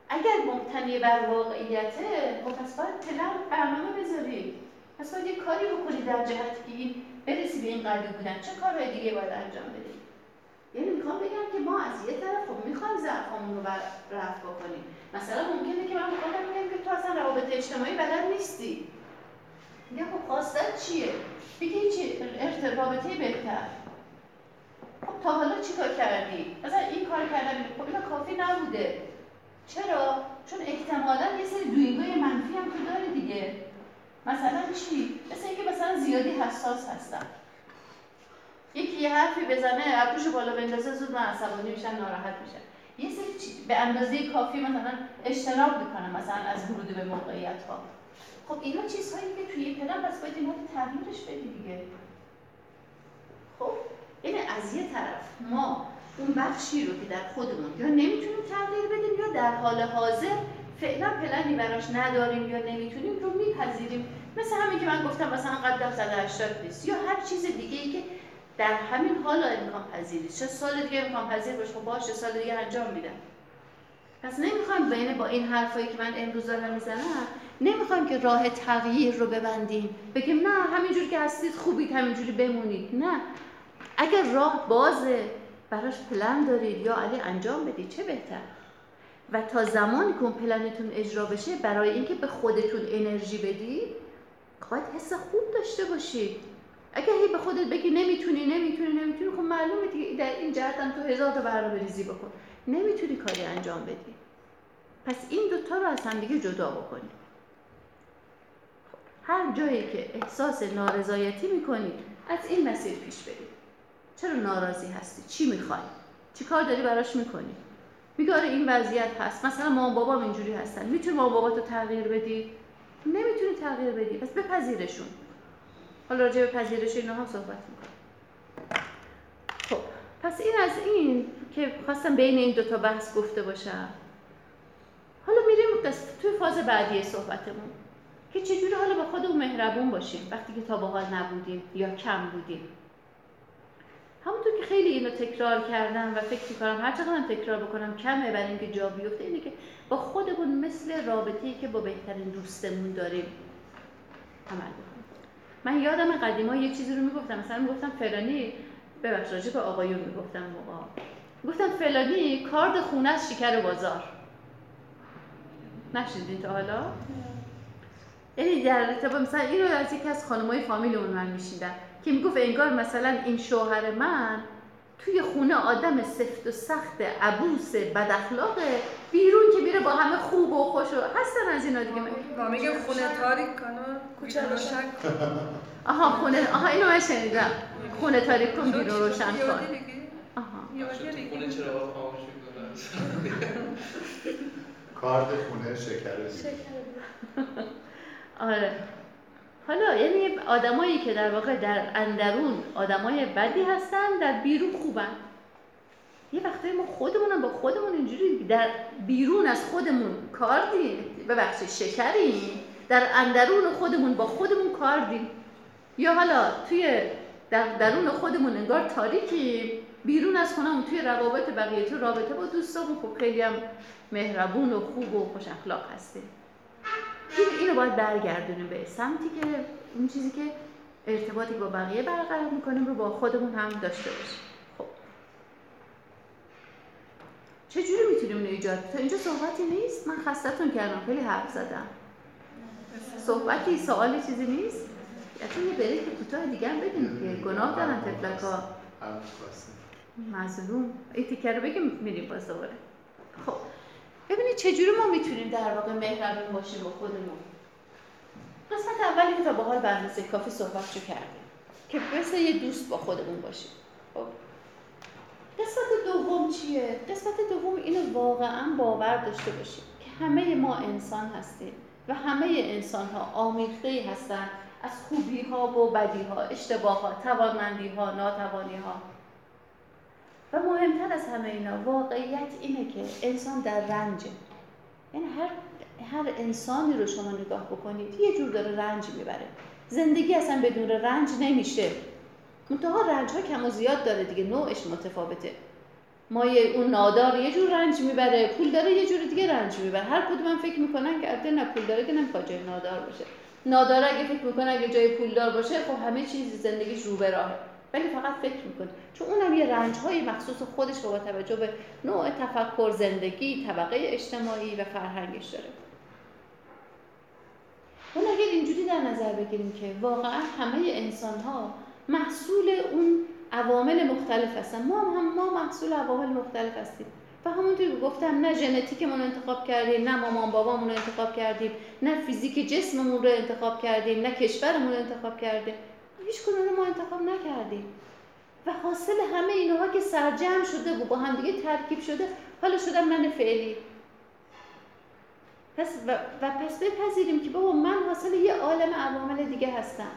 اگر مبتنی بر واقعیته خب پس باید پلن برنامه بذاری. پس باید یه کاری بکنی در جهت که این برسی به این قوی بودن. چه کارهای دیگه باید انجام بدی؟ یعنی می‌خوام بگم که ما از یه طرف خب می‌خوایم ضعفمون رو رفع بکنیم. مثلا ممکنه که من بخوام بگم که تو اصلا روابط اجتماعی بلد نیستی. میگه خب خواستت چیه؟ بگی چی رابطه بهتر. خب تا حالا چی کار کردی؟ مثلا این کار کردن خب اینا کافی نبوده. چرا؟ چون احتمالا یه سری دوینگای منفی هم تو داره دیگه. مثلا چی؟ مثل اینکه مثلا زیادی حساس هستم. یکی یه حرفی بزنه ابروش بالا بندازه زود من عصبانی میشن ناراحت میشن یه سری به اندازه کافی مثلا اجتناب می‌کنم مثلا از ورود به موقعیت ها خب اینا چیزهایی که توی پلن پس باید اینا تغییرش بدی دیگه. خب؟ یعنی از یه طرف ما اون بخشی رو که در خودمون یا نمی‌تونیم تغییر بدیم یا در حال حاضر فعلا پلنی براش نداریم یا نمی‌تونیم رو میپذیریم. مثل همین که من گفتم مثلا قدم 180 نیست. یا هر چیز دیگه ای که در همین حال امکان پذیری چه سال دیگه امکان پذیر باشه خب باشه سال دیگه انجام میدم. پس نمی‌خوایم بین با این حرفایی که من امروز دارم می‌زنم نمی‌خوایم که راه تغییر رو ببندیم. بگیم نه همینجور که هستید خوبید همینجوری بمونید. نه. اگر راه بازه براش پلن دارید یا علی انجام بدید چه بهتر؟ و تا زمانی که اون پلنتون اجرا بشه برای اینکه به خودتون انرژی بدید باید حس خوب داشته باشید. اگه هی به خودت بگی نمی‌تونی نمی‌تونی نمی‌تونی خب معلومه دیگه. در این جهت هم تو هزار تا برنامه ریزی بکن. نمی‌تونی کاری انجام بدی. پس این دوتا رو از هم دیگه جدا بکنی. هر جایی که احساس نارضایتی می‌کنی از این مسیر پیش برید چرا ناراضی هستی؟ چی می‌خوای؟ چی کار داری براش می‌کنی؟ میگه آره این وضعیت هست. مثلا مامان بابام اینجوری هستن. می‌تونی مامان بابا تو تغییر بدی؟ نمی‌تونی تغییر بدی. پس بپذیرشون. حالا راجع به پذیرش اینا هم صحبت می‌کنم. خب پس این از این که خواستم بین این دوتا بحث گفته باشم. حالا میریم توی فاز بعدی صحبتمون. که چجوری حالا با خودمون مهربون باشیم وقتی که تا به حال نبودیم یا کم بودیم. همونطور که خیلی اینو تکرار کردم و فکر می‌کنم هر چقدر تکرار بکنم کمه برای اینکه جا بیفته اینه که با خودمون مثل رابطه‌ای که با بهترین دوستمون داریم عمل من یادم قدیما یه چیزی رو می‌گفتم. مثلا می‌گفتم فلانی ببخش راجع به آقایون می‌گفتم. موقع گفتم فلانی کارد خونه از شکر بازار. نشیدین تا حالا؟ یعنی در ارتباط مثلا این رو از یکی از خانمای فامیلمون من میشیدم که می‌گفت انگار مثلا این شوهر من توی خونه آدم سفت و سخت عبوس بد اخلاقه بیرون که میره با همه خوب و خوش و هستن از اینا دیگه. ما میگه خونه تاریک. کنه کوچه روشن آها خونه آها اینو من شنیدم. خونه تاریک کن بیرون روشن کن. آها. خونه چرا خاموش کارد خونه شکر آره. حالا یعنی آدمایی که در واقع در اندرون آدمای بدی هستن در بیرون خوبن. یه وقتایی ما خودمون با خودمون اینجوری در بیرون از خودمون کار دیم. ببخشید شکریم. در اندرون خودمون با خودمون کار دیم. یا حالا توی در درون خودمون انگار تاریکیم. بیرون از خونمون توی روابط بقیه تو رابطه با دوستامون خب خیلی هم مهربون و خوب و خوش اخلاق هستیم. این اینو باید برگردونیم به سمتی که اون چیزی که ارتباطی با بقیه برقرار می‌کنیم رو با خودمون هم داشته باشیم. خب. چجوری می‌تونیم اینو ایجاد تا اینجا صحبتی نیست؟ من خستتون کردم خیلی حرف زدم. صحبتی سوالی چیزی نیست؟ یعنی یه بریک کوتاه دیگه هم بدیم که گناه دارن تفلک ها مظلوم این تیکر رو بگیم میریم باز دوباره خب. ببینید چجوری ما می‌تونیم در واقع مهربون باشیم با خودمون. قسمت اولی که تا به حال برنامه کافی صحبت شو کردیم که مثل یه دوست با خودمون باشیم. خب. قسمت دوم چیه؟ قسمت دوم اینو واقعا باور داشته باشیم که همه ما انسان هستیم و همه انسان ها آمیخته هستن از خوبی ها و بدی ها اشتباه ها توانمندی ها ناتوانی ها و مهمتر از همه اینا واقعیت اینه که انسان در رنجه یعنی هر هر انسانی رو شما نگاه بکنید یه جور داره رنج می‌بره. زندگی اصلا بدون رنج نمیشه. منتها رنج ها کم و زیاد داره دیگه نوعش متفاوته. ما اون نادار یه جور رنج می‌بره پول داره یه جور دیگه رنج می‌بره. هر کدوم من فکر می‌کنن که البته نه پول داره که نه جای نادار باشه. نادار اگه فکر می‌کنه اگه جای پولدار باشه خب همه چیز زندگیش رو به راهه. ولی فقط فکر می‌کنه چون اونم یه رنج های مخصوص خودش با توجه به نوع تفکر زندگی طبقه اجتماعی و فرهنگش داره. اون اگر اینجوری در نظر بگیریم که واقعا همه انسان ها محصول اون عوامل مختلف هستن. ما هم ما محصول عوامل مختلف هستیم. و همونطور که گفتم نه ژنتیکمون انتخاب کردیم نه مامان بابامون انتخاب کردیم نه فیزیک جسممون رو انتخاب کردیم نه کشورمون رو انتخاب کردیم. هیچ کنون ما انتخاب نکردیم. و حاصل همه اینها که سرجم شده و با هم دیگه ترکیب شده حالا شدم من فعلی. پس و, و پس بپذیریم که بابا من حاصل یه عالم عوامل دیگه هستم.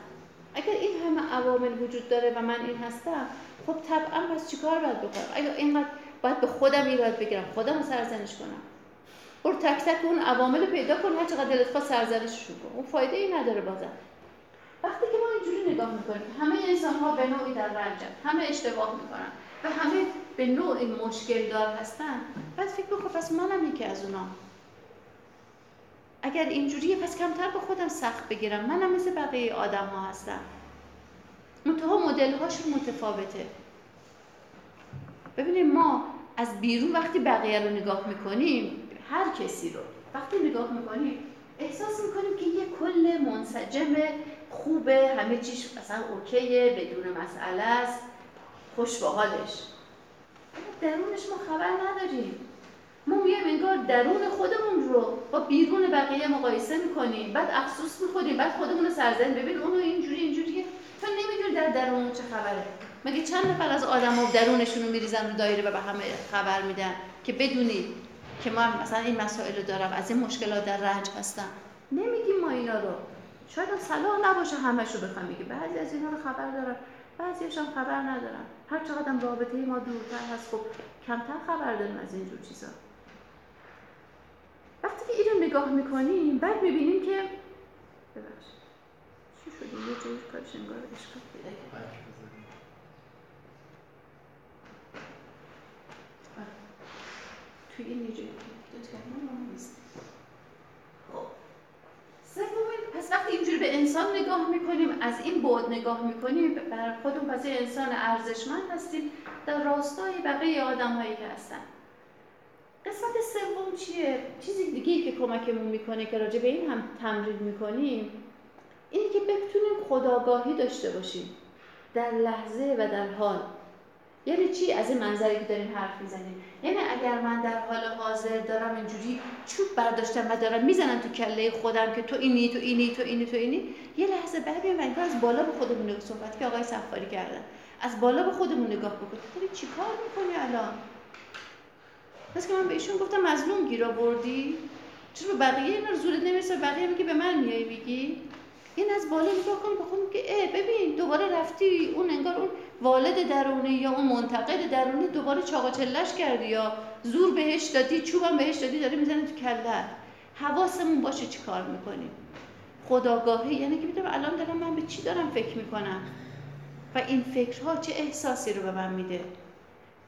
اگر این همه عوامل وجود داره و من این هستم خب طبعا پس چیکار باید بکنم؟ اگر اینقدر باید به خودم ایراد بگیرم خودم رو سرزنش کنم. برو تک تک اون عوامل پیدا کن هر چقدر دلت خواست سرزنششون کن. اون فایده ای نداره بازم. وقتی که ما اینجوری نگاه می‌کنیم همه انسان ها به نوعی در رنجن همه اشتباه می‌کنن و همه به نوعی مشکل دار هستن بعد فکر بکن پس منم یکی از اونا. اگر اینجوریه پس کمتر به خودم سخت بگیرم. منم مثل بقیه آدم ها هستم. منتها مدل هاشون متفاوته. ببینید ما از بیرون وقتی بقیه رو نگاه می‌کنیم هر کسی رو وقتی نگاه می‌کنیم احساس می‌کنیم که یه کل منسجم خوبه همه چیش مثلا اوکیه بدون مسئله است. خوش به حالش. درونش ما خبر نداریم. ما میایم انگار درون خودمون رو با بیرون بقیه مقایسه می‌کنیم. بعد افسوس می‌خوریم بعد خودمون رو سرزن ببین اونو اینجوری اینجوریه تو نمی‌دونی در درون چه خبره. مگه چند نفر از آدم ها درونشون رو میریزن رو دایره و به همه خبر میدن که بدونید که من مثلا این مسائل رو دارم از این مشکلات در رنج هستم؟ نمیگیم ما اینا رو. شاید هم صلاح نباشه همش رو بخوام بگی بعضی از اینا رو خبر دارم بعضیش هم خبر ندارم هر چقدر رابطه ما دورتر هست خب کمتر خبر داریم از اینجور چیزا. وقتی که اینو نگاه می‌کنیم بعد می‌بینیم که ببخشید چی شده؟ یه جایی کارش انگار اشکال پیدا کرد. توی این یه جایی. نیست. پس وقتی اینجوری به انسان نگاه می‌کنیم از این بعد نگاه می‌کنیم بر خودمون پس انسان ارزشمند هستیم. در راستای بقیه آدم هایی که هستن. قسمت سوم چیه؟ چیزی دیگه که کمکمون می‌کنه که راجع به این هم تمرین می‌کنیم اینه که بتونیم خداگاهی داشته باشیم. در لحظه و در حال. یعنی چی؟ از این منظری که داریم حرف می‌زنیم. یعنی اگر من در حال حاضر دارم اینجوری چوب برداشتم و دارم می‌زنم تو کله خودم که تو اینی تو اینی تو اینی تو اینی یه لحظه بعد میام از بالا به خودمون نگاه صحبت که آقای سفاری کردن. از بالا به خودمون نگاه بکن داری چیکار می‌کنی الان؟ پس که من به ایشون گفتم مظلوم گیر آوردی. چرا بقیه اینا رو زورت نمی‌رسه؟ بقیه که به من میای میگی؟ این از بالا نگاه کن بخون که اه ببین دوباره رفتی اون انگار اون والد درونی یا اون منتقد درونی دوباره چاقا چلش کردی یا زور بهش دادی چوبم بهش دادی داری می‌زنی تو کله. حواسمون باشه چی کار می‌کنیم. خداگاهی یعنی که می‌دونم الان دارم من به چی دارم فکر می‌کنم؟ و این فکرها چه احساسی رو به من میده؟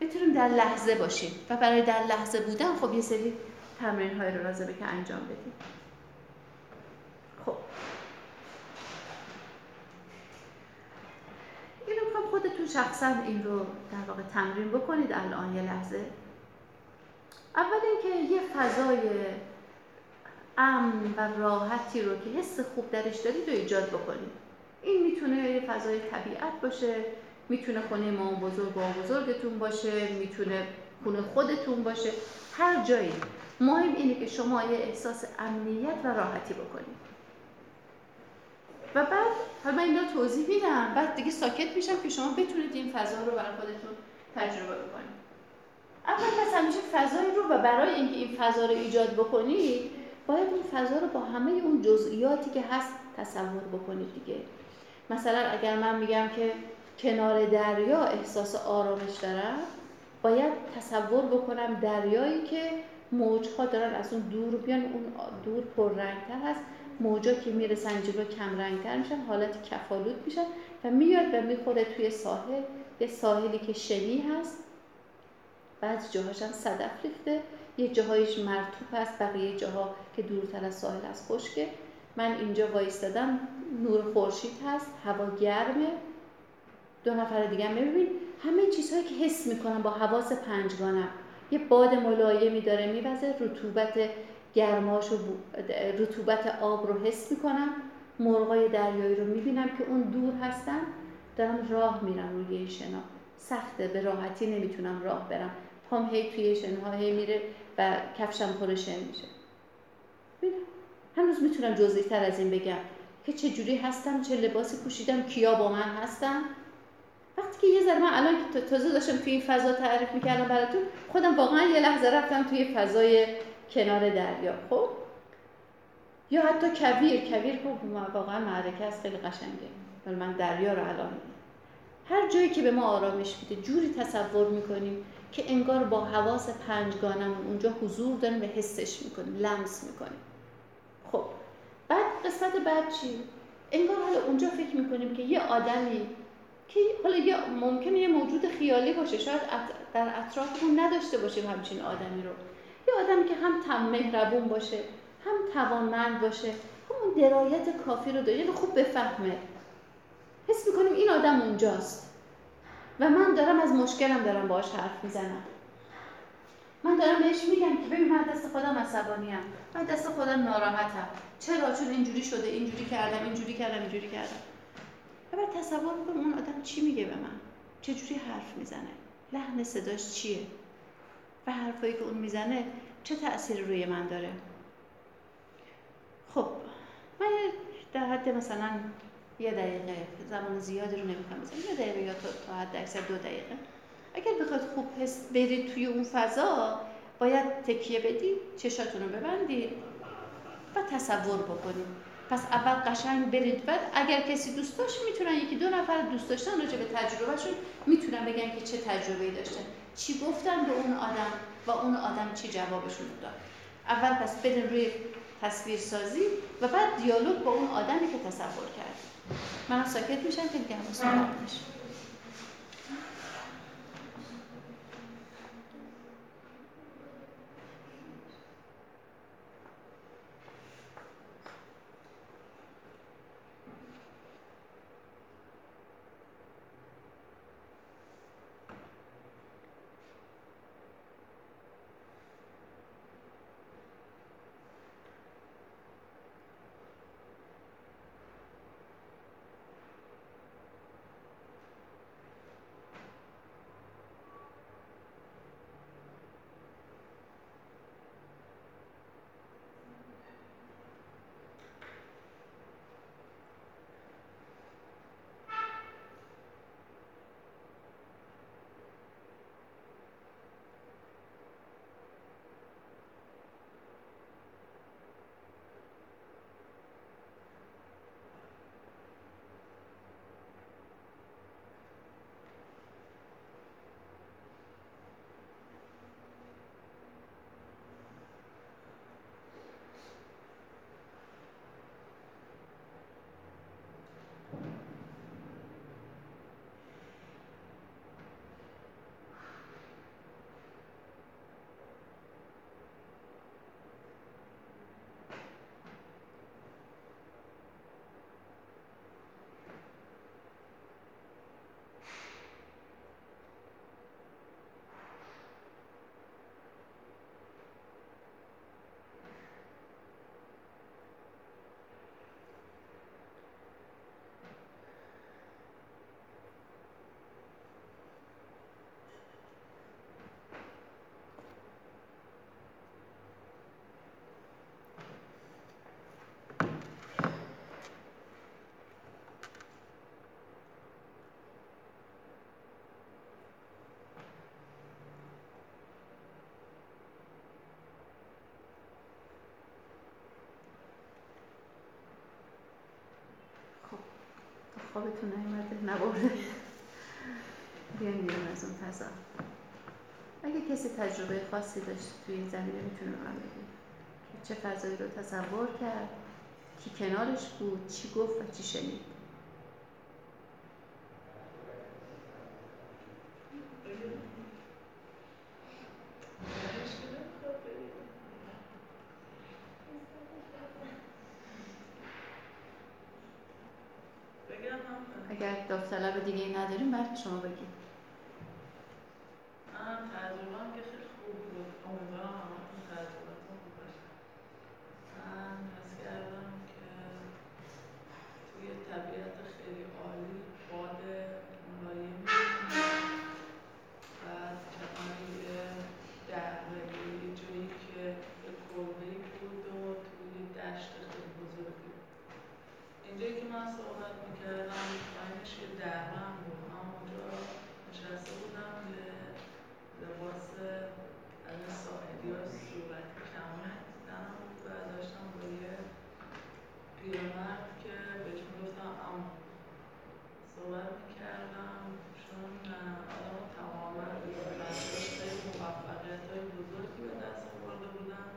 بتونیم در لحظه باشیم. و برای در لحظه بودن خب یه سری تمرین های رو لازمه که انجام بدیم. خب. اینو می‌خوام خودتون شخصا این رو در واقع تمرین بکنید الان یه لحظه. اول اینکه یه فضای امن و راحتی رو که حس خوب درش دارید رو ایجاد بکنید. این می‌تونه یه فضای طبیعت باشه می‌تونه خونه مام بزرگ و بزرگتون باشه می‌تونه خونه خودتون باشه. هر جایی. مهم اینه که شما یه احساس امنیت و راحتی بکنید. و بعد حالا من اینا توضیح میدم. بعد دیگه ساکت میشم که شما بتونید این فضا رو برای خودتون تجربه بکنید. اول پس همیشه فضایی رو و برای اینکه این فضا رو ایجاد بکنید باید اون فضا رو با همه اون جزئیاتی که هست تصور بکنید دیگه. مثلا اگر من میگم که کنار دریا احساس آرامش دارم باید تصور بکنم دریایی که موجها دارن از اون دور بیان اون دور پررنگتر هست. موجا که می‌رسن جلو کم رنگتر میشن حالت کفالود میشن و میاد و می‌خوره توی ساحل. یه ساحلی که شنی هست. بعض جاهاش هم صدف ریخته. یه جاهایش مرتوب هست. بقیه جاها که دورتر از ساحل از خشکه. من اینجا وایستادم. نور خورشید هست. هوا گرمه. دو نفر دیگه ببین همه چیزهایی که حس می‌کنم با حواس پنجگانم. یه باد ملایمی داره میوزه رطوبت گرماش و رطوبت آب رو حس می‌کنم. مرغای دریایی رو می‌بینم که اون دور هستن. دارم راه میرم روی شنا. سخته به راحتی نمی‌تونم راه برم. پام هی توی شنها هی میره و کفشم پر شن میشه. هنوز می‌تونم جزئی تر از این بگم. که چه جوری هستم چه لباسی پوشیدم کیا با من هستن. وقتی که یه ذره من الان که تازه داشتم توی این فضا تعریف می‌کردم براتون خودم واقعا یه لحظه رفتم توی فضای کنار دریا. خب؟ یا حتی کویر کویر خب واقعا معرکه است خیلی قشنگه. ولی من دریا رو الان هر جایی که به ما آرامش میده جوری تصور می‌کنیم که انگار با حواس پنجگانم اونجا حضور داریم و حسش می‌کنیم لمس می‌کنیم. خب بعد قسمت بعد چی؟ انگار حالا اونجا فکر می‌کنیم که یه آدمی که حالا یا ممکنه یه موجود خیالی باشه شاید در اطرافمون نداشته باشیم همچین آدمی رو. یه آدمی که هم تم مهربون باشه هم توانمند باشه همون درایت کافی رو داره یعنی خوب بفهمه. حس می‌کنیم این آدم اونجاست. و من دارم از مشکلم دارم باهاش حرف می‌زنم. من دارم بهش میگم که ببین من دست خودم عصبانیم. من دست خودم ناراحتم. چرا؟ چون اینجوری شده اینجوری کردم اینجوری کردم اینجوری کردم. و تصور می‌کنم اون آدم چی میگه به من؟ چجوری حرف می‌زنه؟ لحن صداش چیه؟ و حرفایی که اون می‌زنه چه تأثیری روی من داره؟ خب من در حد مثلا یه دقیقه زمان زیادی رو نمی‌خوام بزنم یه دقیقه یا تا حد اکثر دو دقیقه. اگر بخواد خوب حس برید توی اون فضا باید تکیه بدید چشاتون رو ببندید و تصور بکنید. پس اول قشنگ برید. بعد اگر کسی دوست داشت می‌تونن یکی دو نفر دوست داشتن راجع به تجربهشون می‌تونن بگن که چه تجربه‌ای داشتن. چی گفتن به اون آدم و اون آدم چی جوابشون داد. اول پس بریم روی تصویر سازی و بعد دیالوگ با اون آدمی که تصور کردی منم ساکت میشم که دیگه همه صحبت خوابتون نیومده نبرده. بیایم بیرون از اون فضا. اگه کسی تجربه خاصی داشت توی این زمینه می‌تونه من بگه. چه فضایی رو تصور کرد؟ کی کنارش بود؟ چی گفت و چی شنید داوطلب دیگه ای نداریم بعد شما بگید من تجربه که خیلی خوب بود امیدوارم همتون تجربهتون خوب باشه من حس کردم که توی طبیعت خیلی عالی باد ملایمی بعد کنار یه دره یه جایی که یه کلبه بود و توی دشت خیلی بزرگی اینجایی که من صحبت می‌کردم پایینش یه دره هم بود من اونجا نشسته بودم یه لباس از این ساحلی های صورتی کمر دیدنم بود و داشتم با یه پیرمرد که بهش می‌گفتم اما صحبت می‌کردم چون آدم تماما خیلی موفقیت های بزرگی به دست آورده بودن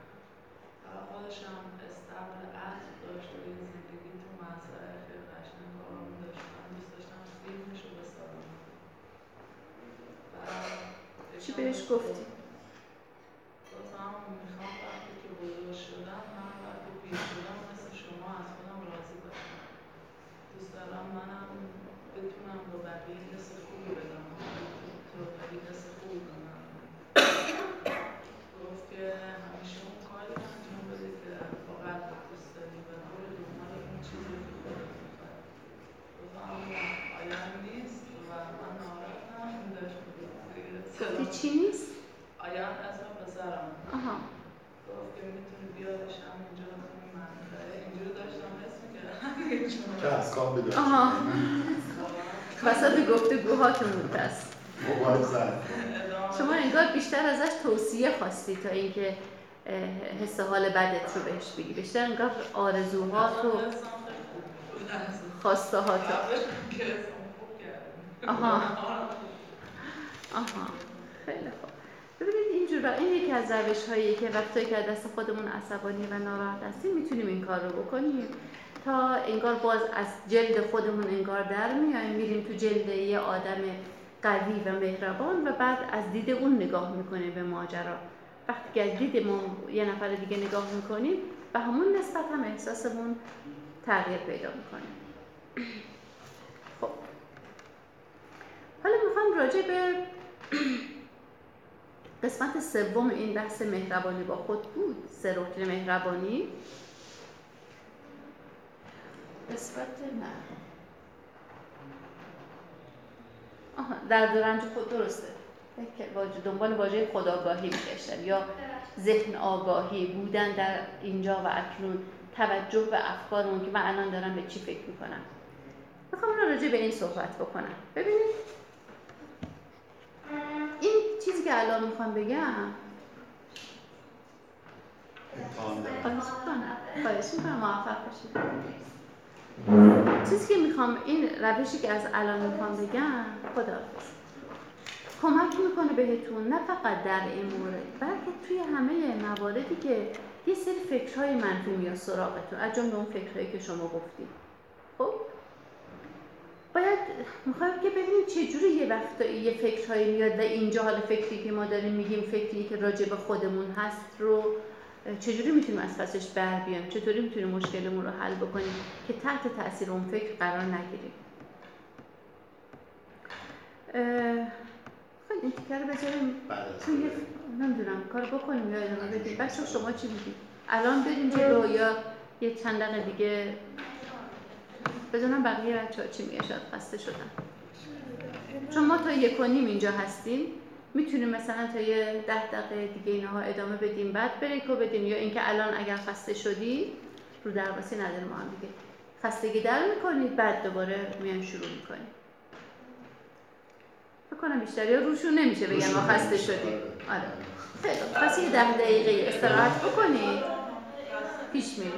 و خودش هم استبل عطر داشت و یه زندگی تو مزرعه خیلی قشنگ و آروم داشت من دوست داشتم فیلمش رو بسازم چی بهش گفتی؟ گفتم می‌خوام وقتی که بزرگ شدم من وقتی پیر شدم مثل شما از خودم راضی باشم دوست دارم منم بتونم با بقیه حس خوبی بدم تو خیلی حس خوبی به من گفت که همیشه اون کاری انجام بده که با قلبت دوست داری و برو دنبال اون چیزی که خودت می‌خوای گفتم آیا نیست و من ناراحتم این داشت گفتی چی نیست؟ آیان اسم پسرم آها گفت که می‌تونی بیارش همینجا تو این منطقه اینجوری داشتم حس می‌کردم که از کام بداشت آها وسط گفتگوها که مونده است موبایل زد شما انگار بیشتر ازش توصیه خواستی تا اینکه حس حال بدت رو بهش بگی. بیشتر انگار آرزوهات و خواسته هات آها. آها. خیلی خوب. ببینید اینجور این یکی از روش هایی که وقتی که دست خودمون عصبانی و ناراحت هستیم می‌تونیم این کار رو بکنیم. تا انگار باز از جلد خودمون انگار در میایم میریم تو جلد یه آدم قوی و مهربان و بعد از دید اون نگاه می‌کنیم به ماجرا. وقتی که از دید ما یه نفر دیگه نگاه می‌کنیم به همون نسبت هم احساسمون تغییر پیدا می‌کنه. خب. حالا می‌خوام راجع به قسمت سوم این بحث مهربانی با خود بود سه مهربانی. قسمت نه. آها در رنج خود درسته. دنبال واژه خداگاهی میگشتم یا ذهن آگاهی بودن در اینجا و اکنون توجه به افکارمون که من الان دارم به چی فکر می‌کنم. می‌خوام راجع به این صحبت بکنم. ببینید. این چیزی که الان می‌خوام بگم. خواهش می‌کنم. موفق باشید. چیزی که می‌خوام این روشی که از الان می‌خوام بگم خدا کمک می‌کنه بهتون نه فقط در این مورد بلکه توی همه مواردی که یه سری فکرهای منفی میاد سراغتون. از جمله اون فکرهایی که شما گفتید. خب؟ باید می‌خوایم که ببینیم چجوری یه وقت یه فکرهایی میاد و اینجا حال فکری که ما داریم میگیم فکری که راجع به خودمون هست رو چجوری می‌تونیم از پسش بر بیایم؟ چطوری می‌تونیم مشکلمون رو حل بکنیم که تحت تاثیر اون فکر قرار نگیریم؟ خیلی این تیکه رو بذاریم. توی نمی‌دونم کار بکنیم یا ادامه بدیم بچه شما چی میگید الان بریم جلو یا یه چند دقیقه دیگه؟ بدونم بقیه بچه ها چی میگه شاید خسته شدن. چون ما تا یک اینجا هستیم. می‌تونیم مثلا تا یه ده دقیقه دیگه اینها ادامه بدیم بعد بریکو بدیم. یا اینکه الان اگر خسته شدی رو درواسی نداره ما هم دیگه. خستگی در می‌کنید بعد دوباره میان شروع می‌کنیم. بکنم بیشتر. یا روشون نمیشه بگم ما خسته شدیم. آره. خیلی پس یه ده دقیقه استراحت بکنید. پیش میریم.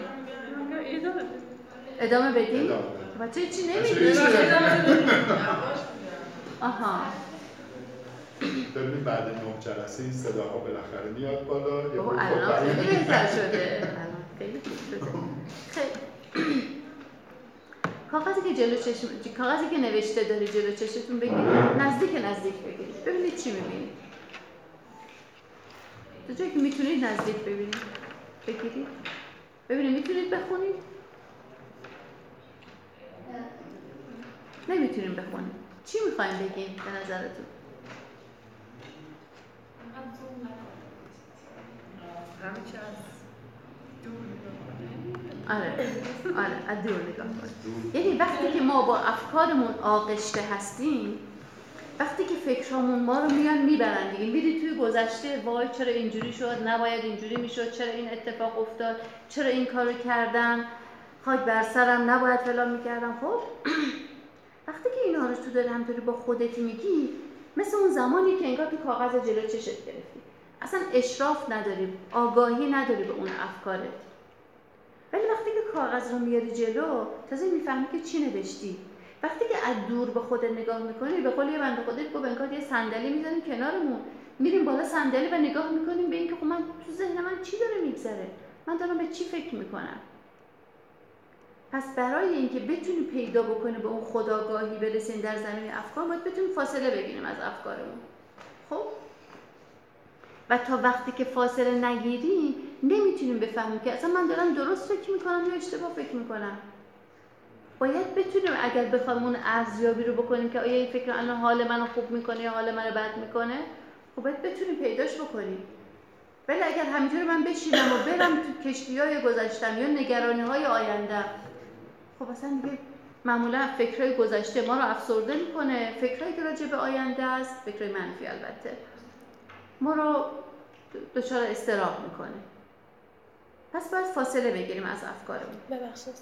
ادامه بدیم؟ بچه چی نمی‌دونی؟ آها. ببینید بعد نه جلسه این صداها بالاخره میاد بالا. یا الان خیلی بهتر شده. خیلی کاغذی که جلو چشم کاغذی که نوشته داری جلو چشمتون بگیرید نزدیک نزدیک بگیرید ببینید چی می‌بینید تو جایی که می‌تونید نزدیک ببینید. بگیرید. ببینید می‌تونید بخونید؟ نمی‌تونیم بخونیم. چی می‌خوایم بگیم به نظرتون؟ آره آره از دور نگاه یعنی وقتی که ما با افکارمون آغشته هستیم وقتی که فکرامون ما رو میان می‌برن دیگه. میری توی گذشته وای چرا اینجوری شد نباید اینجوری می‌شد چرا این اتفاق افتاد چرا این کارو کردم خاک بر سرم نباید فلان می‌کردم. خب وقتی که اینا رو تو داری همطوری با خودت میگی مثل اون زمانی که انگار تو کاغذ جلو چشت گرفتی. اصلا اشراف نداری آگاهی نداری به اون افکارت. ولی وقتی که کاغذ رو میاری جلو تازه می‌فهمی که چی نوشتی. وقتی که از دور به خودت نگاه می‌کنی به قول یه بنده خودت گفت انگار یه صندلی می‌زنیم کنارمون. میریم بالا صندلی و نگاه می‌کنیم به اینکه خب من تو ذهن من چی داره میگذره؟ من دارم به چی فکر می‌کنم؟ پس برای اینکه بتونیم پیدا بکنیم به اون خداگاهی برسیم در زمین افکار باید بتونیم فاصله بگیریم از افکارمون. خب؟ و تا وقتی که فاصله نگیریم نمی‌تونیم بفهمیم که اصلا من دارم درست فکر می‌کنم یا اشتباه فکر می‌کنم. باید بتونیم اگر بخوایم اون ارزیابی رو بکنیم که آیا این فکر الان حال منو خوب می‌کنه یا حال منو بد می‌کنه خب باید بتونیم پیداش بکنیم. ولی اگر همینجور من بشینم و برم تو کشتی های گذشتم یا نگرانی های آینده خب اصلا دیگه معمولا فکرهای گذشته ما رو افسرده می‌کنه. فکرهایی که راجع به آینده است فکرهای منفی البته. ما رو دچار استراب می‌کنه. پس باید فاصله بگیریم از افکارمون. ببخشید.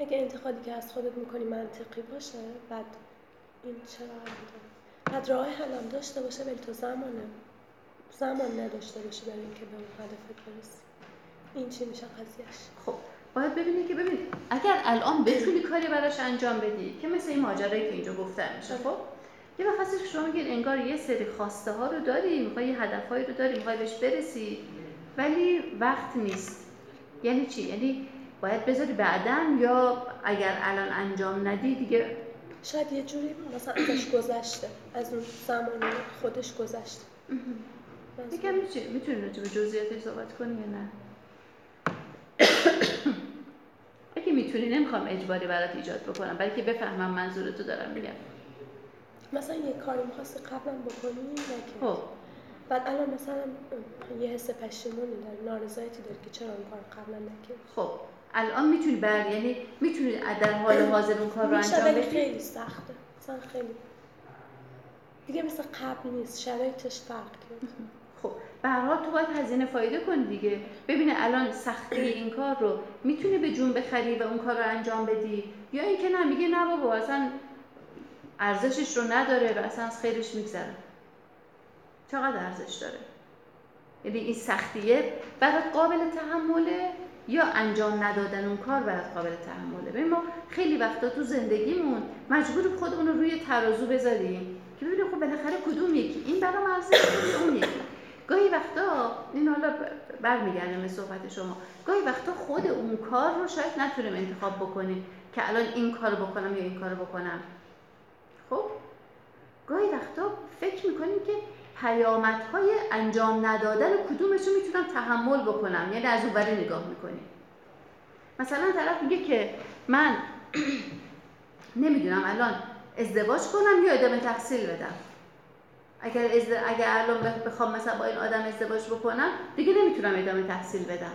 اگه انتقادی که از خودت می‌کنی منطقی باشه بعد این چرا بعد راه حلم داشته باشه ولی تو زمانه زمان نداشته باشه برای اینکه به اون هدفت برسی. این چی میشه قضیهش خب. باید ببینی که ببین اگر الان بتونی کاری براش انجام بدی که مثل این ماجرایی که اینجا گفته میشه خب؟ یه وقت هستش که شما میگید انگار یه سری خواسته ها رو داری می‌خوای یه هدفهایی رو داری می‌خوای بهش برسی ولی وقت نیست. یعنی چی؟ یعنی باید بذاری بعدا یا اگر الان انجام ندی دیگه؟ شاید یه جوری مثلا ازش گذشته از اون زمان خودش گذشته. یکم می‌تونی راجع به جزئیاتش صحبت کنی یا نه؟ اگه می‌تونی نمی‌خوام اجباری برات ایجاد بکنم بلکه بفهمم منظورتو دارم میگم. مثلا یه کاری می‌خواستی قبلا بکنی نکردی خب. بعد الان مثلا یه حس پشیمونی داری نارضایتی داری که چرا اون کار قبلا نکردی؟ خب. الان می‌تونی بر یعنی می‌تونی در حال حاضر اون کار رو انجام بدی؟ خیلی سخته. مثلا خیلی. دیگه مثل قبل نیست شرایطش فرق کرد. حال تو باید هزینه فایده کنی دیگه. ببینه الان سختی این کار رو می‌تونی به جون بخری و اون کار رو انجام بدی؟ یا اینکه نه میگه نه بابا اصلا ارزشش رو نداره و اصلا از خیرش میگذره. چقدر ارزش داره؟ یعنی این سختیه برات قابل تحمله یا انجام ندادن اون کار برات قابل تحمله؟ ببین ما خیلی وقتا تو زندگیمون مجبور خودمون رو روی ترازو بذاریم. که ببینیم خب بالاخره کدوم یکی؟ این برام ارزش داره اون یکی؟ گاهی وقتا این حالا برمیگردم به صحبت شما. گاهی وقتا خود اون کار رو شاید نتونیم انتخاب بکنیم که الان این کار بکنم یا این کار بکنم. خب؟ گاهی وقتا فکر می‌کنیم که پیامدهای انجام ندادن کدومش رو می‌تونم تحمل بکنم یعنی از اون نگاه می‌کنیم. مثلا طرف میگه که من نمی‌دونم الان ازدواج کنم یا ادامه تحصیل بدم. اگر اگر الان بخوام مثلا با این آدم ازدواج بکنم دیگه نمی‌تونم ادامه تحصیل بدم.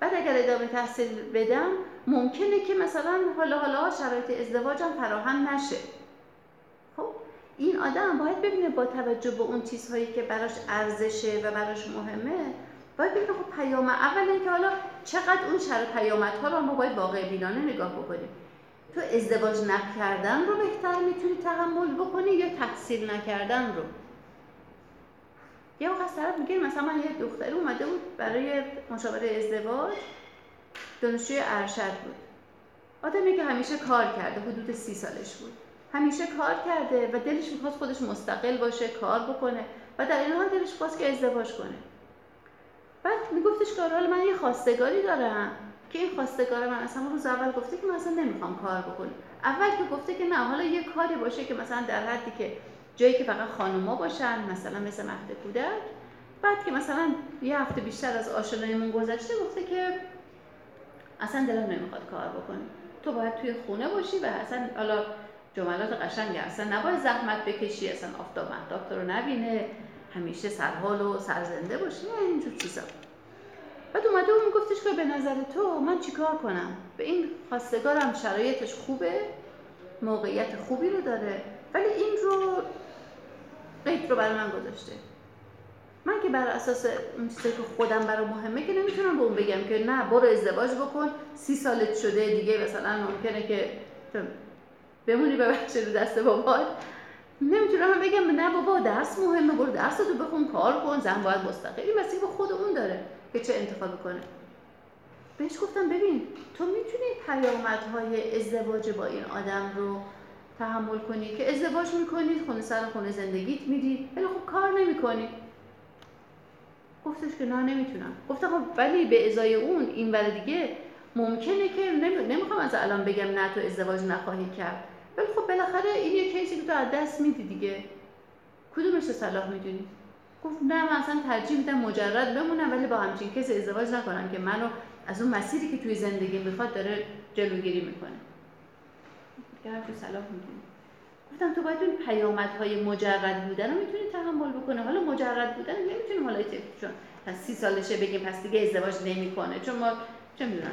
بعد اگر ادامه تحصیل بدم ممکنه که مثلا حالا حالا شرایط ازدواجم فراهم نشه. خب این آدم باید ببینه با توجه به اون چیزهایی که براش ارزشه و براش مهمه باید ببینه خب پیام اول اینکه حالا چقدر اون شرط پیامدها رو ما باید واقع بینانه نگاه بکنیم. تو ازدواج نکردن رو بهتر می‌تونی تحمل بکنی یا تحصیل نکردن رو؟ یه وقت طرف میگه مثلا من یه دختری اومده بود برای مشاوره ازدواج دانشجوی ارشد بود. آدمی که همیشه کار کرده حدود سی سالش بود. همیشه کار کرده و دلش می‌خواست خودش مستقل باشه کار بکنه و در این حال دلش خواست که ازدواج کنه. بعد میگفتش که حالا من یه خواستگاری دارم. که این خواستگار من اصلا روز اول گفته که من اصلا نمی‌خوام کار بکنم. اول که گفته که نه حالا یه کاری باشه که مثلا در حدی که جایی که فقط خانوما باشن مثلا مثل مهد کودک. بعد که مثلا یه هفته بیشتر از آشناییمون گذشته گفته که اصلا دلم نمی‌خواد کار بکنی تو باید توی خونه باشی و اصلا حالا جملات قشنگه. اصلا نباید زحمت بکشی اصلا آفتاب مهتاب تو رو نبینه. همیشه سرحال و سرزنده باشی. اینجور چیزا. بعد اومده و میگفتش که به نظر تو من چیکار کنم؟ به این خواستگارم شرایطش خوبه؟ موقعیت خوبی رو داره؟ ولی این رو قید رو برای من گذاشته. من که بر اساس اون چیزی که خودم برای مهمه که نمی‌تونم به اون بگم که نه برو ازدواج بکن سی سالت شده دیگه مثلا ممکنه که بمونی به بچه رو دست بابات. نمی‌تونم بگم نه بابا درس مهمه برو درس تو بخون کار کن زن باید مستقلی مسیح به خود اون داره. که چه انتخاب کنه بهش گفتم ببین تو می‌تونی پیامدهای ازدواج با این آدم رو تحمل کنی که ازدواج می‌کنی خونه سر خونه زندگیت میدی. ولی خب کار نمی‌کنی. گفتش که نه نمی‌تونم. گفتم خب ولی به ازای اون این ور دیگه ممکنه که نمی‌خوام از الان بگم نه تو ازدواج نخواهی کرد. ولی خب بالاخره این یه کیسی که تو از دست میدی دیگه. کدومش صلاح می‌دونی؟ گفت نه من اصلا ترجیح میدم مجرد بمونم ولی با همچین کسی ازدواج نکنم که منو از اون مسیری که توی زندگی می‌خواد داره جلوگیری می‌کنه. که حرف صلاح می‌دونی. گفتم تو باید اون پیامدهای مجرد بودن رو می‌تونی تحمل بکنه حالا مجرد بودن نمی‌تونیم حالا چون تا سی سالشه بگیم پس دیگه ازدواج نمی‌کنه. چون ما چه می‌دونم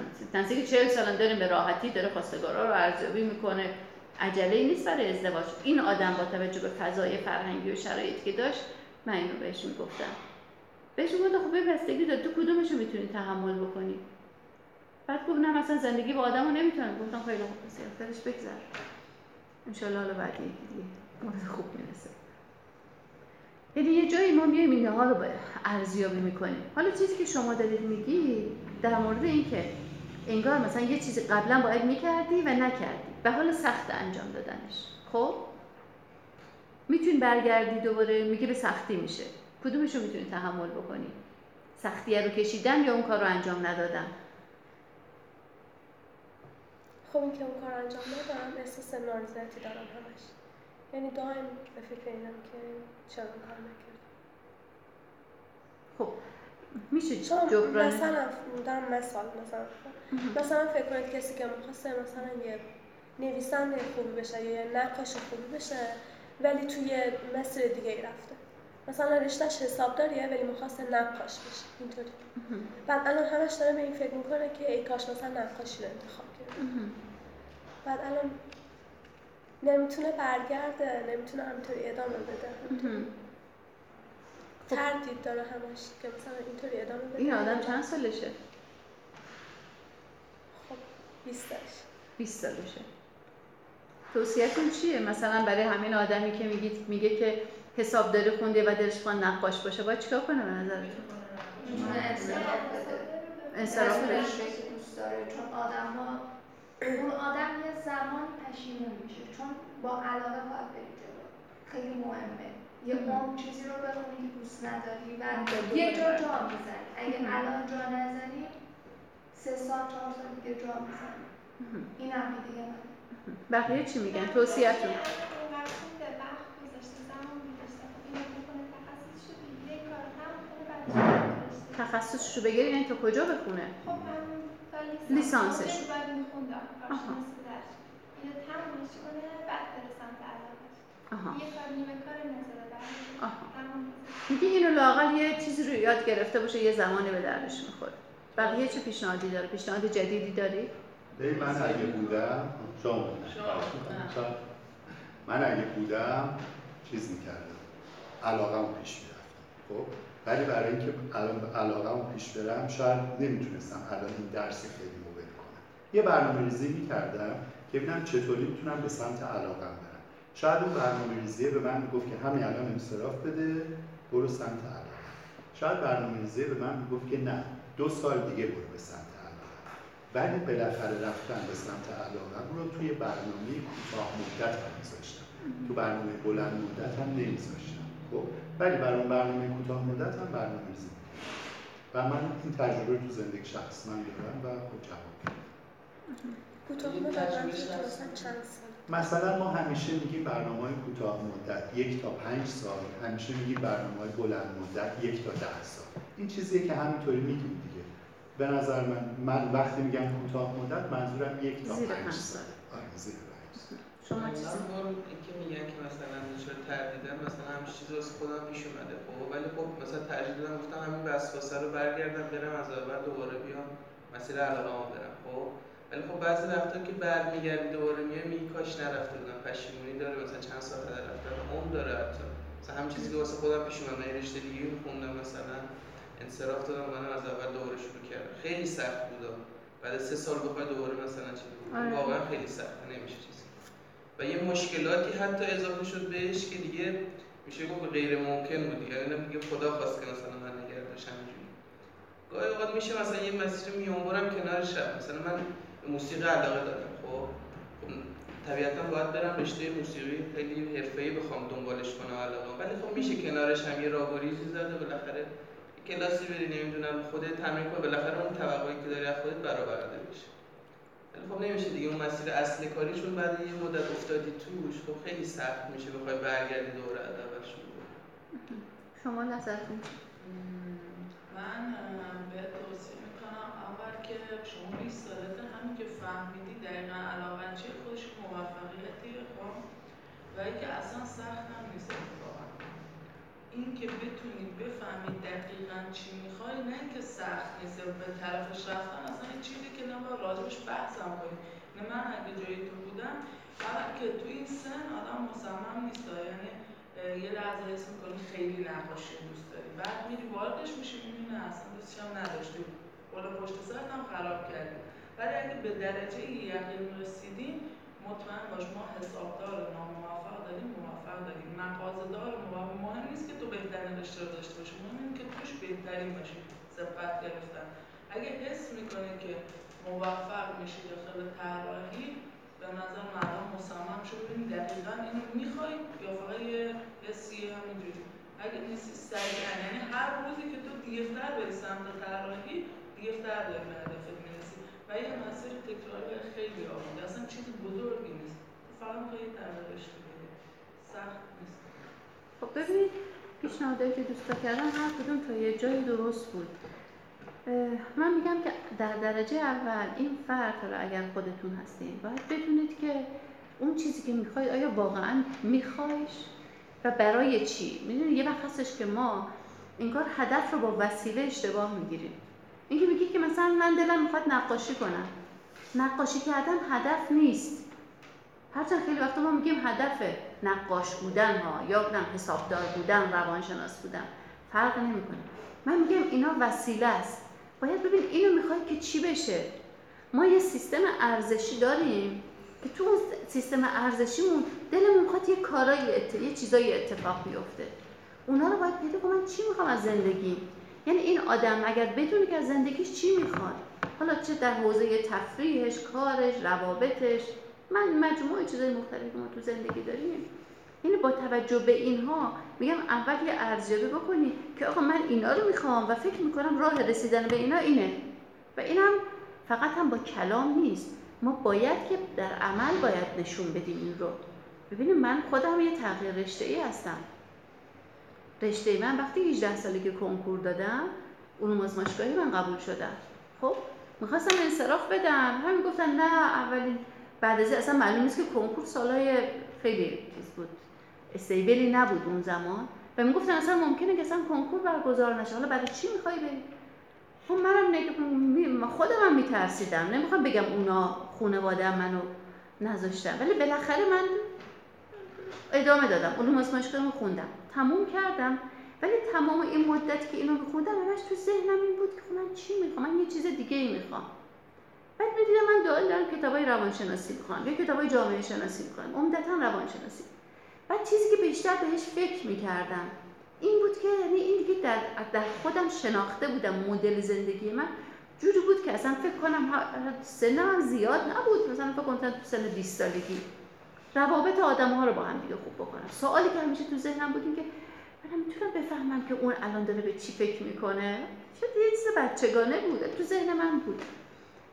که 40 سال داریم به راحتی داره خواستگارا رو ارزیابی می‌کنه. عجله نیست برای ازدواج. این آدم با توجه به فضای فرهنگی و شرایطی که داشت من اینو بهش می‌گفتم بهش گفتم خب بستگی داد تو کدومشو می‌تونی تحمل بکنی؟ بعد گفت نه مثلا زندگی با آدمو نمی‌تونم. گفتم خیلی خوب پس درش بگذر انشالله حالا بعد خوب می‌رسه. یعنی یه جایی ما میایم اینها ها رو ارزیابی می‌کنیم. حالا چیزی که شما دارید میگی در مورد اینکه انگار مثلا یه چیزی قبلا باید می‌کردی و نکردی. به حال سخت انجام دادنش. خب؟ می‌تونی برگردی دوباره میگه به سختی میشه. کدومش رو می‌تونی تحمل بکنی؟ سختیه رو کشیدم یا اون کار رو انجام ندادم؟ خب این که اون کار انجام ندارم احساس نارضایتی دارم همش. یعنی دائم به فکر اینم که چرا این کار نکردم. خب میشه جبران مثلا دارم مثال مثلا. مثلا فکر کنید کسی که می‌خواسته مثلا یه نویسنده خوبی بشه یا یه نقاش خوبی بشه ولی توی مسیر دیگه ای رفته. مثلا رشتهش حسابداریه ولی می‌خواسته نقاش بشه. اینطوری. بعد الان همش داره به این فکر می‌کنه که ای کاش مثلا نقاشی رو انتخاب کرد. بعد الان نمی‌تونه برگرده نمی‌تونه همینطوری ادامه بده. خب. تردید داره همش که مثلا اینطوری ادامه بده. این آدم چند سالشه؟ خب 20 سالش 20 سالشه. توصیهتون چیه؟ مثلا برای همین آدمی که میگید میگه که حسابداری خونده و دلش خوان نقاش باشه باید چیکار کنه به نظرتون انصراف بده دوست داره. چون آدم ها اون آدم یه زمان پشیمون میشه. چون با علاقه باید بری جلو. خیلی مهمه. یه عمر چیزی رو بخونی که دوست نداری و یه جا جا. می‌زنی. اگه الان جا نزنی سه سال چهار سال دیگه جا می‌زنی. این هم دیگه من بقیه چی میگن؟ توصیهتون. گذاشته خب تخصصشو. تخصصشو بگیری یعنی تا کجا بخونه؟ خب لیسانسش. آها. آها. آها. میگه اینو لاقل یه چیزی رو یاد گرفته باشه یه زمانی به دردش می‌خوره. بقیه چه پیشنهادی داره پیشنهاد جدیدی داری؟ ببین من اگه بودم شما. من اگه بودم چیز می‌کردم. علاقه پیش می‌رفتم. خب؟ ولی برای اینکه علاقه پیش برم شاید نمی‌تونستم الان این درس خیلی رو کنم. یه برنامه ریزی می‌کردم که ببینم چطوری می‌تونم به سمت علاقم برم. شاید اون برنامه ریزیه به من می‌گفت که همین الان انصراف بده برو سمت علاقه. شاید برنامه ریزیه به من می‌گفت که نه دو سال دیگه برو به سمت علاقه ولی بالاخره رفتن به سمت علاقه رو توی برنامه کوتاه مدت هم میذاشتم تو برنامه بلند مدت هم نمیذاشتم خب ولی برای اون برنامه کوتاه مدت هم برنامه ریزی و من این تجربه رو تو زندگی شخص من دارم و خب جواب. کوتاه مدت چند سال؟ مثلا ما همیشه میگیم برنامه های کوتاه مدت یک تا پنج سال همیشه میگیم برنامه های بلند مدت یک تا ده سال. این چیزیه که همینطوری میگیم دیگه به نظر من من وقتی میگم کوتاه مدت منظورم یک تا پنج سال. آره زیر پنج سال. شما چیزی بار اینکه میگن که مثلا دچار تردیدن مثلا همین چیز واسه خودم پیش اومده. خب ولی خب مثلا ترجیح دادم گفتم همین وسوسه رو برگردم برم از اول دوباره بیام مسیر علاقه‌ام برم. خب ولی خب بعضی وقتا که برمیگردی دوباره میای میگی کاش نرفته بودم پشیمونی داره مثلا چند سال هدر رفتن عمر داره حتی. مثلا همین چیزی که واسه خودم پیش اومد من رشته دیگه می‌خوندم مثلا. انصراف دادم منم از اول دوباره شروع کردم. خیلی سخت بود بعد سه سال بخوای دوباره مثلا چی آره. واقعا خیلی سخته نمیشه چیزی. و یه مشکلاتی حتی اضافه شد بهش که دیگه میشه گفت غیر ممکن بود یعنی دیگه خدا خواست که مثلا من نگه داشتم اینجوری. گاهی اوقات میشه مثلا یه مسیر میانبرم کنار شب. مثلا من موسیقی علاقه دارم خب؟ خب طبیعتا باید برم رشته موسیقی. خیلی حرفه‌ای بخوام دنبالش کنم علاقه. ولی خب میشه کنارش هم یه راه و ریزی زده بالاخره کلاسی بری نمی‌دونم خودت تمرین کنی بالاخره اون توقعی که داری از خودت برآورده بشه ولی خب نمیشه دیگه اون مسیر اصل کاری چون بعد یه مدت افتادی توش خب خیلی سخت میشه بخوای برگردی دوباره از اول شروع کنی. شما نظرتون؟ من به توصیه می‌کنم اول که شما 20 سالته همین که فهمیدی دقیقا علاقه چیه خودش موفقیتیه خب و اینکه اصلا سخت هم نیست این که بتونی بفهمی دقیقا چی می‌خوای نه اینکه سخت نیست یا به طرفش رفتن اصلا این چیزی که نباید راجبش بحثم کنی نه من اگه جای تو بودم فقط که تو این سن آدم مصمم نیست یعنی یه لحظه حس می‌کنی خیلی نقاشی دوست داری. بعد میری واردش میشی می‌بینی اصلا دوستش هم نداشتی. بالا پشت سرت هم خراب کردی. ولی اگه به درجه یقین رسیدیم مطمئن باش ما حسابدار ناموفق داریم موفق داریم. مغازه‌دار موفق مهم نیست که تو بهترین رشته رو داشته باشی مهم اینه که توش بهترین باشی سبقت گرفتن. اگه حس می‌کنی که موفق میشی داخل طراحی به نظر مردم مصمم شو. ببین دقیقا اینو می‌خوای یا فقط یه اگه نیستی سریعا یعنی هر روزی که تو دیرتر بری سمت طراحی دیرتر داری به هدفت و یه مسیر تکراری خیلی آمده. اصلا چیز بزرگی نیست. فقط می‌خوای در رشته بری سخت نیست. خب ببینید پیشنهادایی که دوستا کردن هر کدوم تا یه جایی درست بود. من میگم که در درجه اول این فرق رو اگر خودتون هستین باید بدونید که اون چیزی که می‌خواید آیا واقعا میخوایش و برای چی؟ می‌دونید یه وقت هستش که ما این کار هدف رو با وسیله اشتباه می‌گیریم. اینکه میگی که مثلا من دلم می‌خواد نقاشی کنم. نقاشی کردن هدف نیست. هرچند خیلی وقتا ما میگیم هدف نقاش بودن ها یا نه حسابدار بودن روانشناس بودن. فرق نمی‌کنه. من میگم اینا وسیله است. باید ببین اینو می‌خوای که چی بشه؟ ما یه سیستم ارزشی داریم که تو اون سیستم ارزشیمون دلمون می‌خواد یه کارایی ات... یه چیزایی اتفاق بیفته. اونا رو باید پیدا من چی می‌خوام از زندگی یعنی این آدم اگر بدونه که از زندگیش چی می‌خواد حالا چه در حوزه تفریحش کارش روابطش من مجموعه چیزای مختلفی که ما تو زندگی داریم. یعنی با توجه به اینها میگم اول یه ارزیابی بکنی که آقا من اینا رو می‌خوام و فکر می‌کنم راه رسیدن به اینا اینه. و اینم فقط هم با کلام نیست. ما باید که در عمل باید نشون بدیم این رو. ببینیم من خودم یه تغییر رشته ای هستم. رشته من وقتی 18 سالی که کنکور دادم علوم آزمایشگاهی من قبول شدم خب می‌خواستم انصراف بدم. همین گفتن نه اولین بعد از اصلا معلوم نیست که کنکور سالای خیلی چیز بود. استیبلی نبود اون زمان. و می‌گفتن اصلا ممکنه که اصلا کنکور برگزار نشه. حالا برای چی می‌خوای بری؟ خب منم. خودم هم میترسیدم. نمی‌خوام بگم اونا خانواده منو نذاشتن. ولی بالاخره من ادامه دادم. علوم آزمایشگاه خوندم. تموم کردم. ولی تمام این مدت که اینو میخوندم همش تو ذهنم این بود که خب من چی می‌خوام؟ من یه چیز دیگه ای می‌خوام. بعد می‌دیدم من دائم دارم کتابای روانشناسی می‌خوام یا کتابای جامعه شناسی می‌خوام عمدتا روانشناسی. بعد چیزی که بیشتر بهش فکر می‌کردم این بود که یعنی این دیگه در, در خودم شناخته بودم مدل زندگی من. جوری بود که اصلا فکر کنم سنم زیاد نبود. مثلا فکر کنم تو سن 20 سالگی. روابط آدم ها رو با هم دیگه خوب بکنم سوالی که همیشه تو ذهنم بود که من می‌تونم بفهمم که اون الان داره به چی فکر می‌کنه؟ شاید یه چیز بچگانه بود تو ذهن من بود.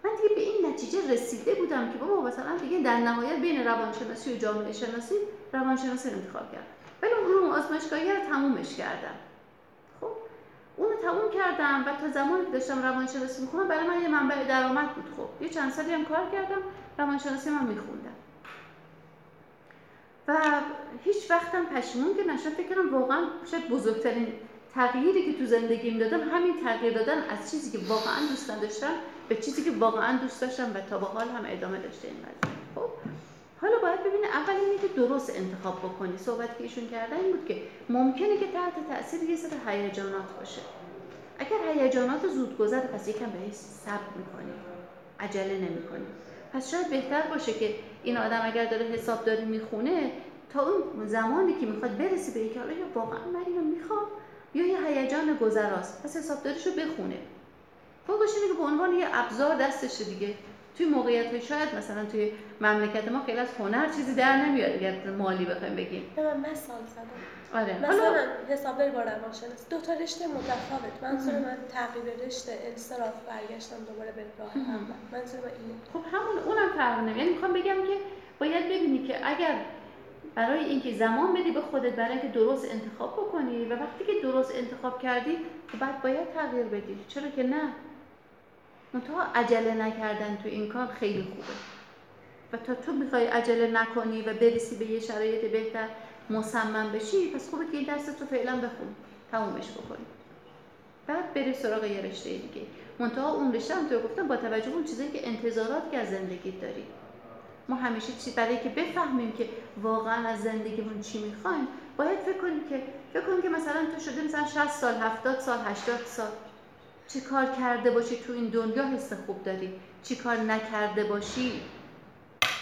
من دیگه به این نتیجه رسیده بودم که بابا مثلا دیگه در نهایت بین روانشناسی و جامعه شناسی روانشناسی رو انتخاب کردم. ولی اون علوم آزمایشگاهی رو تمومش کردم. خب؟ اونو تموم کردم و تا زمانی که داشتم روانشناسی می‌خونم برای من یه منبع درآمد بود. خب یه چند سالی هم کار کردم روانشناسی من میخوندم. و هیچ وقتم پشیمون که نشد فکر کنم واقعا شاید بزرگترین تغییری که تو زندگیم دادم همین تغییر دادن از چیزی که واقعا دوست نداشتم به چیزی که واقعا دوست داشتم و تا به حال هم ادامه داشته این قضیه خب حالا باید ببینه اول اینه که درست انتخاب بکنی. صحبت که ایشون کردن این بود که ممکنه که تحت تاثیر یه سری هیجانات باشه. اگر هیجانات زود گذر پس یکم بهش صبر می‌کنی. عجله نمی‌کنی. پس شاید بهتر باشه که این آدم اگر داره حسابداری می‌خونه تا اون زمانی که می‌خواد برسی به اینکه حالا واقعا من اینو می‌خوام یا یه هیجان گذراست پس حسابداریشو بخونه. فوقش اینه که به عنوان یه ابزار دستشه دیگه. توی موقعیت های شاید مثلا توی مملکت ما خیلی از هنر چیزی در نمیاد اگر مالی بخوایم بگیم. من مثال زدم. آره. مثلا حسابداری با روانشناسی دو تا رشته متفاوت. منظور من تغییر رشته انصراف برگشتم دوباره به راه اول. منظور من اینه. خب همون اونم فرق نمی‌کنه. یعنی می‌خوام بگم که باید ببینی که اگر برای اینکه زمان بدی به خودت برای اینکه درست انتخاب بکنی و وقتی که درست انتخاب کردی بعد باید تغییر بدی. چرا که نه؟ منتها عجله نکردن تو این کار خیلی خوبه. و تا تو می‌خوای عجله نکنی و برسی به یه شرایط بهتر مصمم بشی پس خوبه که این درس تو فعلا بخون. تمومش بکنی. بعد بری سراغ یه رشته دیگه. منتها اون رشته هم تو گفتم با توجه اون چیزایی که انتظارات که از زندگی داری. ما همیشه چی برای که بفهمیم که واقعا از زندگیمون چی می‌خوایم باید فکر کنیم که فکر کنیم که مثلا تو شده مثلا 60 سال 70 سال 80 سال. چی کار کرده باشی تو این دنیا حس خوب داری. چی کار نکرده باشی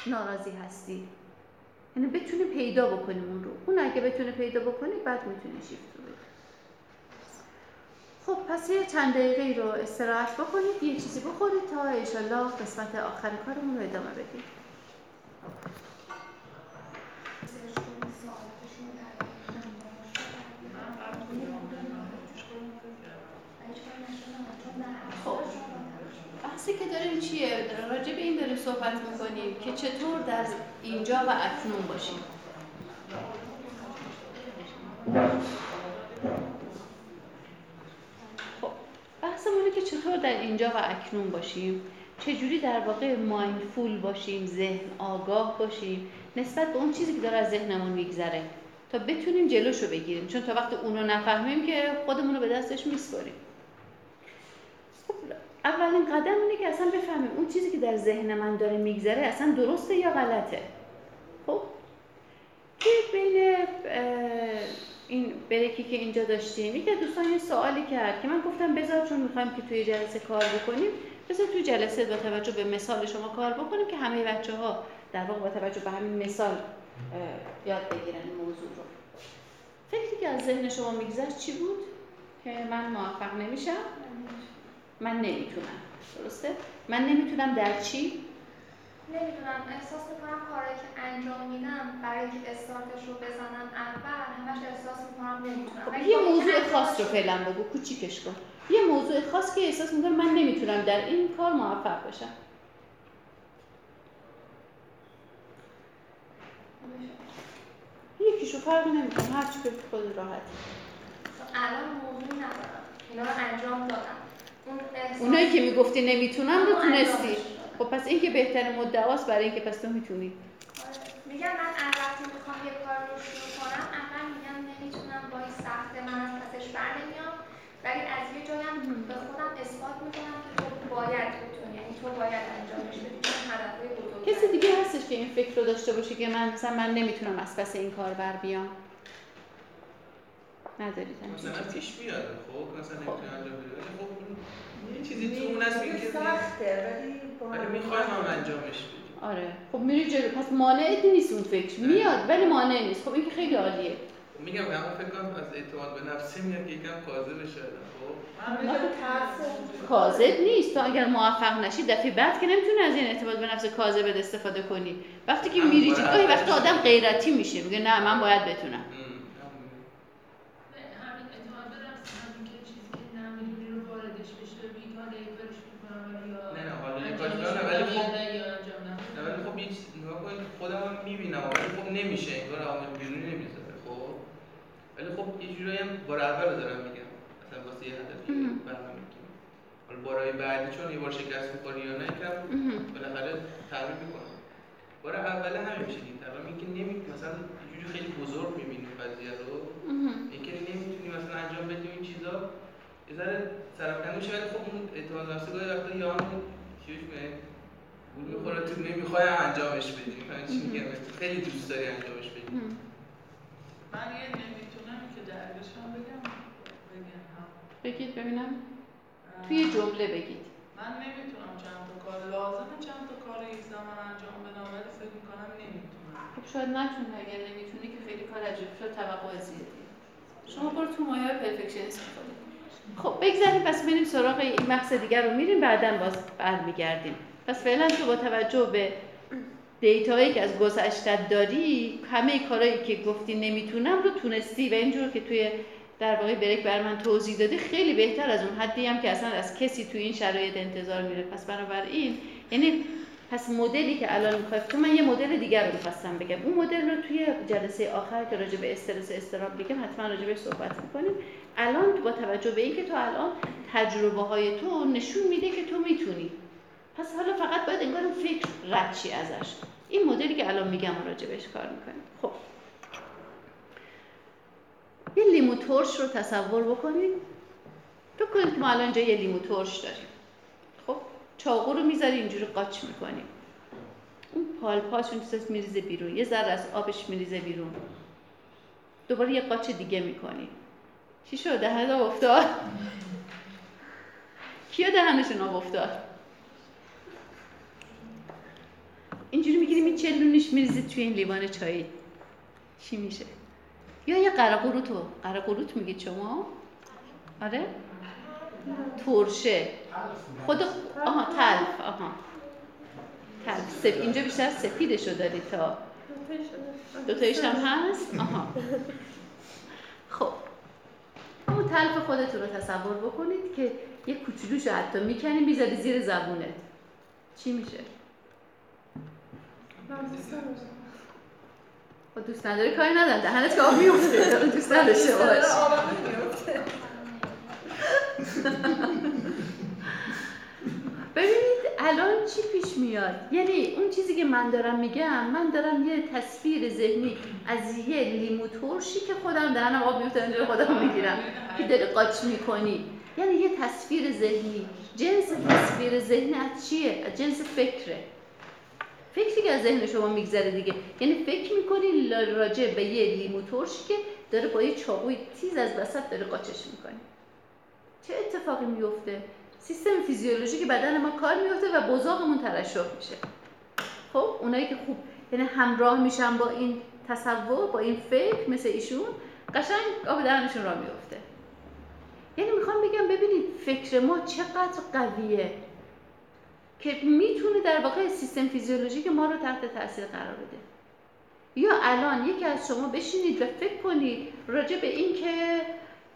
ناراضی هستی. یعنی بتونی پیدا بکنیم اون رو. اون اگه بتونه پیدا بکنی بعد می‌تونی شیفت رو بدی. خب پس یه چند دقیقه رو استراحت بکنید یه چیزی بخورید تا انشالله قسمت آخر کارمون رو ادامه بدیم. داریم صحبت می‌کنیم که چطور در اینجا و اکنون باشیم. خب بحثمونه که چطور در اینجا و اکنون باشیم. چجوری در واقع مایندفول باشیم ذهن آگاه باشیم. نسبت به اون چیزی که داره از ذهنمون میگذره. تا بتونیم جلوشو بگیریم. چون تا وقت اون رو نفهمیم که خودمون رو به دستش میسپاریم. اولین قدم اینه که اصلا بفهمیم اون چیزی که در ذهن من داره میگذره اصلا درسته یا غلطه. خب؟ که بین این بریکی که اینجا داشتیم یکی دوستان یه سوالی کرد که من گفتم بذار چون می‌خوایم که توی جلسه کار بکنیم بذار توی جلسه با توجه به مثال شما کار بکنیم که همه بچه ها در واقع با توجه به همین مثال یاد بگیرن موضوع رو. فکری که از ذهن شما میگذشت چی بود؟ که من موفق نمیشم. من نمی‌تونم. درسته؟ من نمی‌تونم در چی؟ نمی‌دونم. احساس می‌کنم کاری که انجام میدم برای اینکه استارتش رو بزنم اول همش احساس می‌کنم نمی‌تونم. خب یه موضوع خاص رو فعلا بگو کوچیکش کن. یه موضوع خاص که احساس می‌کنم من نمی‌تونم در این کار موفق بشم. یکیشو فرق نمی‌کنه هر چی که خود راحت. الان موضوع ندارم. اینا رو انجام دادم. اونایی که می‌گفتی نمی‌تونم رو تونستی. خب پس این که بهترین مدعاست برای اینکه پس تو می‌تونی. میگم من وقتی می‌خوام یه کار رو شروع کنم اول میگم نمی‌تونم با این سخت من از پسش بر نمیام ولی از یه جایم به خودم اثبات می‌کنم که تو باید بتونی یعنی تو باید انجامش بدی هدفهای کسی دیگه هستش که این فکر رو داشته باشه که من مثلا من نمی‌تونم از پس این کار بر بیام. ندارید مثلا پیش میاد خب مثلا نمی‌تونم انجام بدم خب یه چیزی تو اون هست که سخته ولی می‌خوایم هم انجامش بدیم. آره. خب میری جلو. پس مانعت نیست اون فکر. میاد ولی مانع نیست. خب این که خیلی عالیه. میگم همون فکر کنم از اعتماد به نفسی میاد که یکم کاذب شده خب کاذب نیست. تو اگر موفق نشی دفعه بعد که نمی‌تونی از این اعتماد به نفس کاذب استفاده کنی. وقتی که میری جلو وقتی آدم غیرتی میشه. میگه نه من باید بتونم خودم هم می‌بینم ولی خب نمیشه انگار عامل بیرونی نمی‌ذاره خب ولی خب یه جورایی هم بار اول دارم میگم. مثلا واسه یه هدفی برنامه میگیم حالا بارهای بعدی چون یه بار شکست می‌خوری یا نه کم بالاخره تغییر می‌کنم. بار اول همین میشه دید تمام اینکه نمی مثلا یه جوری خیلی بزرگ می‌بینیم قضیه رو. اینکه نمی‌تونی مثلا انجام بدی این چیزا. یه ذره سرفکنده میشه ولی خب اون اعتماد به نفس گاهی وقتا یا همون چیش بود می‌خوره تو نمی‌خوای انجامش بدی. چی میگم؟ خیلی دوست داری انجامش بدی. من یه بگم بگم بگید ببینم. توی جمله بگید. من نمی‌تونم چند تا کار لازمه چند تا کار یک زمان انجام بدم ولی فکر می‌کنم نمی‌تونم. خب شاید نتونی اگر نمی‌تونی که خیلی کار عجیب شد توقع زیادی. شما برو تو مایه پرفکشنیسم خب بگذاریم پس بریم سراغ این بحث دیگر رو میریم بعدا باز برمیگردیم. پس فعلا تو با توجه به دیتایی که از گذشتت داری همه کارهایی که گفتی نمی‌تونم رو تونستی و اینجور که توی در واقع بریک بر من توضیح دادی خیلی بهتر از اون حدی هم که اصلا از کسی توی این شرایط انتظار میره. پس بنابراین یعنی پس مدلی که الان می‌خوای تو من یه مدل دیگر رو می‌خواستم بگم. اون مدل رو توی جلسه آخر که راجع به استرس استراب بگم حتما راجع بهش صحبت می‌کنیم. الان با توجه به اینکه تو الان تجربه های تو نشون میده که تو می‌تونی. پس حالا فقط باید انگار اون فکر رد چی ازش. این مدلی که الان میگم راجع بهش کار می‌کنیم. خب. یه لیمو ترش رو تصور بکنید. تو کنید که ما الان اینجا یه لیمو ترش داریم. خب. چاقو رو می‌ذاری اینجوری قاچ می‌کنیم اون پالپاشون چیزاست میریزه بیرون. یه ذره از آبش میریزه بیرون. دوباره یه قاچ دیگه می‌کنی. چی شد دهن آب افتاد. کیا دهنشون آب افتاد؟ اینجوری می‌گیریم این چلونش میریزید توی این لیوان چای. چی میشه؟ یا یه قرقروت رو قرقروت میگید شما؟ آره؟ ترشه. خود آها تلف آها. تلف. سف... اینجا بیشتر سفیدشو داری تا. دوتایش هم هست؟ آها. خب. اون تلف خودتون رو تصور بکنید که یه کوچولوش حتی می‌کنیم بیزاری زیر زبونت. چی میشه؟ دوست نداری کاری ندارم دهنت که آب میفته دوست نداشته باش ببینید الان چی پیش میاد یعنی اون چیزی که من دارم میگم من دارم یه تصویر ذهنی از یه لیمو ترشی که خودم دهنم آب میفته اونجا خودم می‌گیرم که داری قاچ می‌کنی یعنی یه تصویر ذهنی جنس تصویر ذهنی از چیه از جنس فکره فکری که از ذهن شما میگذره دیگه. یعنی فکر می‌کنی راجع به یه لیمو ترشی که داره با یه چاقوی تیز از وسط داره قاچش می‌کنی چه اتفاقی میفته سیستم فیزیولوژیک بدن ما کار میفته و بزاقمون ترشح میشه. خب اونایی که خوب یعنی همراه میشن با این تصور با این فکر مثل ایشون قشنگ آب دهنشون را میفته یعنی می‌خوام بگم ببینید فکر ما چقدر قویه. که می‌تونه در واقع سیستم فیزیولوژیک ما رو تحت تاثیر قرار بده. یا الان یکی از شما بشینید و فکر کنید راجع به این که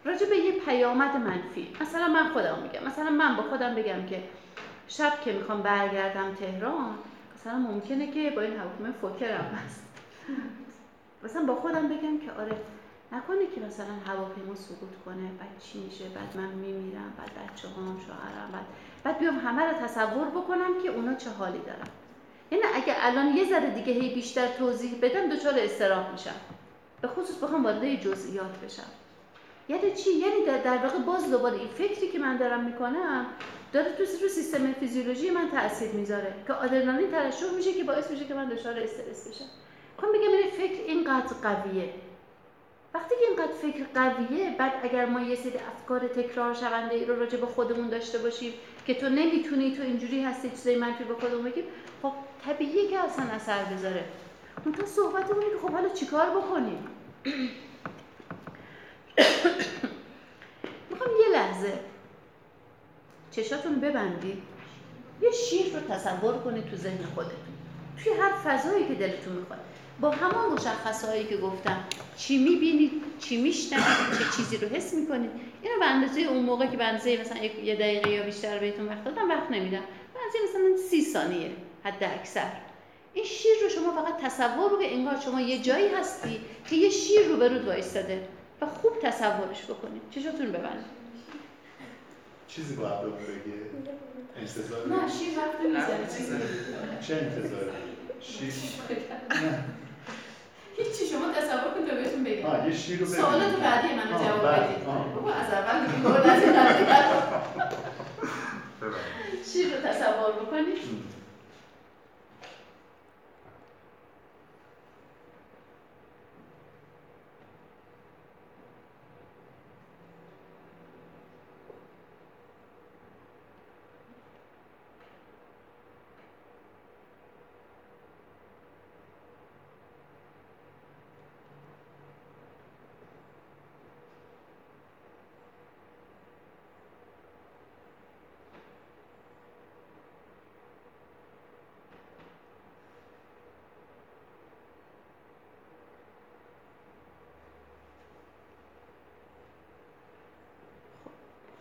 راجع به یه پیامد منفی. مثلا من خودم میگم. مثلا من با خودم بگم که شب که می‌خوام برگردم تهران مثلا ممکنه که با این هواپیمای فوکرم هست. مثلا با خودم بگم که آره نکنه که مثلا هواپیما سقوط کنه بعد چی میشه؟ بعد من میمیرم بعد بچه هم شوهرم بعد بعد بیام همه رو تصور بکنم که اونا چه حالی دارن. یعنی اگه الان یه ذره دیگه هی بیشتر توضیح بدم دچار استراح میشم. به خصوص بخوام وارد جزئیات بشم. یعنی چی؟ یعنی در, در واقع باز دوباره این فکری که من دارم می‌کنم داره تو رو سیستم فیزیولوژی من تاثیر می‌ذاره. که آدرنالین ترشح میشه که باعث میشه که من دچار استرس بشم. می‌خوام بگم این فکر اینقدر قویه. وقتی که اینقدر فکر قویه بعد اگر ما یه سری افکار تکرار شونده ای رو راجع به خودمون داشته باشیم که تو نمی‌تونی تو اینجوری هستی چیزای منفی به خودمون بگیم خب طبیعیه که اصلا اثر بذاره. اون تا صحبتمون که خب حالا چیکار بکنیم؟ می‌خوام یه لحظه چشاتون ببندید یه شیر رو تصور کنید تو ذهن خودتون توی هر فضایی که دلتون می‌خواد. با همون مشخصهایی که گفتم چی می‌بینید چی میشنوید چه چیزی رو حس می‌کنید اینو به اندازه اون موقع که به اندازه مثلا یه دقیقه یا بیشتر بهتون وقت دادم وقت نمیدم. به اندازه مثلا سی ثانیه حد اکثر. این شیر رو شما فقط تصور رو انگار شما یه جایی هستی که یه شیر رو برود وایستاده و خوب تصورش بکنید. چشاتون ببندید. چیزی باید به بگه؟ انتظار نه شیر وقت می‌زنه چیزی چه انتظاری؟ شیر؟ نه. هیچی شما تصور کنید تا بهتون بگم آه یه شیر رو سوالات بعدی منو جواب. بدید. بابا از اول دیگه نزنید. ببند. شیر رو تصور بکنید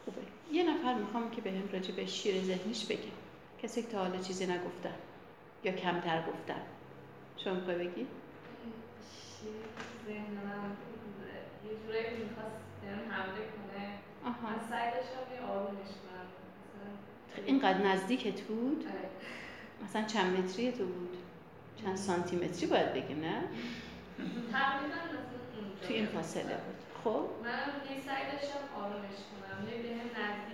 خوبه یه بهم راجع به شیر ذهنیش بگه کسی که تا حالا چیزی نگفتن یا کمتر گفتن شما می‌خوای بگی؟ ذهن من یه جورایی می‌خواست حمله کنه من سعی داشتم یه آرومش کنم مثلا اینقدر نزدیکت بود؟ آره. مثلا چند متری تو بود؟ چند سانتی متری باید بگیم نه؟ تقریبا تو این فاصله بود خب من هی سعی داشتم آرومش کنم هی بهم نزدیک خب.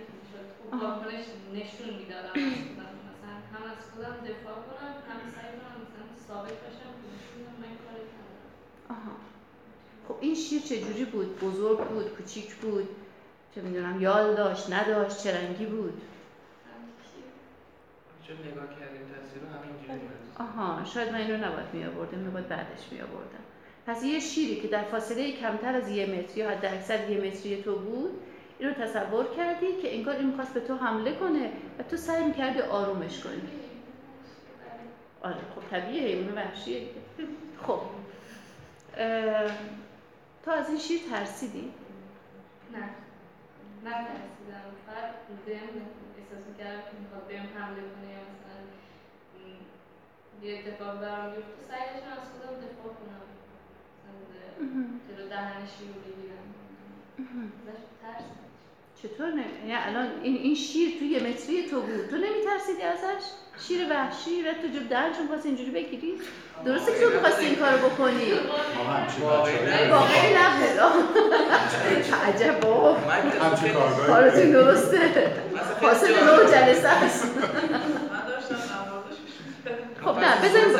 واکنش نشون می‌دادم از خودم مثلا هم از خودم دفاع کنم هم سعی کنم مثلا ثابت باشم که نشون من ندارم آها خب این شیر چجوری بود؟ بزرگ بود؟ کوچیک بود؟ چه می‌دونم یال داشت نداشت چه رنگی بود؟ چون نگاه کردیم تصویر رو همینجوری بود آها شاید من اینو نباید می آوردم نباید بعدش می آوردم پس یه شیری که در فاصله کمتر از یه متر یا حد اکثر یه متری تو بود این رو تصور کردی که انگار این می‌خواست به تو حمله کنه و تو سعی می‌کردی آرومش کنی. آره خب طبیعیه حیوان وحشیه. خب. تو از این شیر ترسیدی؟ نه. نه ترسیدم. فقط بهم احساس می‌کردم که می‌خواد بهم حمله کنه یا مثلا یه اتفاق برام بیفته. سعی داشتم از خودم دفاع کنم. جلو دهن شیر رو بگیرم. ترس چطور نه؟ یعنی الان این این شیر توی یه متری تو بود. تو نمیترسیدی ازش؟ شیر وحشی و تو جب دهنشون خواست اینجوری بگیری؟ درسته که تو می‌خواستی این کارو بکنی. واقعی نبود عجب بابا کارتون درسته. حاصل جالب. جلسه است. خب نه زل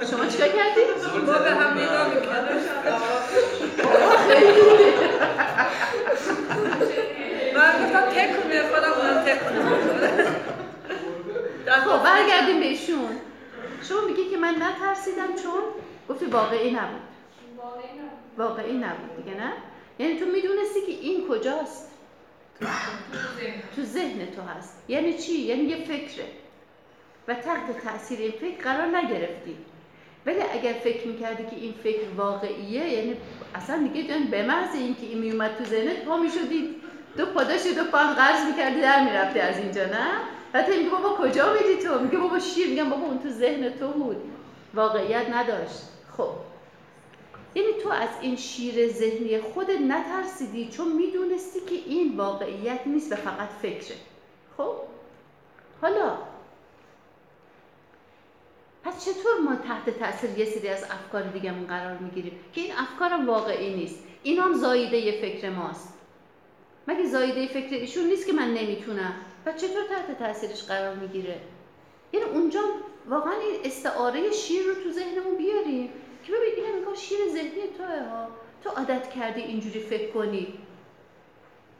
به شما چیکار کردی؟ ما به هم نگاه می‌کردیم. من گفتم خودم اونم خب برگردیم بهشون شما میگی که من نترسیدم چون گفتی واقعی نبود. واقعی نبود واقعی نبود دیگه نه؟ یعنی تو می‌دونستی که این کجاست؟ تو ذهن تو هست. یعنی چی؟ یعنی یه فکره. و تحت تاثیر این فکر قرار نگرفتی. ولی اگر فکر می‌کردی که این فکر واقعیه یعنی اصلا دیگه جان به محض اینکه این میومد تو ذهنت پا می‌شدی دو پا داشتی دو پا هم قرض می‌کردی در می‌رفتی از اینجا نه؟ بعد میگه بابا کجا میری تو؟ میگه بابا شیر میگم بابا اون تو ذهن تو بود. واقعیت نداشت. خب. یعنی تو از این شیر ذهنی خودت نترسیدی چون می‌دونستی که این واقعیت نیست و فقط فکره. خب؟ حالا پس چطور ما تحت تاثیر یه سری از افکار دیگهمون قرار می‌گیریم که این افکارم واقعی نیست؟ این هم زاییده یه فکر ماست. مگه زاییده فکر ایشون نیست که من نمی‌تونم؟ و چطور تحت تاثیرش قرار می‌گیره؟ یعنی اونجا واقعا این استعاره شیر رو تو ذهنمون بیاریم که ببین این انگار شیر ذهنی توه ها. تو عادت کردی اینجوری فکر کنی.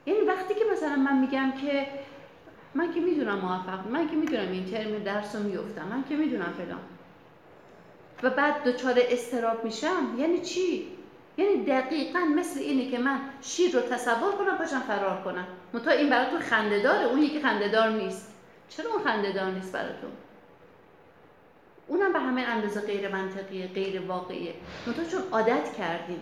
یعنی وقتی که مثلا من میگم که من که می‌دونم موفق من که می‌دونم این ترم درس رو میفتم من که می‌دونم فلان. و بعد دچار استراب میشم؟ یعنی چی؟ یعنی دقیقا مثل اینه که من شیر رو تصور کنم پاشم فرار کنم. منتها این براتون خنده داره اون یکی خنده دار نیست. چرا اون خنده دار نیست براتون؟ اونم به همه اندازه غیر منطقیه غیر واقعیه. منتها چون عادت کردیم.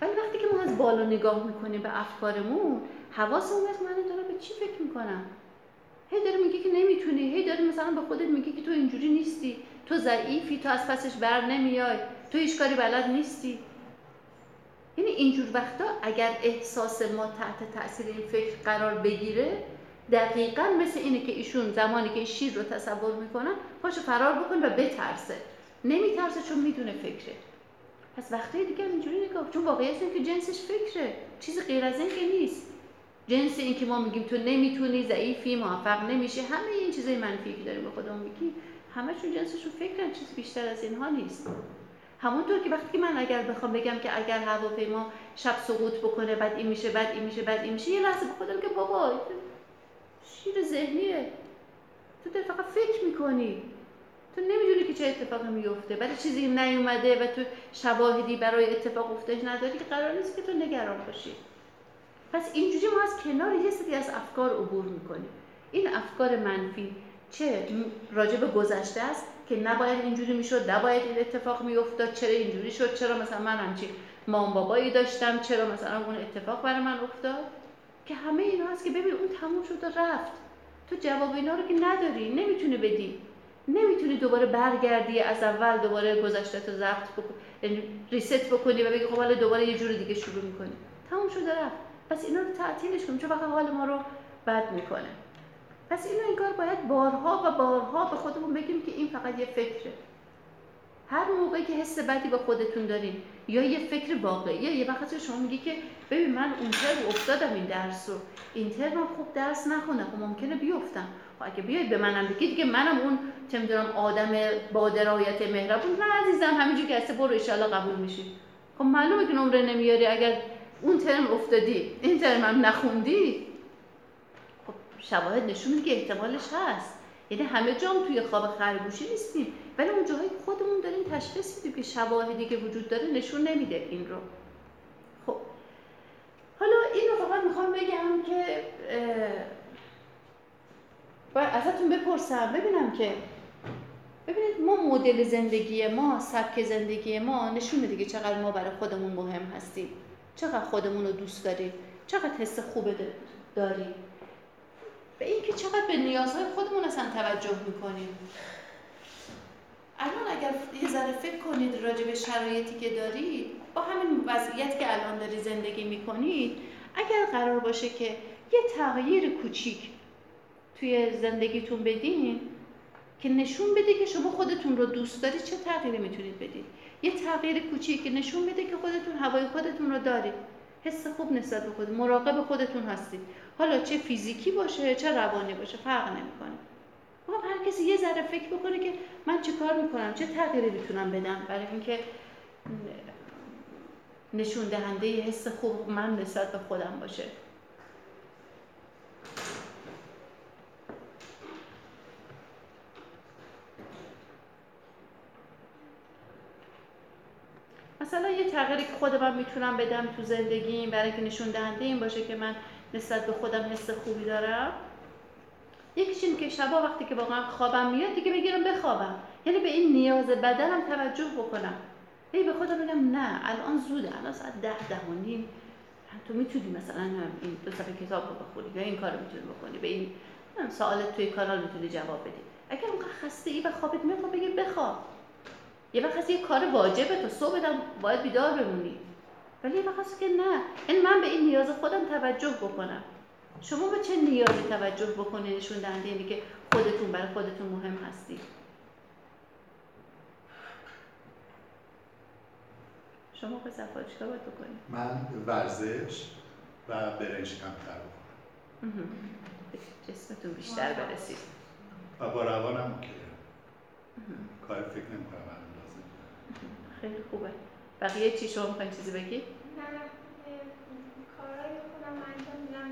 ولی وقتی که ما از بالا نگاه می‌کنیم به افکارمون حواسمون هست من دارم به چی فکر می‌کنم؟ هی داره میگه که نمی‌تونی. هی داره مثلا به خودت میگه که تو اینجوری نیستی. تو ضعیفی تو از پسش بر نمیای. تو هیچ کاری بلد نیستی. یعنی اینجور وقتا اگر احساس ما تحت تاثیر این فکر قرار بگیره دقیقا مثل اینه که ایشون زمانی که شیر رو تصور می‌کنن پاشو فرار بکن و بترسه. نمیترسه چون می‌دونه فکره. پس وقتی دیگه اینجوری نگاه چون واقعیت اینه که جنسش فکره. چیز غیر از این که نیست. جنس این که ما میگیم تو نمی‌تونی ضعیفی موفق نمیشه همه این چیزای منفی که داریم به خودمون میگیم همشون جنسشون فکرن چیز بیشتر از اینها نیست. همونطور که وقتی من اگر بخوام بگم که اگر هواپیما شب سقوط بکنه بعد این میشه بعد این میشه بعد این میشه یه لحظه به خودم که بابا شیر ذهنیه. تو داری فقط فکر می‌کنی. تو نمی‌دونی که چه اتفاقی میفته برای چیزی نیومده و تو شواهدی برای اتفاق افتادش نداری که قرار نیست که تو نگران باشی. پس اینجوری ما از کنار یه سری از افکار عبور می‌کنیم. این افکار منفی چه راجع به گذشته است که نباید اینجوری می‌شد نباید این اتفاق میافتاد چرا اینجوری شد چرا مثلا من همچین مام بابایی داشتم چرا مثلا اون اتفاق برای من افتاد؟ که همه اینا هست که ببین اون تموم شد و رفت. تو جواب اینا رو که نداری نمی‌تونه بدی. نمی‌تونی دوباره برگردی از اول دوباره گذشته تو ضبط بکنی ریست بکنی و بگی خب حالا دوباره یه جور دیگه شروع می‌کنی. تموم شد و رفت. پس اینا رو تعطیلش کنیم چون فقط حال ما رو بد می‌کنه. پس اینو این کار باید بارها و بارها به خودمون بگیم که این فقط یه فکره. هر موقعی که حس بدی با خودتون دارین یا یه فکر واقعیه یه وقتی شما میگی که ببین من اون ترم افتادم این درس رو. این ترم خوب درس نخونم خب ممکنه بیفتم. خب اگه بیاید به منم بگید دیگه منم اون چه می‌دونم آدم با درایت مهربون نه عزیزم همینجوری که هستی برو ان قبول میشی. خب معلومه که نمره نمیاری اگر اون ترم افتادی. این ترم هم نخوندی. خب شواهد نشون میده که احتمالش هست. یعنی همه جام توی خواب خرگوشی نیستیم. ولی اون جاهایی خودمون داریم تشخیص میدیم که شواهدی که وجود داره نشون نمیده این رو. خب. حالا این رو فقط می‌خوام بگم که باید ازتون بپرسم. ببینم که ببینید ما مدل زندگی ما سبک زندگی ما نشون میده که چقدر ما برای خودمون مهم هستیم. چقدر خودمون رو دوست داریم؟ چقدر حس خوبه داریم؟ به اینکه چقدر به نیازهای خودمون اصلا توجه می‌کنیم. الان اگر یه ذره فکر کنید راجع به شرایطی که دارید با همین وضعیت که الان داری زندگی می‌کنید اگر قرار باشه که یه تغییر کوچیک توی زندگیتون بدین که نشون بده که شما خودتون رو دوست دارید چه تغییری می‌تونید بدید یه تغییر کوچیک که نشون بده که خودتون هوای خودتون رو دارید. حس خوب نسبت به خود مراقب خودتون هستید. حالا چه فیزیکی باشه چه روانی باشه فرق نمی‌کنه. خب هر کسی یه ذره فکر بکنه که من چه کار می‌کنم چه تغییری می‌تونم بدم. برای اینکه نشون دهنده حس خوب من نسبت به خودم باشه. مثلا یه تغییری که خود من می‌تونم بدم تو زندگیم برای اینکه نشون دهنده این باشه که من نسبت به خودم حس خوبی دارم. یکیش این که شبا وقتی که واقعا خوابم میاد دیگه بگیرم بخوابم. یعنی به این نیاز بدنم توجه بکنم. هی به خودم بگم نه الان زوده. الان ساعت ده ده و نیم. تو می‌تونی مثلا این دو صفحه کتاب رو بخونی یا این کار رو می‌تونی بکنی. به این سوالت توی کانال می‌تونی جواب بدی. اگر اونقدر خسته ای و خوابت میاد خب بگی بخواب. یه وقت یه کار واجبه تا صبح باید بیدار بمونی. ولی یه وقت که نه. این من به این نیاز خودم توجه بکنم. شما به چه نیازی توجه بکنی نشون دهنده اینه که خودتون برای خودتون مهم هستی؟ شما به صفحه چیکار باید بکنید من ورزش و برنج کمتر بکنم. جسمتون بیشتر برسید. و با روانم اوکیه کار فکر نمی کنم خیلی خوبه. بقیه چی شما می‌خواین چیزی بگید؟ نه نه کارهای خودم انجام میدم.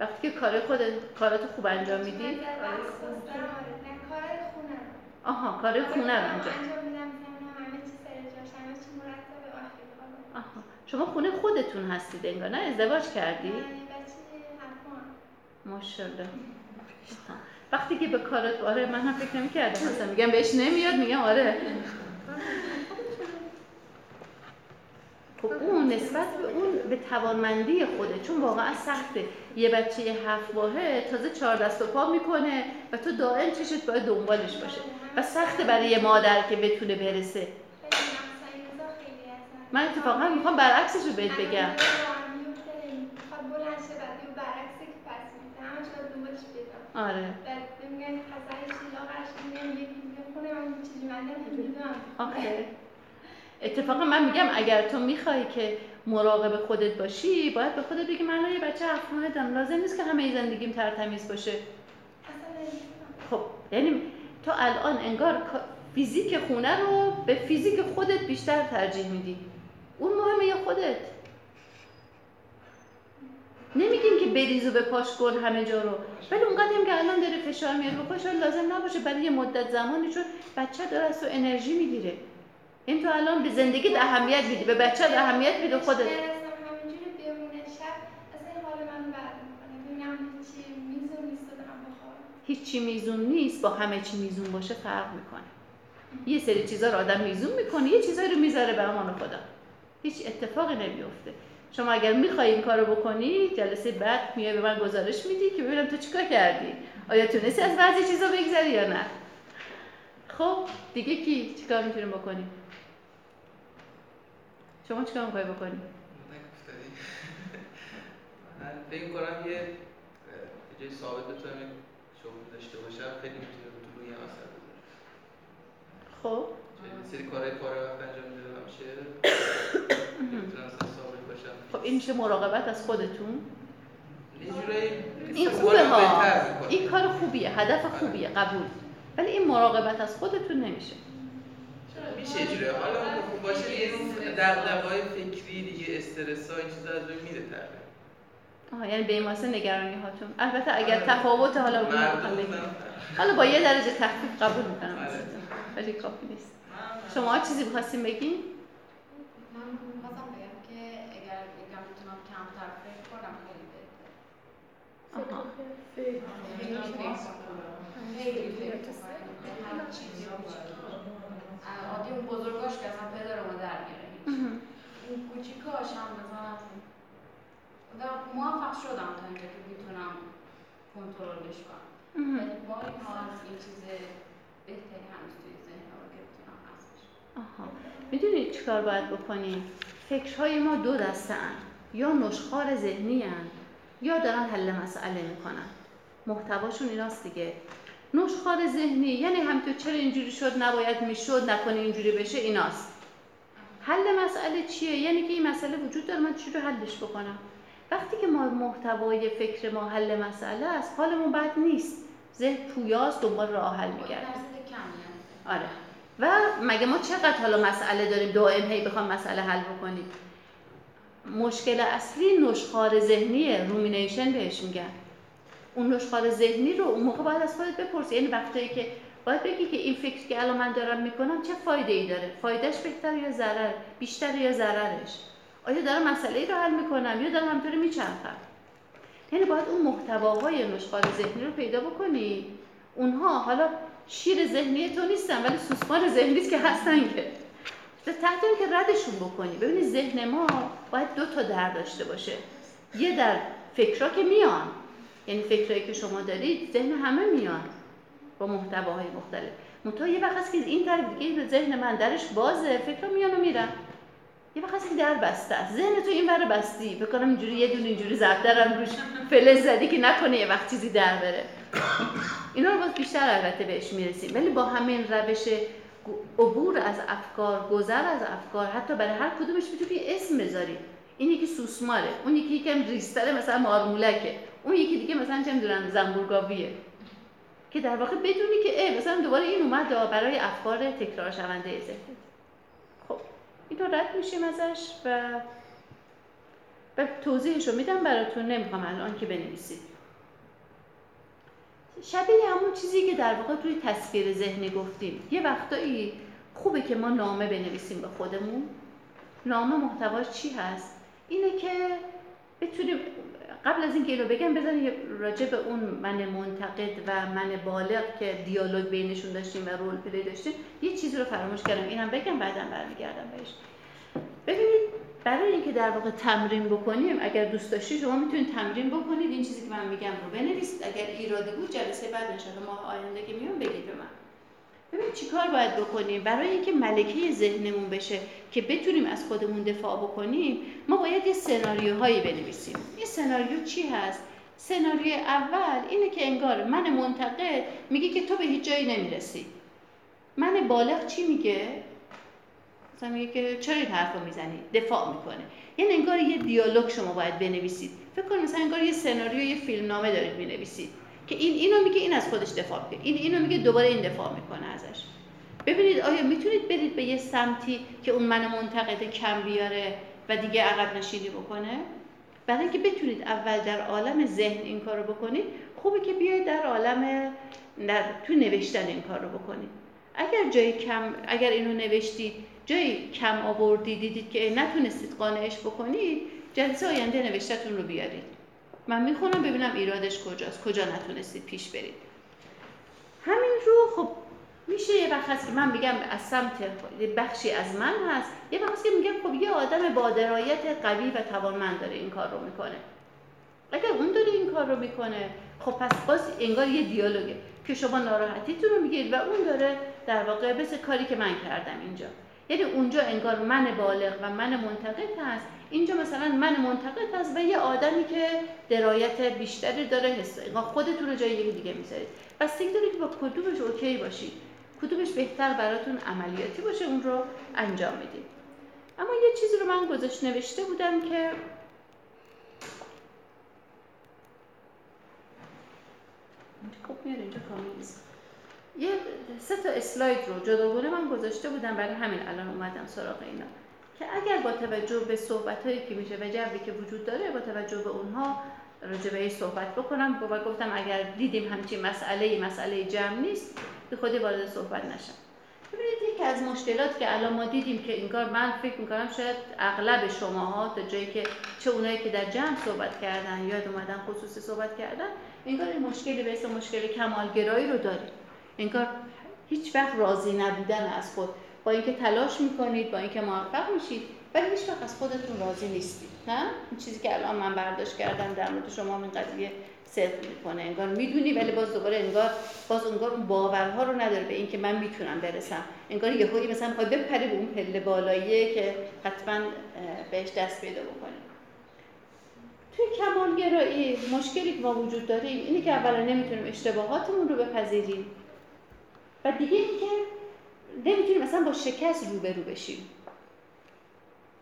وقتی که کار خود کاراتو خوب انجام میدی؟ آره. کارهای خونه آها کار خونه رو انجام. آها. شما خونه خودتون هستید انگار نه؟ ازدواج کردی؟ نه ماشاءالله. وقتی که به کارت آره من هم فکر نمی‌کردم مثلا میگم بهش نمیاد میگم آره خب اون نسبت به اون به توانمندی خوده چون واقعا سخته یه بچه هفت ماهه تازه چهار دست و پا می‌کنه و تو دائم چشت باید دنبالش باشه و سخته برای یه مادر که بتونه برسه من اتفاقا می‌خوام برعکسش رو بهت بگم آره. آخه. اتفاقا من میگم اگر تو می‌خوای که مراقب خودت باشی باید به خودت بگی من یه بچه دارم. لازم نیست که همه زندگیم ترتمیز باشه. خب یعنی تو الان انگار فیزیک خونه رو به فیزیک خودت بیشتر ترجیح میدی. اون مهمه یا خودت؟ نمیگیم که بریز و به پاش کن همه جا رو. ولی اونقدر هم که الان داره فشار میاره. به لازم نباشه برای یه مدت زمانی چون بچه داره از تو انرژی می‌گیره. این تو الان به زندگی اهمیت میدی به بچه اهمیت میده خودت. هیچی میزون نیست با همه چی میزون باشه فرق می‌کنه. یه سری چیزا رو آدم میزون می‌کنه یه چیزایی رو می‌ذاره به امان خدا. هیچ اتفاقی نمیفته شما اگر می‌خوای این کارو بکنی جلسه بعد میای به من گزارش میدی که ببینم تو چیکار کردی؟ آیا تونستی از بعضی چیزا بگذری یا نه؟ خب دیگه کی؟ چیکار می‌تونیم بکنیم؟ شما چیکار می‌خوای بکنی؟ من فکر کنم یه جای ثابت بتونم شغل داشته باشم خیلی می‌تونه تو روی اثر بذاره خب. سری کارهای کار وقت انجام میده همیشه می‌تونم ثابت باشم خب این میشه مراقبت از خودتون؟ این خوبه ها. این کار خوبیه هدف خوبیه قبول. ولی این مراقبت از خودتون نمیشه. میشه جوره حالا خوب باشه یه دغدغه‌های فکری دیگه استرس ها این چیزا از بین میره تقریبا. آها یعنی به این واسه نگرانی هاتون. البته اگر آره. تفاوت حالا حالا با یه درجه تخفیف قبول می‌کنم. آره. ولی کافی نیست. شما چیزی بخواستیم بگین من می‌خواستم بگم که اگر یکم بتونم کمتر فکر کنم خیلی بهتره عادی اون بزرگاش که اصلا پدر ما در میاره اون کوچیکاش هم مثلا موفق شدم تا اینکه که می‌تونم کنترلش کنم با این حال یه چیز بهتری هنوز توی ذهن رو که بتونم حذف بشه آها می‌دونید چیکار باید بکنیم فکرهای ما دو دسته. یا نشخار ذهنی هن. یا دارن حل مسئله می‌کنن؟ محتواشون ایناست دیگه. نشخار ذهنی یعنی همینطور چرا اینجوری شد نباید می‌شد نکنه اینجوری بشه ایناست. حل مسئله چیه؟ یعنی که این مسئله وجود داره من چی رو حلش بکنم؟ وقتی که ما محتوای فکر ما حل مسئله است حالمون بد نیست. ذهن پویاست دنبال راه حل میگرده. آره. و مگه ما چقدر حالا مسئله داریم دائم هی بخوام مسئله حل بکنیم؟ مشکل اصلی نشخار ذهنیه رومینیشن بهش میگن. اون نشخار ذهنی رو اون موقع باید از خودت بپرسی. یعنی وقتی که باید بگی که این فکر که الان من دارم می‌کنم چه فایده ای داره؟ فایدهش بهتر یا ضرر؟ بیشتر یا ضررش؟ آیا دارم مسئله ای رو حل می‌کنم یا دارم همطوری میچرخم؟ یعنی باید اون محتواهای نشخار ذهنی رو پیدا بکنی. اونها حالا شیر ذهنی تو نیستن ولی سوسمار ذهنی که هستن که. تحت که ردشون بکنی ببینید ذهن ما باید دو تا در داشته باشه. یه در فکرها که میان. یعنی فکرهایی که شما دارید ذهن همه میان با محتواهای مختلف. منتها یه وقت که این طرف دیگه ذهن من درش بازه فکر میان و میرن. یه وقت این در بسته است. ذهن تو این ور بستی. بکنم اینجوری یه دونه اینجوری زبدرم روش فلز زدی که نکنه یه وقت چیزی در بره. اینا رو باز بیشتر البته بهش می‌رسیم. ولی با همین روش عبور از افکار گذر از افکار حتی برای هر کدومش می‌تونی اسم بذاری. این یکی سوسماره اون یکی یکم ریستره مثلا مارمولکه. اون یکی دیگه مثلا چه می‌دونم زنبورگاویه. که در واقع بدونی که ای مثلا دوباره این اومد برای افکار تکرار شونده ذهن خب این رو رد میشیم ازش و و توضیحش رو میدم براتون. نمی‌خوام الان که بنویسید. شبیه همون چیزی که در واقع توی تصویر ذهنی گفتیم. یه وقتایی خوبه که ما نامه بنویسیم به خودمون. نامه محتواش چی هست؟ اینه که بتونیم قبل از اینکه اینو بگم بذاریم راجع به اون من منتقد و من بالغ که دیالوگ بینشون داشتیم و رول پلی داشتیم یه چیزی رو فراموش کردم. اینم بگم بعدا برمیگردم بهش. ببینید برای اینکه در واقع تمرین بکنیم اگر دوست داشتید شما می‌تونید تمرین بکنید. این چیزی که من میگم رو بنویسید. اگر ایرادی بود جلسه بعد انشاءالله ماه آینده که میام بگید به من. ببین چیکار باید بکنیم؟ برای اینکه ملکه ذهنمون بشه که بتونیم از خودمون دفاع بکنیم ما باید یه سناریوهایی بنویسیم. این سناریو چی هست؟ سناریوی اول اینه که انگار من منتقد میگه که تو به هیچ جایی نمی‌رسی. من بالغ چی میگه؟ مثلا میگه که چرا این حرفو می‌زنی؟ دفاع می‌کنه. یعنی انگار یه دیالوگ شما باید بنویسید. فکر کنید مثلا انگار یه سناریو یه فیلم نامه دارید می‌نویسید که این اینو میگه این از خودش دفاع می‌کنه. این اینو میگه دوباره این دفاع می‌کنه ازش. ببینید آیا می‌تونید برید به یه سمتی که اون من منتقد کم بیاره و دیگه عقب نشینی بکنه؟ برای اینکه بتونید اول در عالم ذهن این کارو بکنید خوبه که بیاید در عالم در تو نوشتن این کار رو بکنید. اگر جای کم اگر اینو نوشتید جایی کم آوردید دیدید که نتونستید قانعش بکنید جلسه آینده نوشتتون رو بیارید. من می‌خونم ببینم ایرادش کجاست کجا نتونستید پیش برید. همین رو خب میشه یه وقت هست که من میگم از سمت بخشی از من هست یه وقت که میگم خب یه آدم با درایت قوی و توانمند داره این کار رو می‌کنه. اگر اون داره این کار رو می‌کنه خب پس باز انگار یه دیالوگه که شما ناراحتیتون رو میگید و اون داره در واقع مثل کاری که من کردم اینجا. یعنی اونجا انگار من بالغ و من منتقد هست. اینجا مثلا من منتقد هست و یه آدمی که درایت بیشتری داره حس خودتون رو جای یکی دیگه می‌ذارید. بستگی داره که با کدومش اوکی باشید. کدومش بهتر براتون عملیاتی باشه اون رو انجام می‌دید. اما یه چیزی رو من گذاشت نوشته بودم که خب میاد اینجا کامل یه سه تا اسلاید رو جداگونه من گذاشته بودم برای همین الان اومدم سراغ اینا. که اگر با توجه به صحبت هایی که میشه و جوی که وجود داره با توجه به اونها راجع به صحبت بکنم. و گفتم اگر دیدیم همچین مسئله مسئله جمع نیست به خودی وارد صحبت نشم. ببینید یکی از مشکلات که الان ما دیدیم که اینکار من فکر می‌کنم شاید اغلب شماها تا جایی که چه اونایی که در جمع صحبت کردن یاد اومدن خصوصی صحبت کردن این مشکلی به اسم مشکل کمالگرایی رو داریم انگار هیچ وقت راضی نبودن از خود. با اینکه تلاش می‌کنید با اینکه موفق میشید ولی هیچ وقت از خودتون راضی نیستید نه؟ این چیزی که الان من برداشت کردم در مورد شما این قضیه صدق می‌کنه. انگار می‌دونی ولی باز دوباره انگار باز انگار باورها رو نداره به اینکه من می‌تونم برسم. انگار یهویی مثلا می‌خوای بپری به اون پله بالاییه که حتما بهش دست پیدا بکنی توی کمالگرایی مشکلی که ما وجود داریم اینه که اولا نمی‌تونیم اشتباهاتمون رو بپذیریم. و دیگه اینکه نمی‌تونیم مثلا با شکست روبرو بشیم.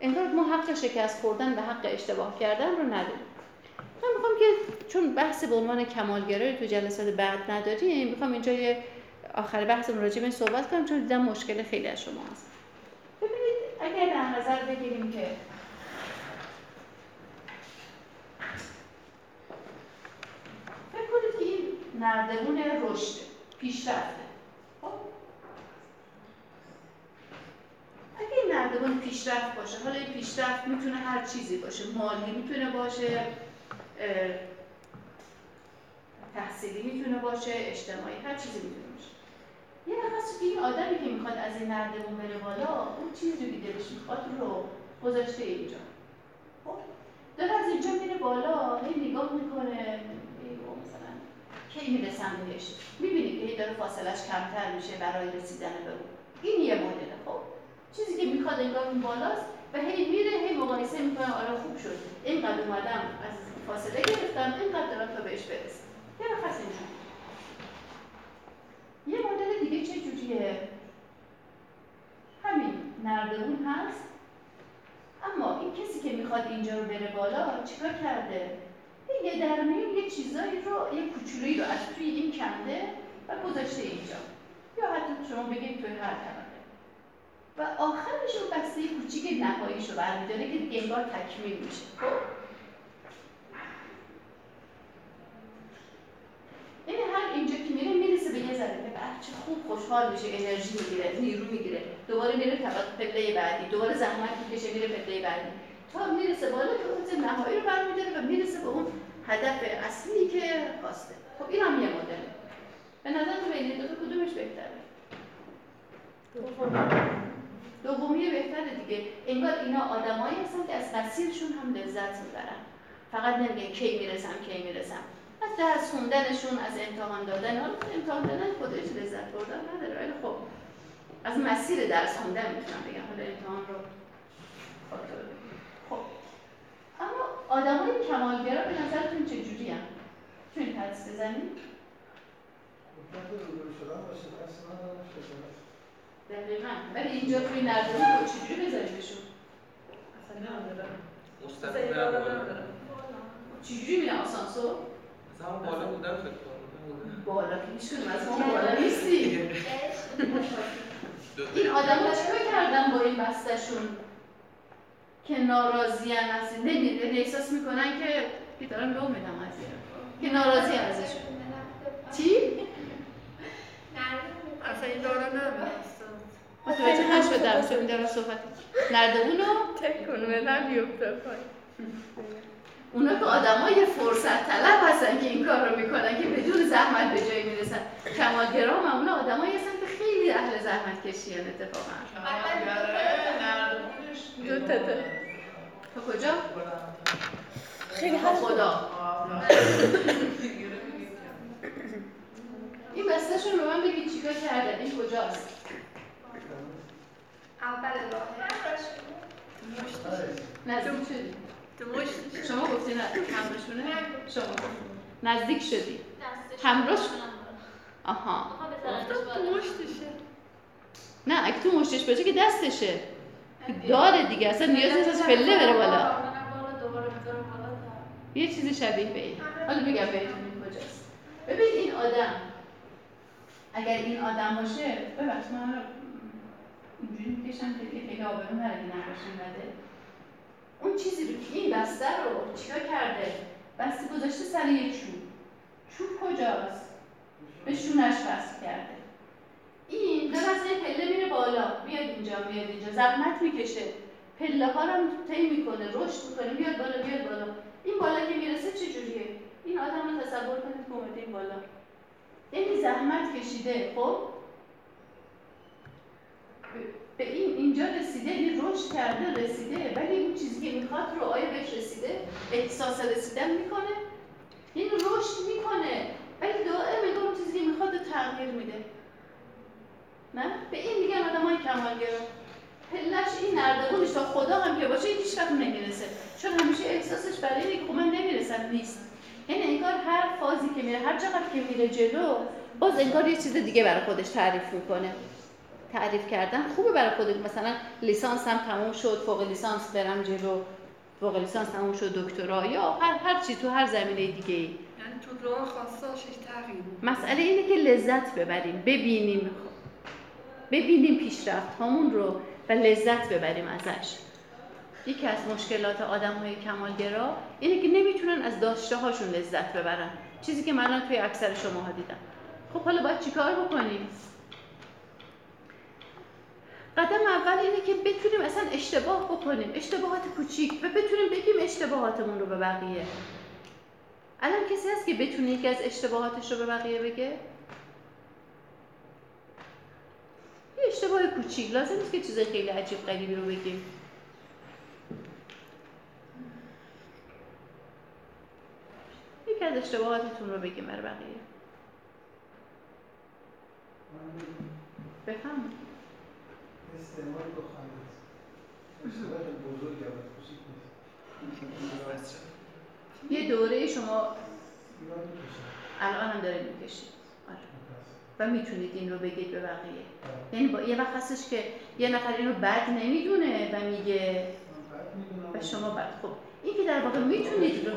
انگار ما حق شکست خوردن و حق اشتباه کردن رو نداریم. من می‌خوام که چون بحث به عنوان کمالگرایی تو جلسات بعد نداریم می‌خوام اینجا یه آخر بحث راجع به صحبت کنم چون دیدم مشکل خیلی از شما هست. ببینید اگر در نظر بگیریم که فکر کنید که این نردبون رشد پیشرفته. خب اگه این نردبون پیشرفت باشه حالا این پیشرفت می‌تونه هر چیزی باشه مالی می‌تونه باشه تحصیلی می‌تونه باشه اجتماعی هر چیزی می‌تونه باشه. یه نفس این آدمی که می‌خواد از این نردبون بره بالا اون چیزی که دلش می‌خواد رو گذاشته اینجا. خب داره از اینجا میره بالا هی نگاه می‌کنه. کی می‌رسم بهش می‌بینی که داره فاصلش کمتر میشه برای رسیدن به اون. این یه مدله خب؟ چیزی که می‌خواد انگار اون بالاست و هی میره هی مقایسه می‌کنه آره خوب شد. اینقدر اومدم از فاصله گرفتم اینقدر دارم تا بهش برسم. یه نفس اینجور یه مدل دیگه چه جوریه؟ همین نردبون هست. اما این کسی که می‌خواد اینجا رو بره بالا چیکار کرده؟ یه در یه چیزایی رو یه کوچولویی رو از توی این کنده و گذاشته اینجا یا حتی شما بگید توی هر طبقه و آخرش رو بسته کوچیک نهاییش رو برمیداره که دیگه انگار تکمیل میشه خب این هر اینجا که میره می‌رسه به یه ذره بچه خوب خوشحال میشه انرژی می‌گیره نیرو می‌گیره دوباره میره طبق پله بعدی دوباره زحمت می‌کشه میره پله بعدی تا می‌رسه بالا که اون نهایی رو برمیداره و می‌رسه به اون هدف اصلی که خواسته. خب این هم یه مدله. به نظر تو بین دو کدومش بهتره؟ دومی. بهتره دیگه. انگار اینا آدمایی هستن که از مسیرشون هم لذت می‌برن. فقط نمیگن کی می‌رسم کی می‌رسم. از درس خوندنشون از امتحان دادن حالا امتحان دادن خودش لذت بردن نداره. ولی خب از مسیر درس خوندن می‌تونم بگم. حالا امتحان رو خب اما آدمای کمالگرا به نظرتون چجوری هم؟ این حدس بزنید؟ دقیقا. ولی اینجا توی رو چجوری بذاریمشون؟ اصلا ندارم مستقیم چجوری میرن آسانسور؟ مثلا بالا بودن فکر کنم. بالا که هیچ از ما بالا نیستی این آدم ها چیکار کردن با این بستشون که ناراضی از نمیره احساس می‌کنن که که دارم لو میدم از که ناراضی ازشون. چی؟ اصلا این دارا متوجه نشدم چون دارم صحبت. نردبونو تکون بدم بیفته پایین. اونا که های فرصت طلب هستن که این کار رو می‌کنن که بدون زحمت به جایی می‌رسن. کمالگرا معمولا آدمایی هستن که خیلی اهل زحمت کشی هستن اتفاقا. دو تا تا کجا؟ خیلی خدا. این بستهشون به من بگید چیکار کردن این کجاست؟ اول راه. نزدیک شدی شما گفتی نه همراهشونه؟ شما نزدیک شدی. همراهش؟ آها. نه اگه تو مشتش باشه که دستشه. داره دیگه. اصلا نیاز نیست از پله بره بالا. یه چیزی شبیه به این. حالا بگم بهتون این کجاست. ببین این آدم. اگر این آدم باشه ببخش من اینجوری می‌کشم که خیلی آبرون نره که نقاشی نده. اون چیزی رو که این بسته رو چیکار کرده؟ بسته گذاشته سر یه چوب. چوب کجاست؟ به شونش بست کرده. این داره از این پله میره بالا. میاد اینجا میاد اینجا. زحمت می‌کشه. پله ها رو طی می‌کنه. رشد می‌کنه. میاد بالا میاد بالا. این بالا که می‌رسه چجوریه این آدم رو تصور کنید که اومده این بالا. این زحمت کشیده. خب؟ به این اینجا رسیده این رشد کرده رسیده ولی اون چیزی که می‌خواد رو آیا بهش رسیده احساس رسیدن می‌کنه این رشد می‌کنه ولی دائم انگار اون چیزی که می‌خواد تغییر میده نه به این میگن آدم های کمالگرا پلش این نردبونش تا خدا هم که باشه هیچ وقت نمی‌رسه چون همیشه احساسش برای اینه که من نمی‌رسم نیست یعنی انگار هر فازی که میره هر چقدر که میره جلو باز انگار یه چیز دیگه برای خودش تعریف می‌کنه تعریف کردن. خوبه برای خودت. مثلا لیسانس هم تموم شد فوق لیسانس برم جلو. فوق لیسانس تموم شد دکترا. یا هر هر چی تو هر زمینه دیگه ای. یعنی تو راه تغییر مسئله اینه که لذت ببریم. ببینیم. ببینیم پیشرفت هامون رو و لذت ببریم ازش. یکی از مشکلات آدم های کمالگرا اینه که نمی‌تونن از داشته هاشون لذت ببرن. چیزی که من توی اکثر شماها دیدم. خب حالا باید چیکار بکنیم؟ قدم اول اینه که بتونیم اصلا اشتباه بکنیم. اشتباهات کوچیک. و بتونیم بگیم اشتباهاتمون رو به بقیه. الان کسی هست که بتونه یکی از اشتباهاتش رو به بقیه بگه؟ یه اشتباه کوچیک. لازم نیست که چیز خیلی عجیب غریبی رو بگیم. یکی از اشتباهاتتون رو بگیم برای بقیه. بفهم استعمال دخانه اشتباه بزرگ هم یه دوره شما الان هم داره می‌کشید. آره. و می‌تونید این رو بگید به بقیه. یعنی با یه وقت هستش که یه نفر اینو بد نمی‌دونه و میگه و شما بد. خب این که در واقع می‌تونید رو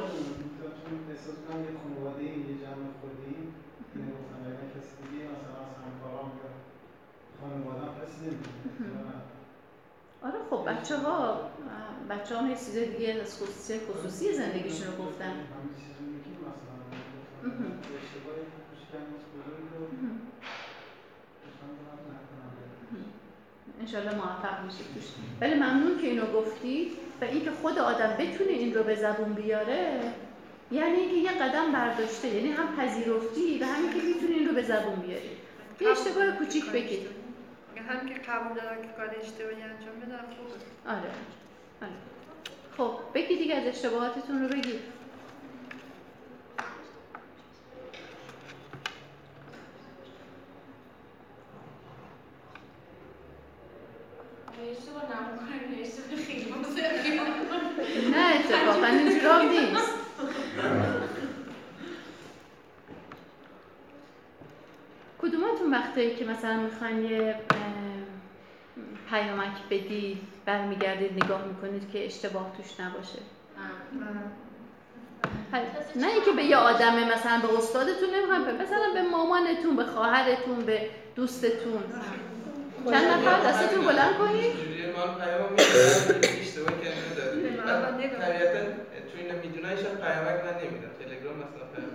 احساس کنم یه خانواده یه جمع خودی اینه گفتم اگر کسی دیگه مثلا از همکارام یا خانواده کسی نمی‌دونه. آره خب بچه ها بچه ها یه چیز دیگه از خصوصی خصوصی زندگیشون رو گفتن. انشالله موفق میشید توش. ولی ممنون که اینو گفتید و اینکه خود آدم بتونه این رو به زبون بیاره یعنی اینکه یه قدم برداشته یعنی هم پذیرفتی و همین که می‌تونی این رو به زبون بیاری. یه اشتباه کوچیک بگید هم که قبول دارن که کار اشتباهی انجام بدن خوبه. آره آره. خب بگید دیگه از اشتباهاتتون رو بگید نه اتفاقا اینجوری نیست. کدوماتون وقتی که مثلا می‌خواین یه پیامک بدید برمیگردید نگاه می‌کنید که اشتباه توش نباشه؟ نه اینکه به یه آدمه مثلا به استادتون نمی‌خوایم مثلا به مامانتون به خواهرتون به دوستتون. چند نفر؟ دستتون بلند کنید. اشتباه طبیعتا تو اینو می‌دونن شاید پیامک من نمیدم تلگرام مثلا پیام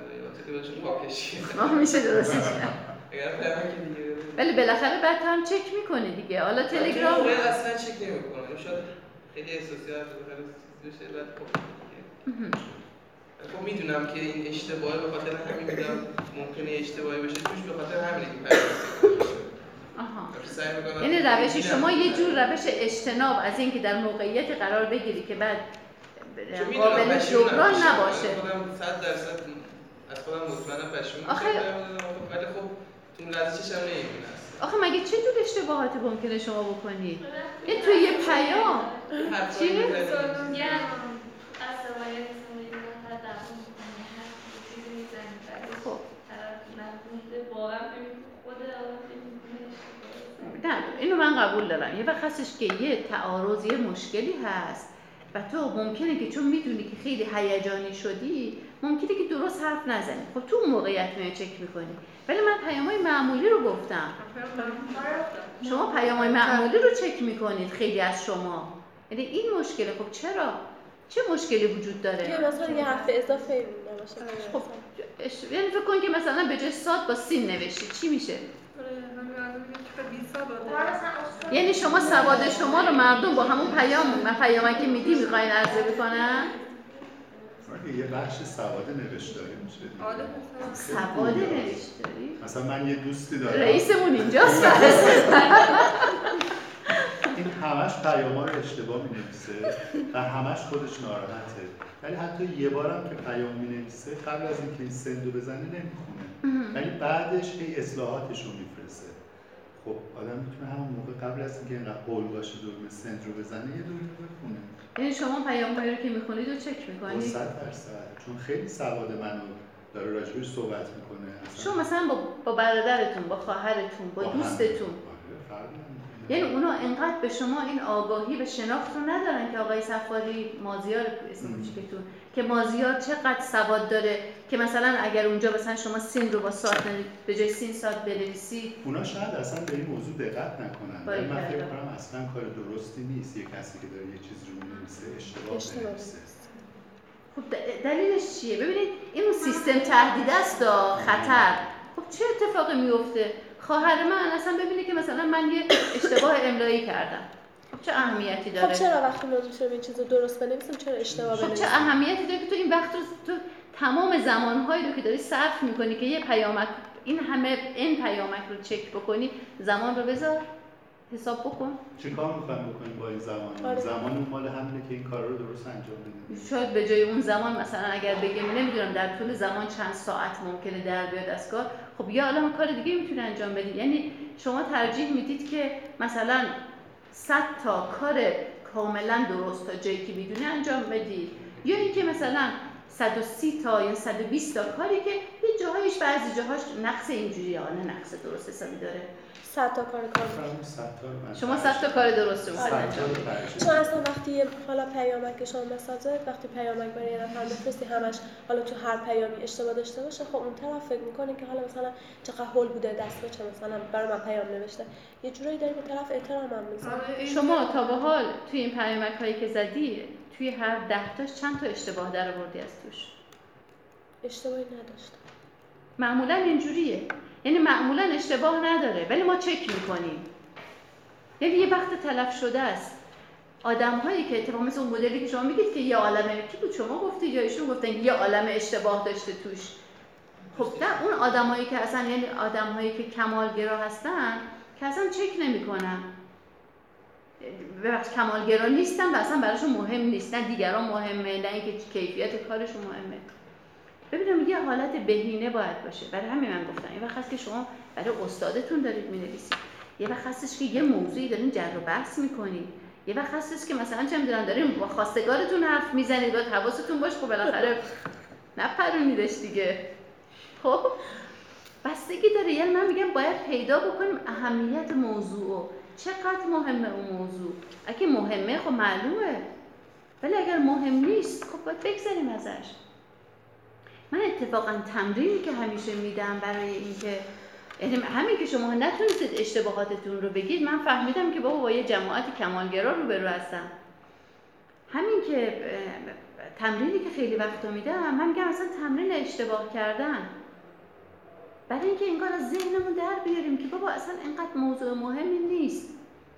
میدم یا میشه درستش پیامک ولی بالاخره بعد هم چک می‌کنه دیگه. حالا تلگرام اصلا چک نمی‌کنه. شاید خیلی احساسی خب خب می‌دونم که این اشتباهه به خاطر همین میدم ممکنه اشتباهی بشه توش به خاطر همین آها. یعنی روش شما یه جور روش اجتناب از اینکه در موقعیت قرار بگیری که بعد قابل جبران نباشه. خودم 100 درصد از خودم مطمئنم پشیمون آخه ولی خب تو لحظه چشم نمی‌بینم آخه مگه چه جور اشتباهاتی ممکنه شما بکنید؟ یه توی یه پیام. چیه؟ خب. نه اینو من قبول دارم. یه وقت هستش که یه تعارض یه مشکلی هست و تو ممکنه که چون می‌دونی که خیلی هیجانی شدی ممکنه که درست حرف نزنی. خب تو اون موقعیت میای چک می‌کنی. ولی من پیام های معمولی رو گفتم. شما پیام های معمولی رو چک می‌کنید خیلی از شما. یعنی این مشکله. خب چرا؟ چه مشکلی وجود داره؟ یه مثلا یه حرف اضافه خب یعنی فکر کن که مثلا به جای ساد با سین نوشتی. چی میشه؟ یعنی شما سواد شما رو مردم با همون پیام من پیامی که میدی می‌خواین عرضه بکنن؟ یه بخش سواد نوشتاری میشه آره سواد نوشتاری؟ مثلا من یه دوستی دارم. رئیسمون اینجاست. این همش پیاما رو اشتباه می‌نویسه و همش خودش ناراحته. ولی حتی یه بارم که پیام می‌نویسه قبل از اینکه این سندو بزنه نمی‌خونه. ولی بعدش هی اصلاحاتش رو میفرسته. خب آدم می‌تونه همون موقع قبل از اینکه اینقدر باشه دوربین سند رو بزنه یه دور بخونه یعنی شما پیام رو که می‌خونید رو چک می‌کنید صد درصد چون خیلی سواد منو داره راجبش صحبت می‌کنه شما مثلا با, با برادرتون با خواهرتون با, با. دوستتون آره،. یعنی اونا انقدر به شما این آگاهی و شناخت رو ندارن که آقای سفاری مازیار اسم. کوچیکتون که مازیار چقدر سواد داره که مثلا اگر اونجا مثلا شما سین رو با سات نوی- به جای سین سات بنویسید. اونا شاید اصلا به این موضوع دقت نکنن. من فکر. کنم اصلا کار درستی نیست. یه کسی که داره یه چیزی رو می‌نویسه اشتباه بنویسه. خب دلیلش چیه؟ ببینید این اون سیستم تهدید است خطر. خب چه اتفاقی میفته خواهر من اصلا ببینه که مثلا من یه اشتباه املایی کردم. چه اهمیتی خب داره؟ چرا وقتی موضوع شده این چیز رو درست بنویسیم چرا اشتباه خب چه اهمیتی داره که تو این وقت رو تو تمام زمانهایی رو که داری صرف می‌کنی که یه پیامک این همه این پیامک رو چک بکنی زمان رو بذار حساب بکن. چه کار می‌خوایم بکنیم با این زمان؟ آره. زمان اون مال همینه که این کار رو درست انجام بدیم. شاید به جای اون زمان مثلا اگر بگیم نمی‌دونم در طول زمان چند ساعت ممکنه در بیاد از کار. خب یا الان کار دیگه می‌تونه انجام بدید یعنی شما ترجیح می‌دید که مثلا 100 تا کار کاملا درست تا جایی که می‌دونه انجام بدید یا اینکه مثلا 130 تا یا 120 تا کاری که یه جاهایش بعضی جاهاش نقص اینجوری یا نه نقص درست حسابی داره. صد تا کار کار فراموش صد تا رو من شما 100 تا کار درست رو ترجیح چون اصلا وقتی حالا پیامک شما مساجد وقتی پیامک برای یه نفر بفرستی همش حالا تو هر پیامی اشتباه داشته باشه خب اون طرف فکر می‌کنه که حالا مثلا چقدر هول بوده دست به چه مثلا برای من پیام نوشته. یه جورایی داری به طرف احترام هم می‌ذاری. شما تا به حال توی این پیامک هایی که زدی توی هر ده تاش چند تا اشتباه در آوردی از توش؟ اشتباهی نداشتم. معمولا اینجوریه. یعنی معمولا اشتباه نداره ولی ما چک می‌کنیم. یعنی یه وقت تلف شده است. آدم هایی که اتفاقا مثل اون مدلی که شما میگید که یه عالمه کی بود شما گفتید یا ایشون گفتن یه عالم اشتباه داشته توش. خب نه اون آدمایی که اصلا یعنی آدمهایی که کمالگرا هستن که اصلا چک نمی‌کنن. ببخش کمالگرا نیستن و اصلا براشون مهم نیست. نه دیگران مهمه نه اینکه کیفیت کارشون مهمه. ببینم یه حالت بهینه باید باشه. برای همین من گفتم یه وقت هست که شما برای استادتون دارید می‌نویسید. یه وقت هستش که یه موضوعی دارین جر و بحث می‌کنید. یه وقت هستش که مثلا چه می‌دونم دارین با خواستگارتون حرف می‌زنید باید حواستون باشه خب بالاخره نپرونیدش دیگه. خب؟ بستگی داره. یعنی من میگم باید پیدا بکنیم اهمیت موضوع چقدر مهمه اون موضوع؟ اگه مهمه خب معلومه. ولی اگر مهم نیست خب باید بگذاریم ازش. من اتفاقا تمرینی که همیشه میدم برای اینکه یعنی همین که شما نتونستید اشتباهاتتون رو بگید من فهمیدم که بابا با یه جماعت کمالگرا روبرو هستم. همین که تمرینی که خیلی وقتا میدم من میگم اصلا تمرین اشتباه کردن. برای اینکه انگار از ذهنمون در بیاریم که بابا اصلا اینقدر موضوع مهمی نیست.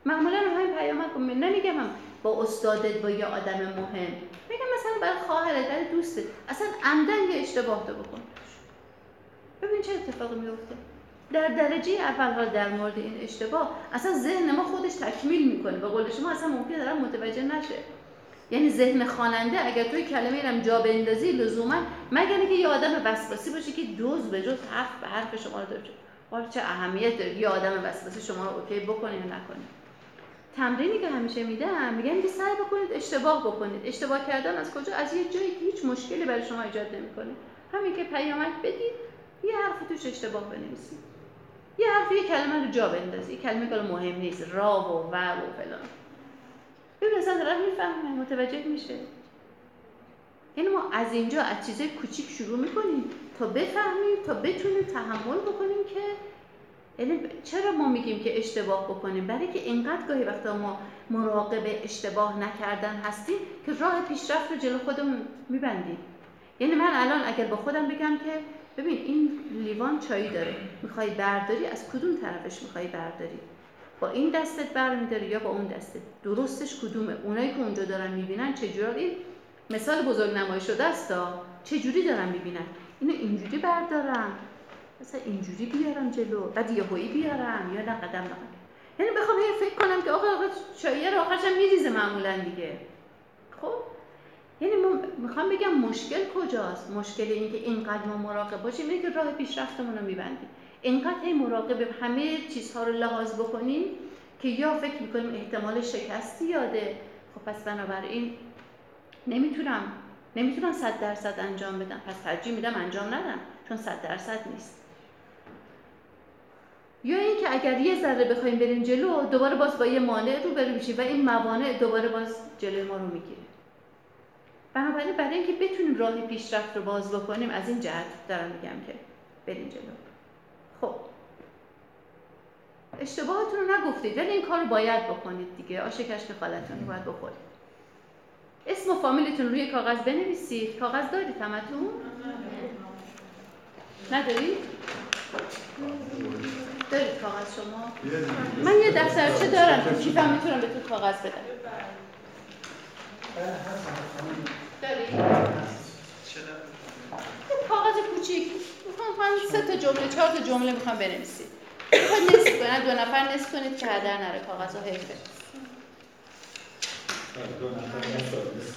معمولا همین پیامک رو می- نمیگم هم با استادت با یه آدم مهم. میگم مثلا برای خواهرت برای دوستت. اصلا عمدن یه اشتباه تو بکن. ببین چه اتفاقی میفته. در درجه اول در مورد این اشتباه اصلا ذهن ما خودش تکمیل می‌کنه. به قول شما اصلا ممکنه دارم متوجه نشه. یعنی ذهن خواننده اگر توی کلمه رم جا بندازی لزوما مگر اینکه یه آدم وسواسی باشه که دوز به جز حرف به حرف شما رو داره. حالا چه اهمیت داره. یه آدم وسواسی شما رو اوکی بکنه یا نکنه. تمرینی که همیشه میدم میگم که سعی بکنید اشتباه بکنید. اشتباه کردن از کجا؟ از یه جایی که هیچ مشکلی برای شما ایجاد نمی‌کنه. همین که پیامک بدید یه حرف توش اشتباه بنویسید. یه حرف یه کلمه رو جا بندازید. یه کلمه که مهم نیست را و و و فلان. ببین اصلا طرف می‌فهمه متوجه میشه. یعنی ما از اینجا از چیزای کوچیک شروع می‌کنیم تا بفهمیم تا بتونیم تحمل بکنیم که یعنی چرا ما میگیم که اشتباه بکنیم؟ برای که اینقدر گاهی وقتا ما مراقب اشتباه نکردن هستیم که راه پیشرفت رو جلو خودمون میبندیم. یعنی من الان اگر با خودم بگم که ببین این لیوان چایی داره می‌خوای برداری از کدوم طرفش می‌خوای برداری؟ با این دستت برمیداری یا با اون دستت؟ درستش کدومه؟ اونایی که اونجا دارن می‌بینن چجوری؟ مثال بزرگ نمایی شده است چجوری دارن می‌بینن؟ اینو اینجوری بردارم مثلا اینجوری بیارم جلو بعد یهویی بیارم یا نه قدم نقدم یعنی بخوام فکر کنم که آقا آقا چایی رو آخرش هم میریزه معمولا دیگه. خب؟ یعنی می‌خوام بگم مشکل کجاست؟ مشکل این که اینقدر ما مراقب باشیم اینه که راه پیشرفتمون رو میبندیم. اینقدر هی مراقب همه چیزها رو لحاظ بکنیم که یا فکر می‌کنیم احتمال شکستی یاده. خب پس بنابراین نمی‌تونم نمی‌تونم صد درصد انجام بدم. پس ترجیح میدم انجام ندم چون صد درصد نیست. یا اینکه اگر یه ذره بخوایم بریم جلو دوباره باز با یه مانع رو بریم و این موانع دوباره باز جلوی ما رو می‌گیره. بنابراین برای اینکه بتونیم راه پیشرفت رو باز بکنیم از این جهت دارم میگم که بریم جلو. خب. اشتباهاتون رو نگفتید ولی این کار رو باید بکنید دیگه. آش کشک خالتون رو باید بخورید. اسم و فامیلتون روی کاغذ بنویسید. کاغذ دارید همتون؟ ندارید؟ دارید کاغذ شما؟ من یه دفترچه دارم که کیفم می‌تونم بهتون کاغذ بدم دارید؟ کاغذ کوچیک می‌خوام سه تا جمله چهار تا جمله می‌خوام بنویسید می‌خواد نصف کنید دو نفر نصف کنید که هدر نره کاغذ و حیفه دو نفر نصف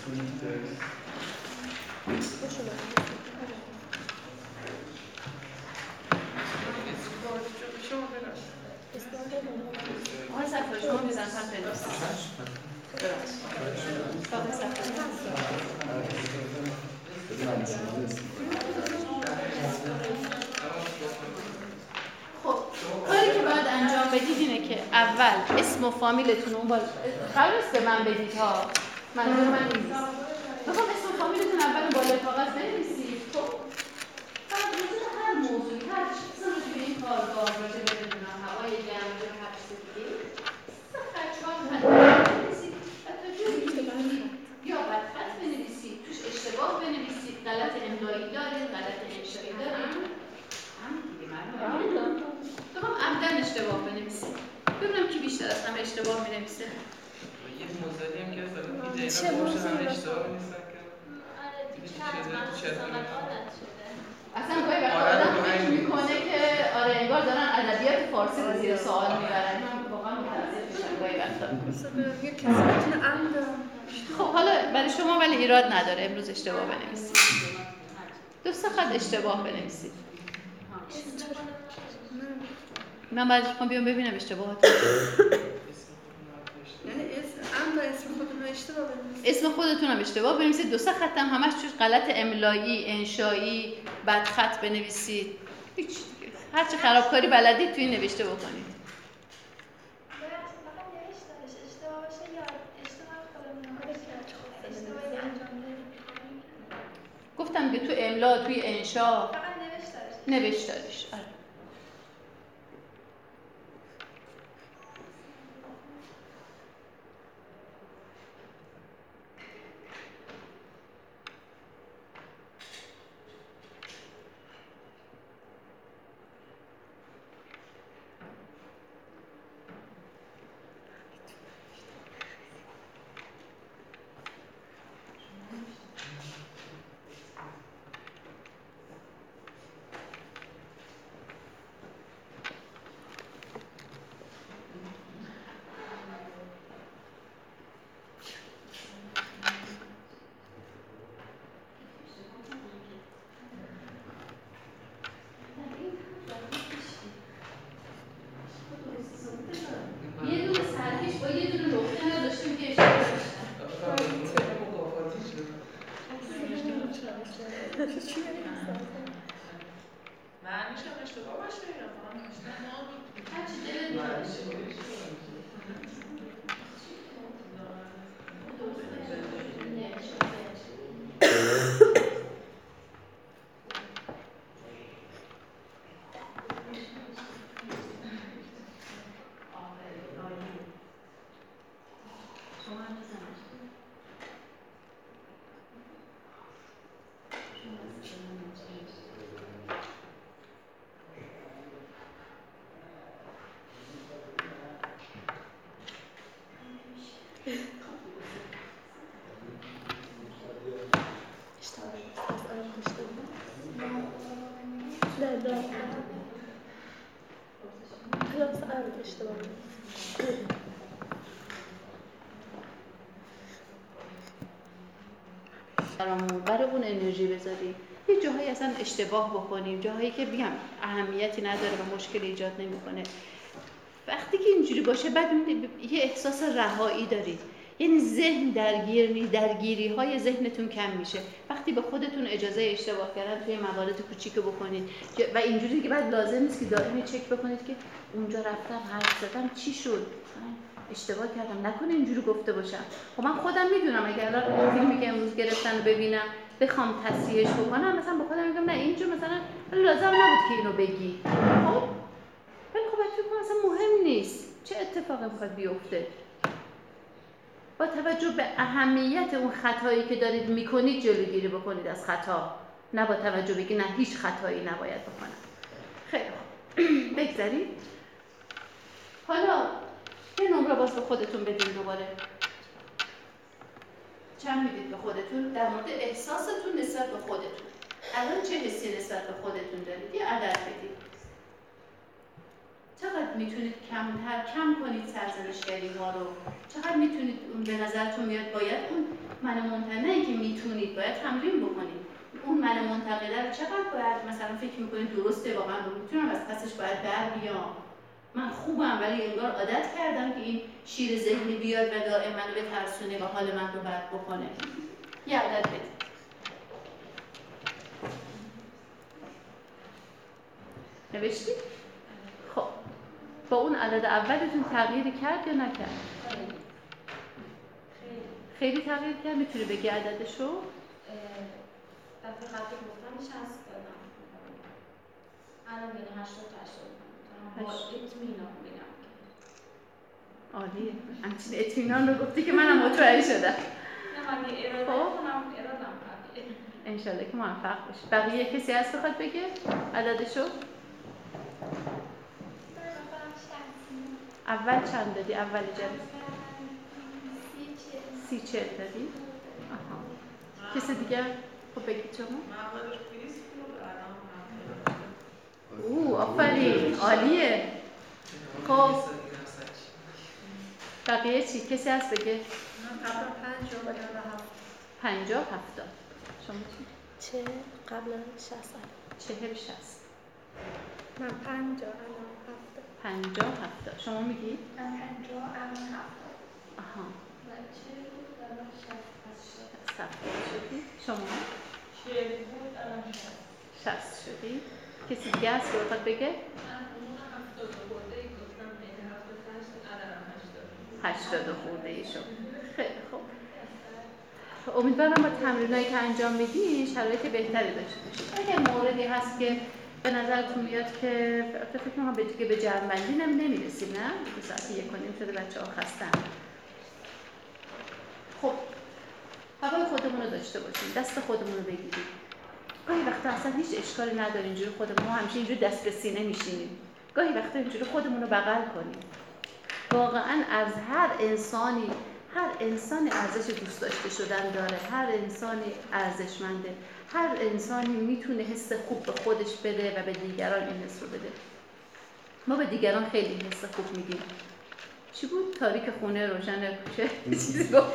کنید آقای خب کاری که باید انجام بدید اینه که اول اسم و فامیلتون اون بالا قرار به من بدید ها. منظور من نیست. بخوام اسم و فامیلتون اول بالای کاغذ بنویسید. خب بعد هر موضوعی هر چیزی به این کارگاه به هوای گرم هر چیز دیگه هر یا بدخط بنویسید توش اشتباه بنویسید املایی دارید غلط انشایی دارید هم دیگه من بخوام عمدن اشتباه بنویسید ببینم کی بیشتر از همه اشتباه بنویسه. یه موزلی هم که اصلا میده اینا هم اشتباه نیستن اصلا گاهی وقتا آدم فکر می‌کنه که آره انگار دارن ادبیات فارسی رو زیر سوال می‌برن. من واقعا متاسف میشم گاهی وقتا. خب حالا برای شما ولی ایراد نداره امروز اشتباه بنویسید. دو سه خط اشتباه بنویسید. من بعد می‌خوام بیام ببینم اشتباهات. یعنی اسم خودتون اشتباه بنویسید. اسم خودتون هم اشتباه بنویسید. دو سه خط هم همش توش غلط املایی انشایی بد خط بنویسید. هیچ هر چه خرابکاری بلدید توی نوشته بکنید. گفتم که تو املا توی انشا. نوشتارش آره. برای اون انرژی بذاریم. یه جاهایی اصلا اشتباه بکنیم. جاهایی که بگم اهمیتی نداره و مشکل ایجاد نمی‌کنه. وقتی که اینجوری باشه بعد یه احساس رهایی دارید. یعنی ذهن درگیری درگیری های ذهنتون کم میشه. وقتی به خودتون اجازه اشتباه کردن توی موارد کوچیک بکنید. و اینجوری که بعد لازم نیست که دائمی چک بکنید که اونجا رفتم حرف زدم چی شد؟ اشتباه کردم. نکنه اینجوری گفته باشم. خب من خودم می‌دونم اگر الان فیلمی که امروز گرفتن ببینم بخوام تصحیحش بکنم مثلا با خودم میگم نه اینجا مثلا لازم نبود که اینو بگی. خب؟ ولی خب فکر مثلا مهم نیست. چه اتفاقی می‌خواد بیفته؟ با توجه به اهمیت اون خطایی که دارید می‌کنید جلوگیری بکنید از خطا. نه با توجه به نه هیچ خطایی نباید بکنم. خیلی خوب. بگذارید حالا یه نمره باز به خودتون بدین دوباره. چند می‌دید به خودتون. در مورد احساستون نسبت به خودتون. الان چه حسی نسبت به خودتون دارید؟ یه عدد بدید. چقدر می‌تونید کمتر کم کنید سرزنشگری ها رو؟ چقدر می‌تونید به نظرتون میاد؟ باید اون من منتقده که می‌تونید باید تمرین بکنید. اون من منتقده رو چقدر باید مثلا فکر می‌کنید درسته واقعا؟ رو می‌تونم از پسش باید بر بیام. من خوبم ولی انگار عادت کردم که این شیر ذهنی بیاد و دائم منو به ترسونه و حال من رو بد بکنه یه عدد بدید نوشتید؟ خب با اون عدد اولتون تغییری کرد یا نکرد؟ خیلی تغییر کرد می‌تونی بگی عددشو؟ دفعه قبل گفتم 60 دادم الان بین 80 تا 80 با اطمینان میگم عالیه همچین اطمینان رو گفتی که منم مطمئن شدم انشالله که موفق باشی بقیه کسی هست بخواد بگه عددشو اول چند دادی اول جلسه سی چل دادی آها کسی دیگه خب بگید شما او آفرین عالیه خب بقیه چی؟ کسی هست بگه؟ پنجاه هفتاد شما چی؟ چه قبل شست چهل شست من پنجاه پنجاه هفتاد شما میگی؟ من پنجاه الان هفتاد آها من چهل بود الان شست شدی؟ شما؟ چهل بود الان شست شست شدی؟ کسی دیگه هست که بخواد بگه؟ هشتاد خورده ای شد خیلی خوب. امیدوارم با تمرینایی که انجام میدین شرایط بهتری داشته باشید. اگر موردی هست که به نظرتون میاد که فکر کنم به دیگه به جرمبندی نم نمی‌رسیم نه؟ دو ساعت یک کنیم شده بچه ها خستن. خب هوای خودمون رو داشته باشیم. دست خودمون رو بگیریم. گاهی وقتا اصلا هیچ اشکالی نداره اینجوری خودمون همیشه اینجوری دست به سینه میشینیم. گاهی وقتا اینجوری خودمون رو بغل کنیم. واقعا از هر انسانی هر انسانی ارزش دوست داشته شدن داره. هر انسانی ارزشمنده. هر انسانی می‌تونه حس خوب به خودش بده و به دیگران این حس رو بده. ما به دیگران خیلی حس خوب میدیم چی بود؟ تاریک خونه روشن کوچه. چیزی گفت.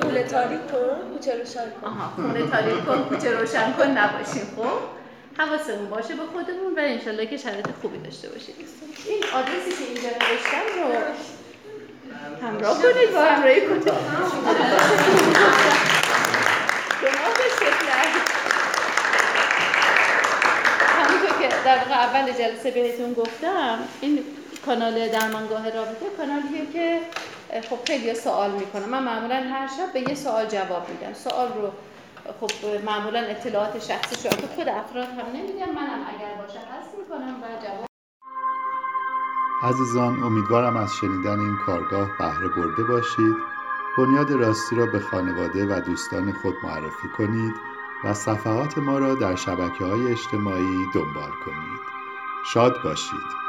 خونه تاریک کن کوچه روشن کن. آها خونه تاریک کن کوچه روشن کن نباشیم خب؟ حواسمون باشه به خودمون و انشالله که شرایط خوبی داشته باشید این آدرسی که اینجا نوشتم رو همراه کنید با همراهی کنید. همونطور که در اول جلسه بهتون گفتم این کانال درمانگاه رابطه کانالیه که خب خیلی سوال می‌کنم من معمولا هر شب به یه سوال جواب میدم. سوال رو خب معمولا اطلاعات شخصی شما که خود افراد هم نمیدم منم اگر باشه هست می‌کنم و جواب عزیزان امیدوارم از شنیدن این کارگاه بهره برده باشید. بنیاد راستی را به خانواده و دوستان خود معرفی کنید و صفحات ما را در شبکه های اجتماعی دنبال کنید. شاد باشید.